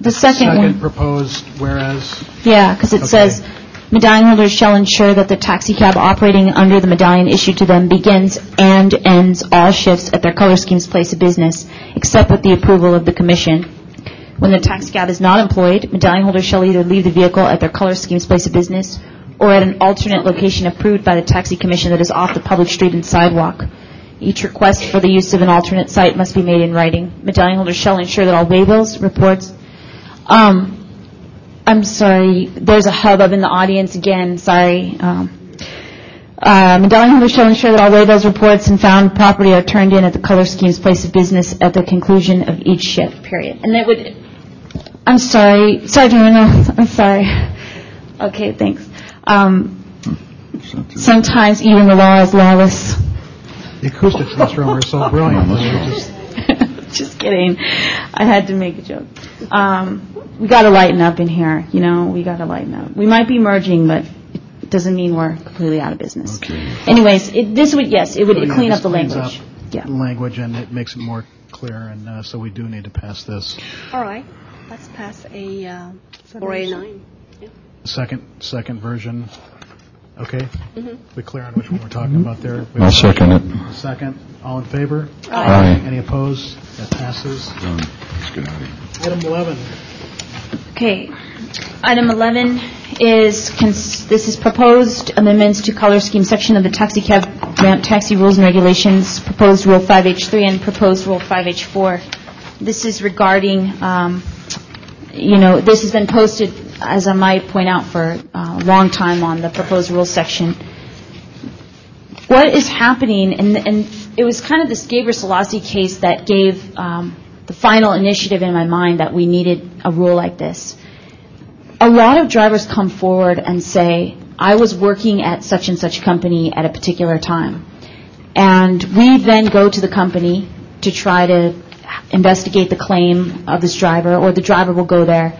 The second one. Second proposed whereas, Yeah, because it says, medallion holders shall ensure that the taxi cab operating under the medallion issued to them begins and ends all shifts at their color scheme's place of business, except with the approval of the commission. When the taxi cab is not employed, medallion holders shall either leave the vehicle at their color scheme's place of business or at an alternate location approved by the taxi commission that is off the public street and sidewalk. Each request for the use of an alternate site must be made in writing. Medallion holders shall ensure that all waybills, reports, um, I'm sorry, there's a hubbub in the audience again, sorry. Um, uh, Medallion holders shall ensure that all waybills, reports, and found property are turned in at the color scheme's place of business at the conclusion of each shift, period. And that would, I'm sorry, Sergeant Reynolds, I'm sorry. Okay, thanks. Um, sometimes even the law is lawless. The acoustics in this room are so brilliant. It's just- Just kidding. I had to make a joke. Um, we got to lighten up in here. You know, we got to lighten up. We might be merging, but it doesn't mean we're completely out of business. Okay. Anyways, it, this would yes, it would Yeah, clean this up the cleans language. up Yeah. Language, and it makes it more clear, and uh, so we do need to pass this. All right, let's pass a uh, 4A9. Second, second version, okay? We clear on which one we're talking about there? We I'll second it. Second, all in favor? Aye. Any opposed? That passes. Let's get out of here. Item 11. Okay. Item 11 is, cons- this is proposed amendments to color scheme section of the taxi cab ramp taxi rules and regulations, proposed Rule 5H3 and proposed Rule 5H4. This is regarding, um, you know, this has been posted, as I might point out, for uh, a long time on the proposed rules section. What is happening, and, and it was kind of this Gabriel Selassie case that gave um, the final initiative in my mind that we needed a rule like this. A lot of drivers come forward and say, I was working at such and such company at a particular time. And we then go to the company to try to investigate the claim of this driver, or the driver will go there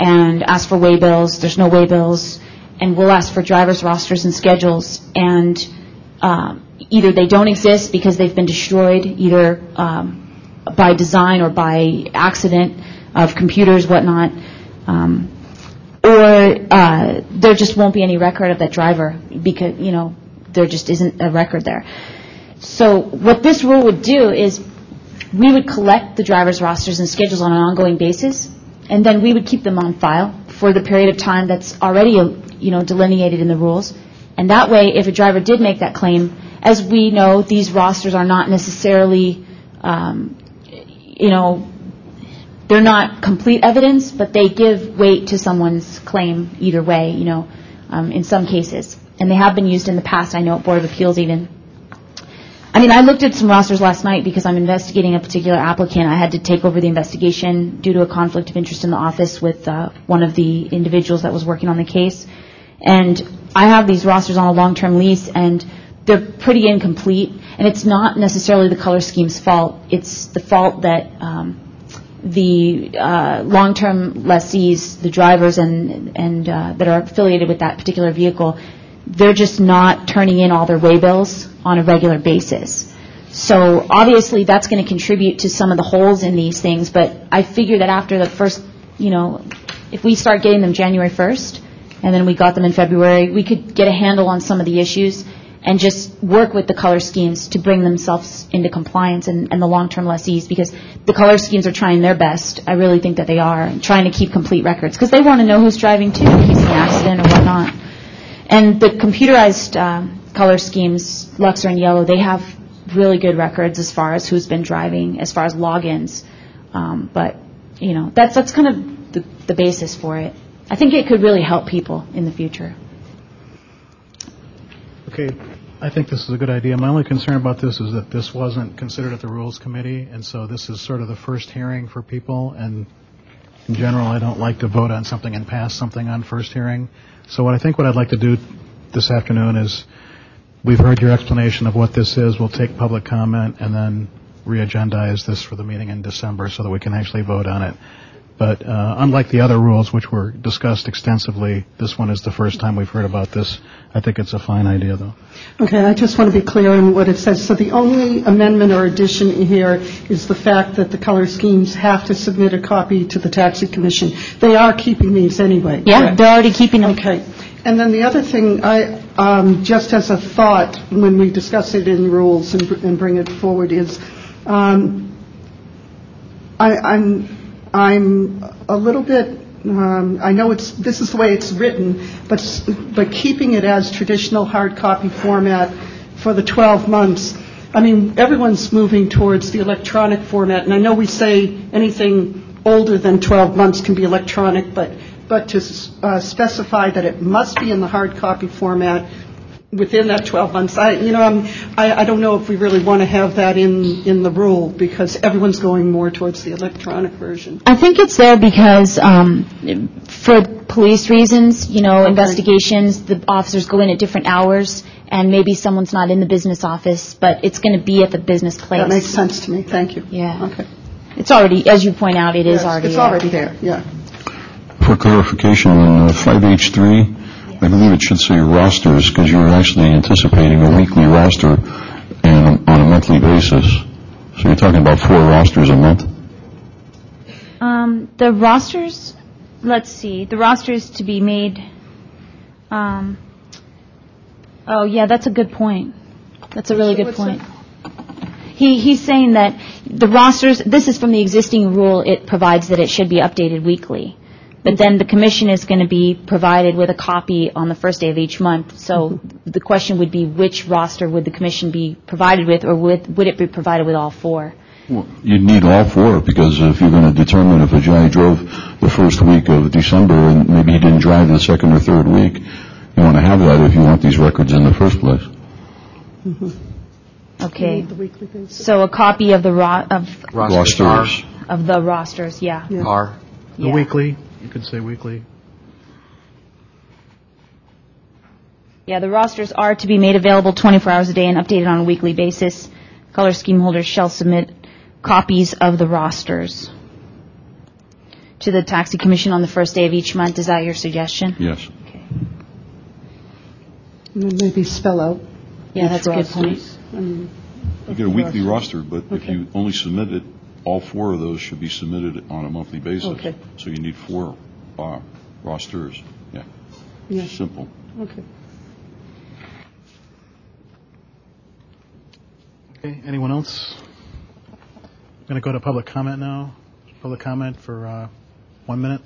and ask for waybills. There's no waybills. And we'll ask for driver's rosters and schedules. And um, either they don't exist because they've been destroyed, either um, by design or by accident of computers, whatnot. Um, or uh, there just won't be any record of that driver because, you know, there just isn't a record there. So what this rule would do is we would collect the driver's rosters and schedules on an ongoing basis, and then we would keep them on file for the period of time that's already, you know, delineated in the rules. And that way, if a driver did make that claim, as we know, these rosters are not necessarily, um, you know, they're not complete evidence, but they give weight to someone's claim either way, you know, um, in some cases. And they have been used in the past, I know, at Board of Appeals even. I mean, I looked at some rosters last night because I'm investigating a particular applicant. I had to take over the investigation due to a conflict of interest in the office with uh, one of the individuals that was working on the case. And I have these rosters on a long-term lease, and they're pretty incomplete. And it's not necessarily the color scheme's fault. It's the fault that um, the uh, long-term lessees, the drivers, and and uh, that are affiliated with that particular vehicle, they're just not turning in all their waybills on a regular basis. So obviously, that's going to contribute to some of the holes in these things. But I figure that after the first, you know, if we start getting them January 1st, and then we got them in February, we could get a handle on some of the issues and just work with the color schemes to bring themselves into compliance and, and the long-term lessees because the color schemes are trying their best. I really think that they are trying to keep complete records because they want to know who's driving too in case of an accident or whatnot. And the computerized um, color schemes, Luxor and Yellow, they have really good records as far as who's been driving, as far as logins. Um, but you know, that's that's kind of the, the basis for it. I think it could really help people in the future. Okay, I think this is a good idea. My only concern about this is that this wasn't considered at the Rules Committee, and so this is sort of the first hearing for people, and in general, I don't like to vote on something and pass something on first hearing. So what I think what I'd like to do this afternoon is, we've heard your explanation of what this is, we'll take public comment, and then re-agendize this for the meeting in December so that we can actually vote on it. But uh, unlike the other rules, which were discussed extensively, this one is the first time we've heard about this. I think it's a fine idea, though. Okay, I just want to be clear on what it says. So the only amendment or addition here is the fact that the color schemes have to submit a copy to the taxi commission. They are keeping these anyway. Yeah, correct? they're already keeping them. Okay. And then the other thing, I, um, just as a thought, when we discuss it in rules and, and bring it forward, is um, I, I'm I'm a little bit I know it's, this is the way it's written, but, but keeping it as traditional hard copy format for the 12 months, I mean, everyone's moving towards the electronic format, and I know we say anything older than 12 months can be electronic, but, but to uh, specify that it must be in the hard copy format within that 12 months, I, you know, I'm, I, I don't know if we really want to have that in, in the rule, because everyone's going more towards the electronic version. I think it's there because, um, for police reasons, you know, investigations, the officers go in at different hours, and maybe someone's not in the business office, but it's going to be at the business place. That makes sense to me, thank you. Yeah. Okay. It's already, as you point out, it is Yes, already It's there. already there, yeah. For clarification, on uh, 5H3, I believe it should say rosters, because you're actually anticipating a weekly roster and on a monthly basis. So you're talking about four rosters a month? Um, the rosters, let's see, the rosters to be made, um, oh, yeah, that's a good point. That's a really good point. He, he's saying that the rosters, this is from the existing rule, it provides that it should be updated weekly. But then the commission is going to be provided with a copy on the first day of each month. So mm-hmm. the question would be, which roster would the commission be provided with, or would, would it be provided with all four? Well, You'd need all four, because if you're going to determine if a guy drove the first week of December and maybe he didn't drive the second or third week, you want to have that if you want these records in the first place. Mm-hmm. Okay. The weekly basis. So a copy of the ro, of, Rosters. of the rosters, yeah. The Yeah. weekly, you could say weekly. Yeah, the rosters are to be made available 24 hours a day and updated on a weekly basis. Color scheme holders shall submit copies of the rosters to the taxi commission on the first day of each month. Is that your suggestion? Yes. And then maybe spell out. Yeah, each that's a good point. rosters. I mean, You get a weekly roster, but if you only submit it, all four of those should be submitted on a monthly basis. Okay. So you need four uh, rosters. Yeah. Yeah. Simple. Okay. Okay, anyone else? I'm going to go to public comment now. Public comment for uh, one minute.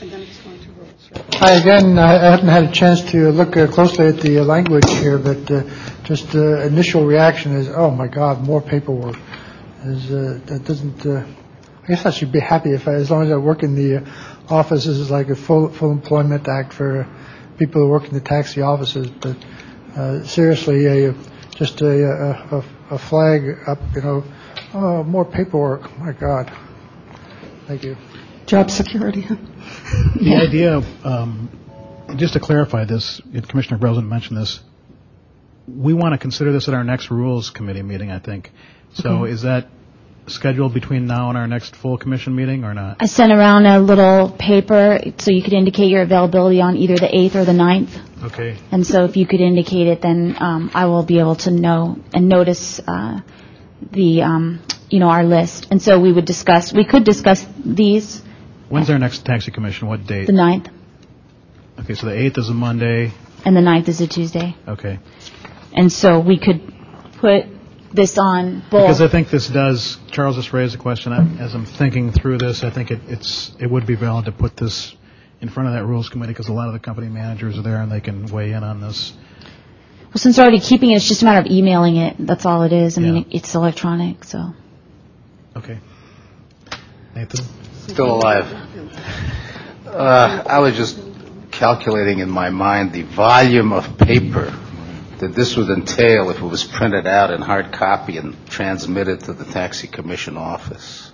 And then it's going to rules, right? Hi again. I I haven't had a chance to look uh, closely at the uh, language here, but uh, just uh, initial reaction is, oh my God, more paperwork. Is uh, that doesn't? Uh, I guess I should be happy if I, as long as I work in the uh, office. This is like a full full employment act for people who work in the taxi offices. But uh, seriously, a, just a, a, a, a flag up, you know. Oh, more paperwork. My God. Thank you. Job security. The idea, um, just to clarify this, and Commissioner Breslin mentioned this, we want to consider this at our next Rules Committee meeting, I think. So Mhm. is that scheduled between now and our next full commission meeting or not? I sent around a little paper so you could indicate your availability on either the 8th or the 9th. Okay. And so if you could indicate it, then um, I will be able to know and notice uh, the, um, you know, our list. And so we would discuss, we could discuss these, When's our next taxi commission? What date? the 9th, Okay, so the 8th is a Monday. and the 9th is a Tuesday. Okay. And so we could put this on both? Because I think this does, Charles just raised a question, I- as I'm thinking through this, I think it, it's, it would be valid to put this in front of that Rules Committee because a lot of the company managers are there and they can weigh in on this. Well, since we're already keeping it, it's just a matter of emailing it. That's all it is. I mean, it's electronic, so. Okay. Nathan? Still alive. Uh, I was just calculating in my mind the volume of paper that this would entail if it was printed out in hard copy and transmitted to the taxi commission office.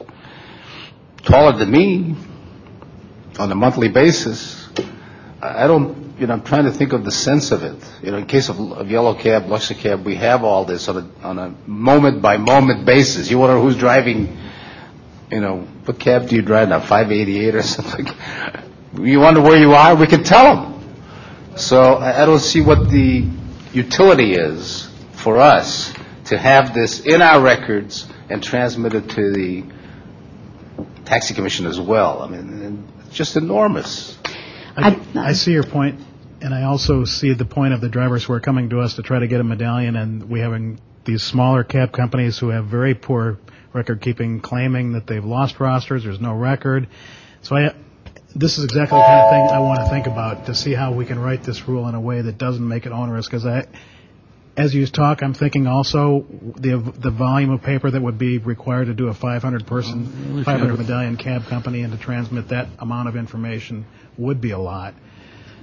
Taller than me, on a monthly basis. I don't, you know, I'm trying to think of the sense of it. You know, in case of, of Yellow Cab, Luxor Cab, we have all this on a, on a moment-by-moment basis. You wonder who's driving you know, what cab do you drive now, 588 or something? You wonder where you are, we can tell them. So I I don't see what the utility is for us to have this in our records and transmit it to the taxi commission as well. I mean, it's just enormous. I, I see your point, and I also see the point of the drivers who are coming to us to try to get a medallion, and we having these smaller cab companies who have very poor record keeping, claiming that they've lost rosters, there's no record. So I, this is exactly the kind of thing I want to think about, to see how we can write this rule in a way that doesn't make it onerous, because I, as you talk, I'm thinking also the, the volume of paper that would be required to do a 500-person, 500 medallion cab company and to transmit that amount of information would be a lot.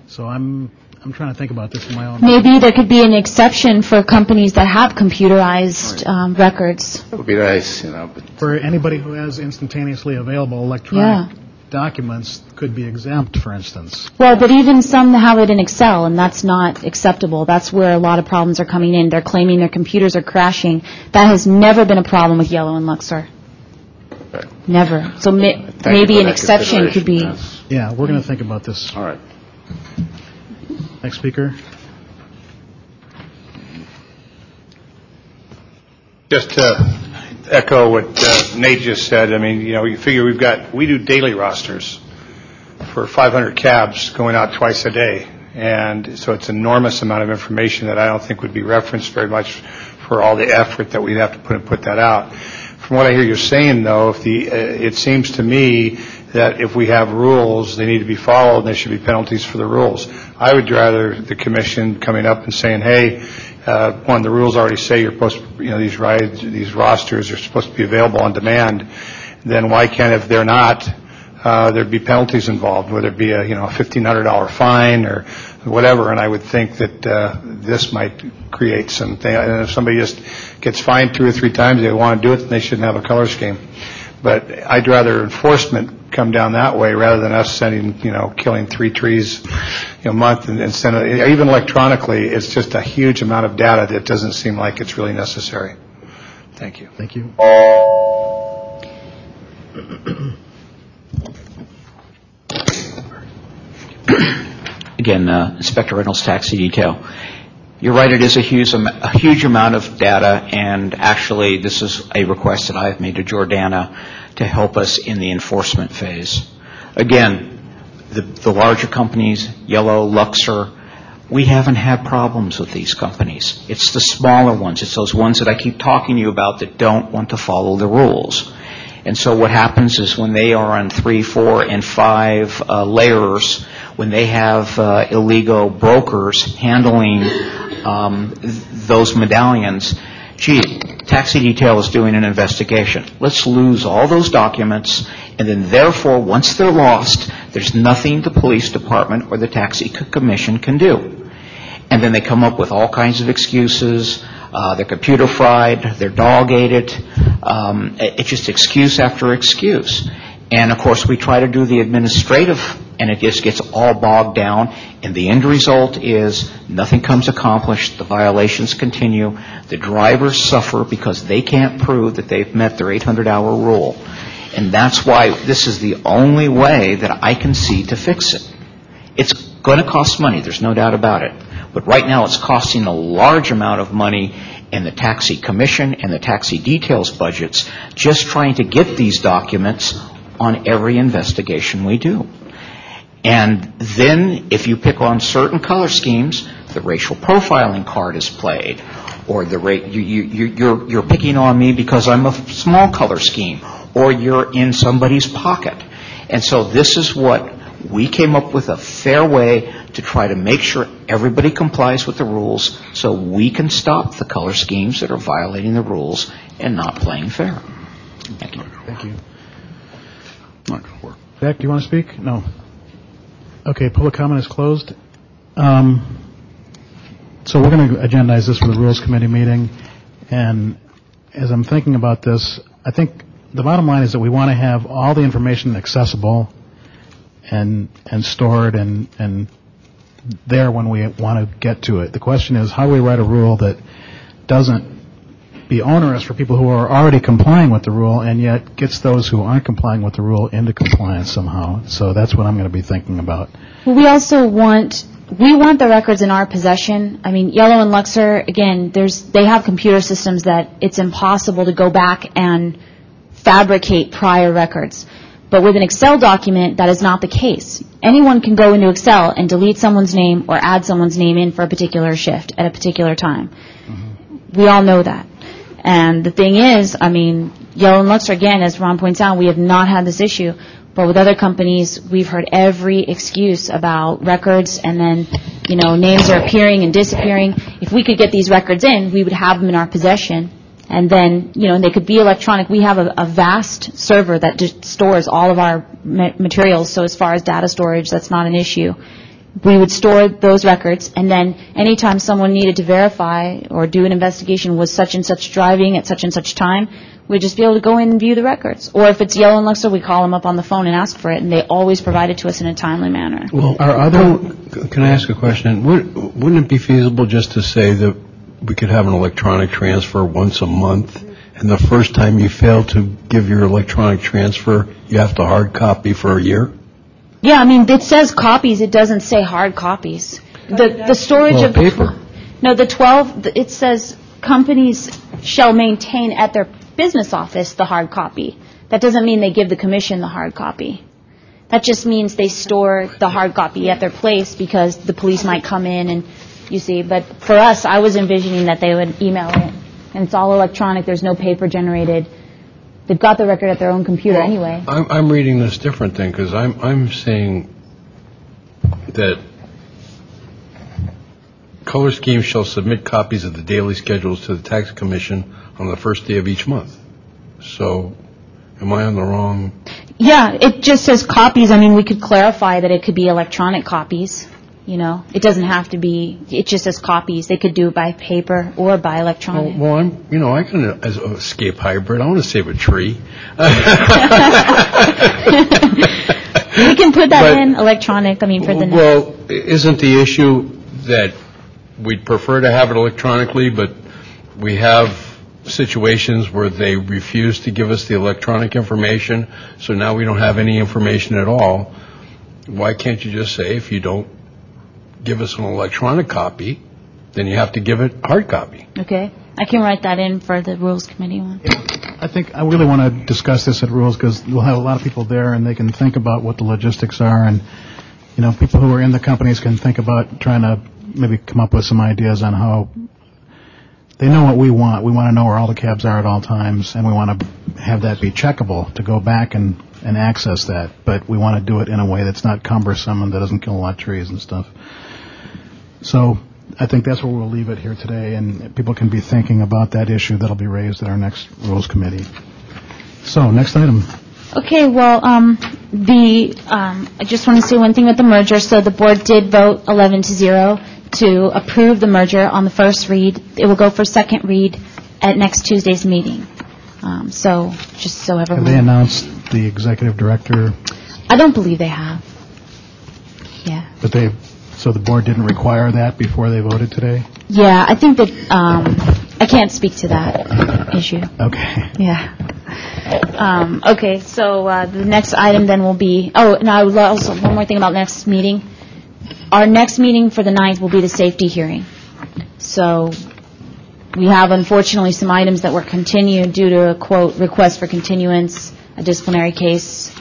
So I'm, I'm trying to think about this in my own. Maybe there could be an exception for companies that have computerized um, records. That would be nice, you know, but For anybody who has instantaneously available electronic documents could be exempt, for instance. Well, but even some have it in Excel, and that's not acceptable. That's where a lot of problems are coming in. They're claiming their computers are crashing. That has never been a problem with Yellow and Luxor. Never. So ma- you maybe an exception could be. consideration. Yeah, we're going to think about this. All right. Next speaker. Just to echo what uh, Nate just said, I mean, you know, you figure we've got, we do daily rosters for 500 cabs going out twice a day. And so it's enormous amount of information that I don't think would be referenced very much for all the effort that we'd have to put, and put that out. From what I hear you're saying, though, if the, uh, it seems to me that if we have rules, they need to be followed, and there should be penalties for the rules. I would rather the commission coming up and saying, hey, one, the rules already say you're supposed, to, you know, these rides, these rosters are supposed to be available on demand. Then why can't, if they're not, uh, there'd be penalties involved, whether it be a, you know, a $1,500 fine or whatever, and I would think that uh, this might create some thing. And if somebody just gets fined two or three times, they want to do it, then they shouldn't have a color scheme. But I'd rather enforcement come down that way rather than us sending, you know, killing three trees a month and instead of, even electronically, it's just a huge amount of data that doesn't seem like it's really necessary. Thank you. Thank you. Again, uh, Inspector Reynolds Taxi Detail. You're right, it is a huge, a huge amount of data, and actually, this is a request that I have made to Jordana to help us in the enforcement phase. Again, the, the larger companies, Yellow, Luxor, we haven't had problems with these companies. It's the smaller ones, it's those ones that I keep talking to you about that don't want to follow the rules. And so what happens is when they are on three, four, and five uh, layers, when they have uh, illegal brokers handling those medallions, gee, taxi detail is doing an investigation. Let's lose all those documents, and then therefore, once they're lost, there's nothing the police department or the taxi commission can do. And then they come up with all kinds of excuses. Uh, they're computer fried. They're dog ate. Um, it- it's just excuse after excuse. And of course, we try to do the administrative, and it just gets all bogged down. And the end result is nothing comes accomplished. The violations continue. The drivers suffer because they can't prove that they've met their 800-hour rule. And that's why this is the only way that I can see to fix it. It's going to cost money, there's no doubt about it. But right now, it's costing a large amount of money in the taxi commission and the taxi details budgets just trying to get these documents on every investigation we do. And then, if you pick on certain color schemes, the racial profiling card is played, or the ra- you, you, you- you're, you're picking on me because I'm a small color scheme, or you're in somebody's pocket. And so this is what we came up with a fair way to try to make sure everybody complies with the rules so we can stop the color schemes that are violating the rules and not playing fair. Thank you. Thank you. Beck, do you want to speak? No. Okay, public comment is closed. Um, So we're going to agendize this for the Rules Committee meeting, and as I'm thinking about this, I think the bottom line is that we want to have all the information accessible and, and stored and, and there when we want to get to it. The question is, how do we write a rule that doesn't be onerous for people who are already complying with the rule and yet gets those who aren't complying with the rule into compliance somehow? So that's what I'm going to be thinking about. Well, we also want, we want the records in our possession. I mean, Yellow and Luxor, again, there's, they have computer systems that it's impossible to go back and fabricate prior records. But with an Excel document, that is not the case. Anyone can go into Excel and delete someone's name or add someone's name in for a particular shift at a particular time. Mm-hmm. We all know that. And the thing is, I mean, Yellow and Luxor, again, as Ron points out, we have not had this issue. But with other companies, we've heard every excuse about records and then, you know, names are appearing and disappearing. If we could get these records in, we would have them in our possession. And then, you know, they could be electronic. We have a, a vast server that just stores all of our ma- materials. So as far as data storage, that's not an issue. We would store those records, and then anytime someone needed to verify or do an investigation was such and such driving at such and such time, we'd just be able to go in and view the records. Or if it's yellow and Luxor, we call them up on the phone and ask for it, and they always provide it to us in a timely manner. Well, our other, can I ask a question? Would- Wouldn't it be feasible just to say that we could have an electronic transfer once a month, and the first time you fail to give your electronic transfer, you have to hard copy for a year? Yeah, I mean, it says copies, it doesn't say hard copies. The, the storage Well, of the... paper. No, the 12, it says companies shall maintain at their business office the hard copy. That doesn't mean they give the commission the hard copy. That just means they store the hard copy at their place because the police might come in and, you see, but for us, I was envisioning that they would email it, and it's all electronic, there's no paper generated. They've got the record at their own computer anyway. I'm, I'm reading this different thing, because I'm, I'm saying that color schemes shall submit copies of the daily schedules to the tax commission on the first day of each month. So, am I on the wrong? Yeah, it just says copies. I mean, we could clarify that it could be electronic copies, you know. It doesn't have to be, it just as copies. They could do it by paper or by electronic. well, I'm, you know, I can uh, escape hybrid. I want to save a tree. We can put that But- in electronic, I mean, for the next. Well, isn't the issue that we'd prefer to have it electronically, but we have situations where they refuse to give us the electronic information, so now we don't have any information at all? Why can't you just say, if you don't give us an electronic copy, then you have to give it hard copy? Okay, I can write that in for the Rules Committee one. I think, I really want to discuss this at Rules, because we'll have a lot of people there, and they can think about what the logistics are, and, you know, people who are in the companies can think about trying to maybe come up with some ideas on how, they know what we want. We want to know where all the cabs are at all times, and we want to have that be checkable, to go back and, and access that, but we want to do it in a way that's not cumbersome and that doesn't kill a lot of trees and stuff. So I think that's where we'll leave it here today, and people can be thinking about that issue that'll be raised at our next Rules Committee. So, next item. Okay, well, um, the, um, I just want to say one thing with the merger. So the board did vote 11 to 0 to approve the merger on the first read. It will go for second read at next Tuesday's meeting. Um, so, just so everyone. Have they announced the executive director, I don't believe they have. Yeah. but they, so the board didn't require that before they voted today? Yeah, I think that, um, I can't speak to that issue. Okay. Yeah. Um, okay, so, uh, the next item then will be, oh, and I would also, one more thing about next meeting. Our next meeting for the ninth will be the safety hearing. So, we have unfortunately some items that were continued due to a quote, request for continuance, a disciplinary case.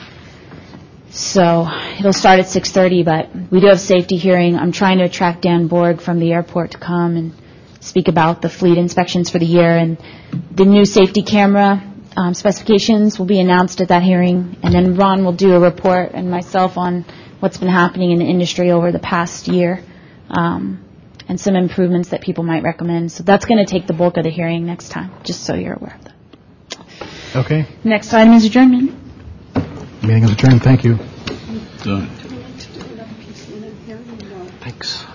So, it'll start at 6:30, but we do have safety hearing. I'm trying to attract Dan Borg from the airport to come and speak about the fleet inspections for the year, and the new safety camera um, specifications will be announced at that hearing, and then Ron will do a report, and myself, on what's been happening in the industry over the past year, um, and some improvements that people might recommend. So that's going to take the bulk of the hearing next time, just so you're aware of that. Okay, Next item is adjournment. Meeting is adjourned, thank you. Done. Thanks.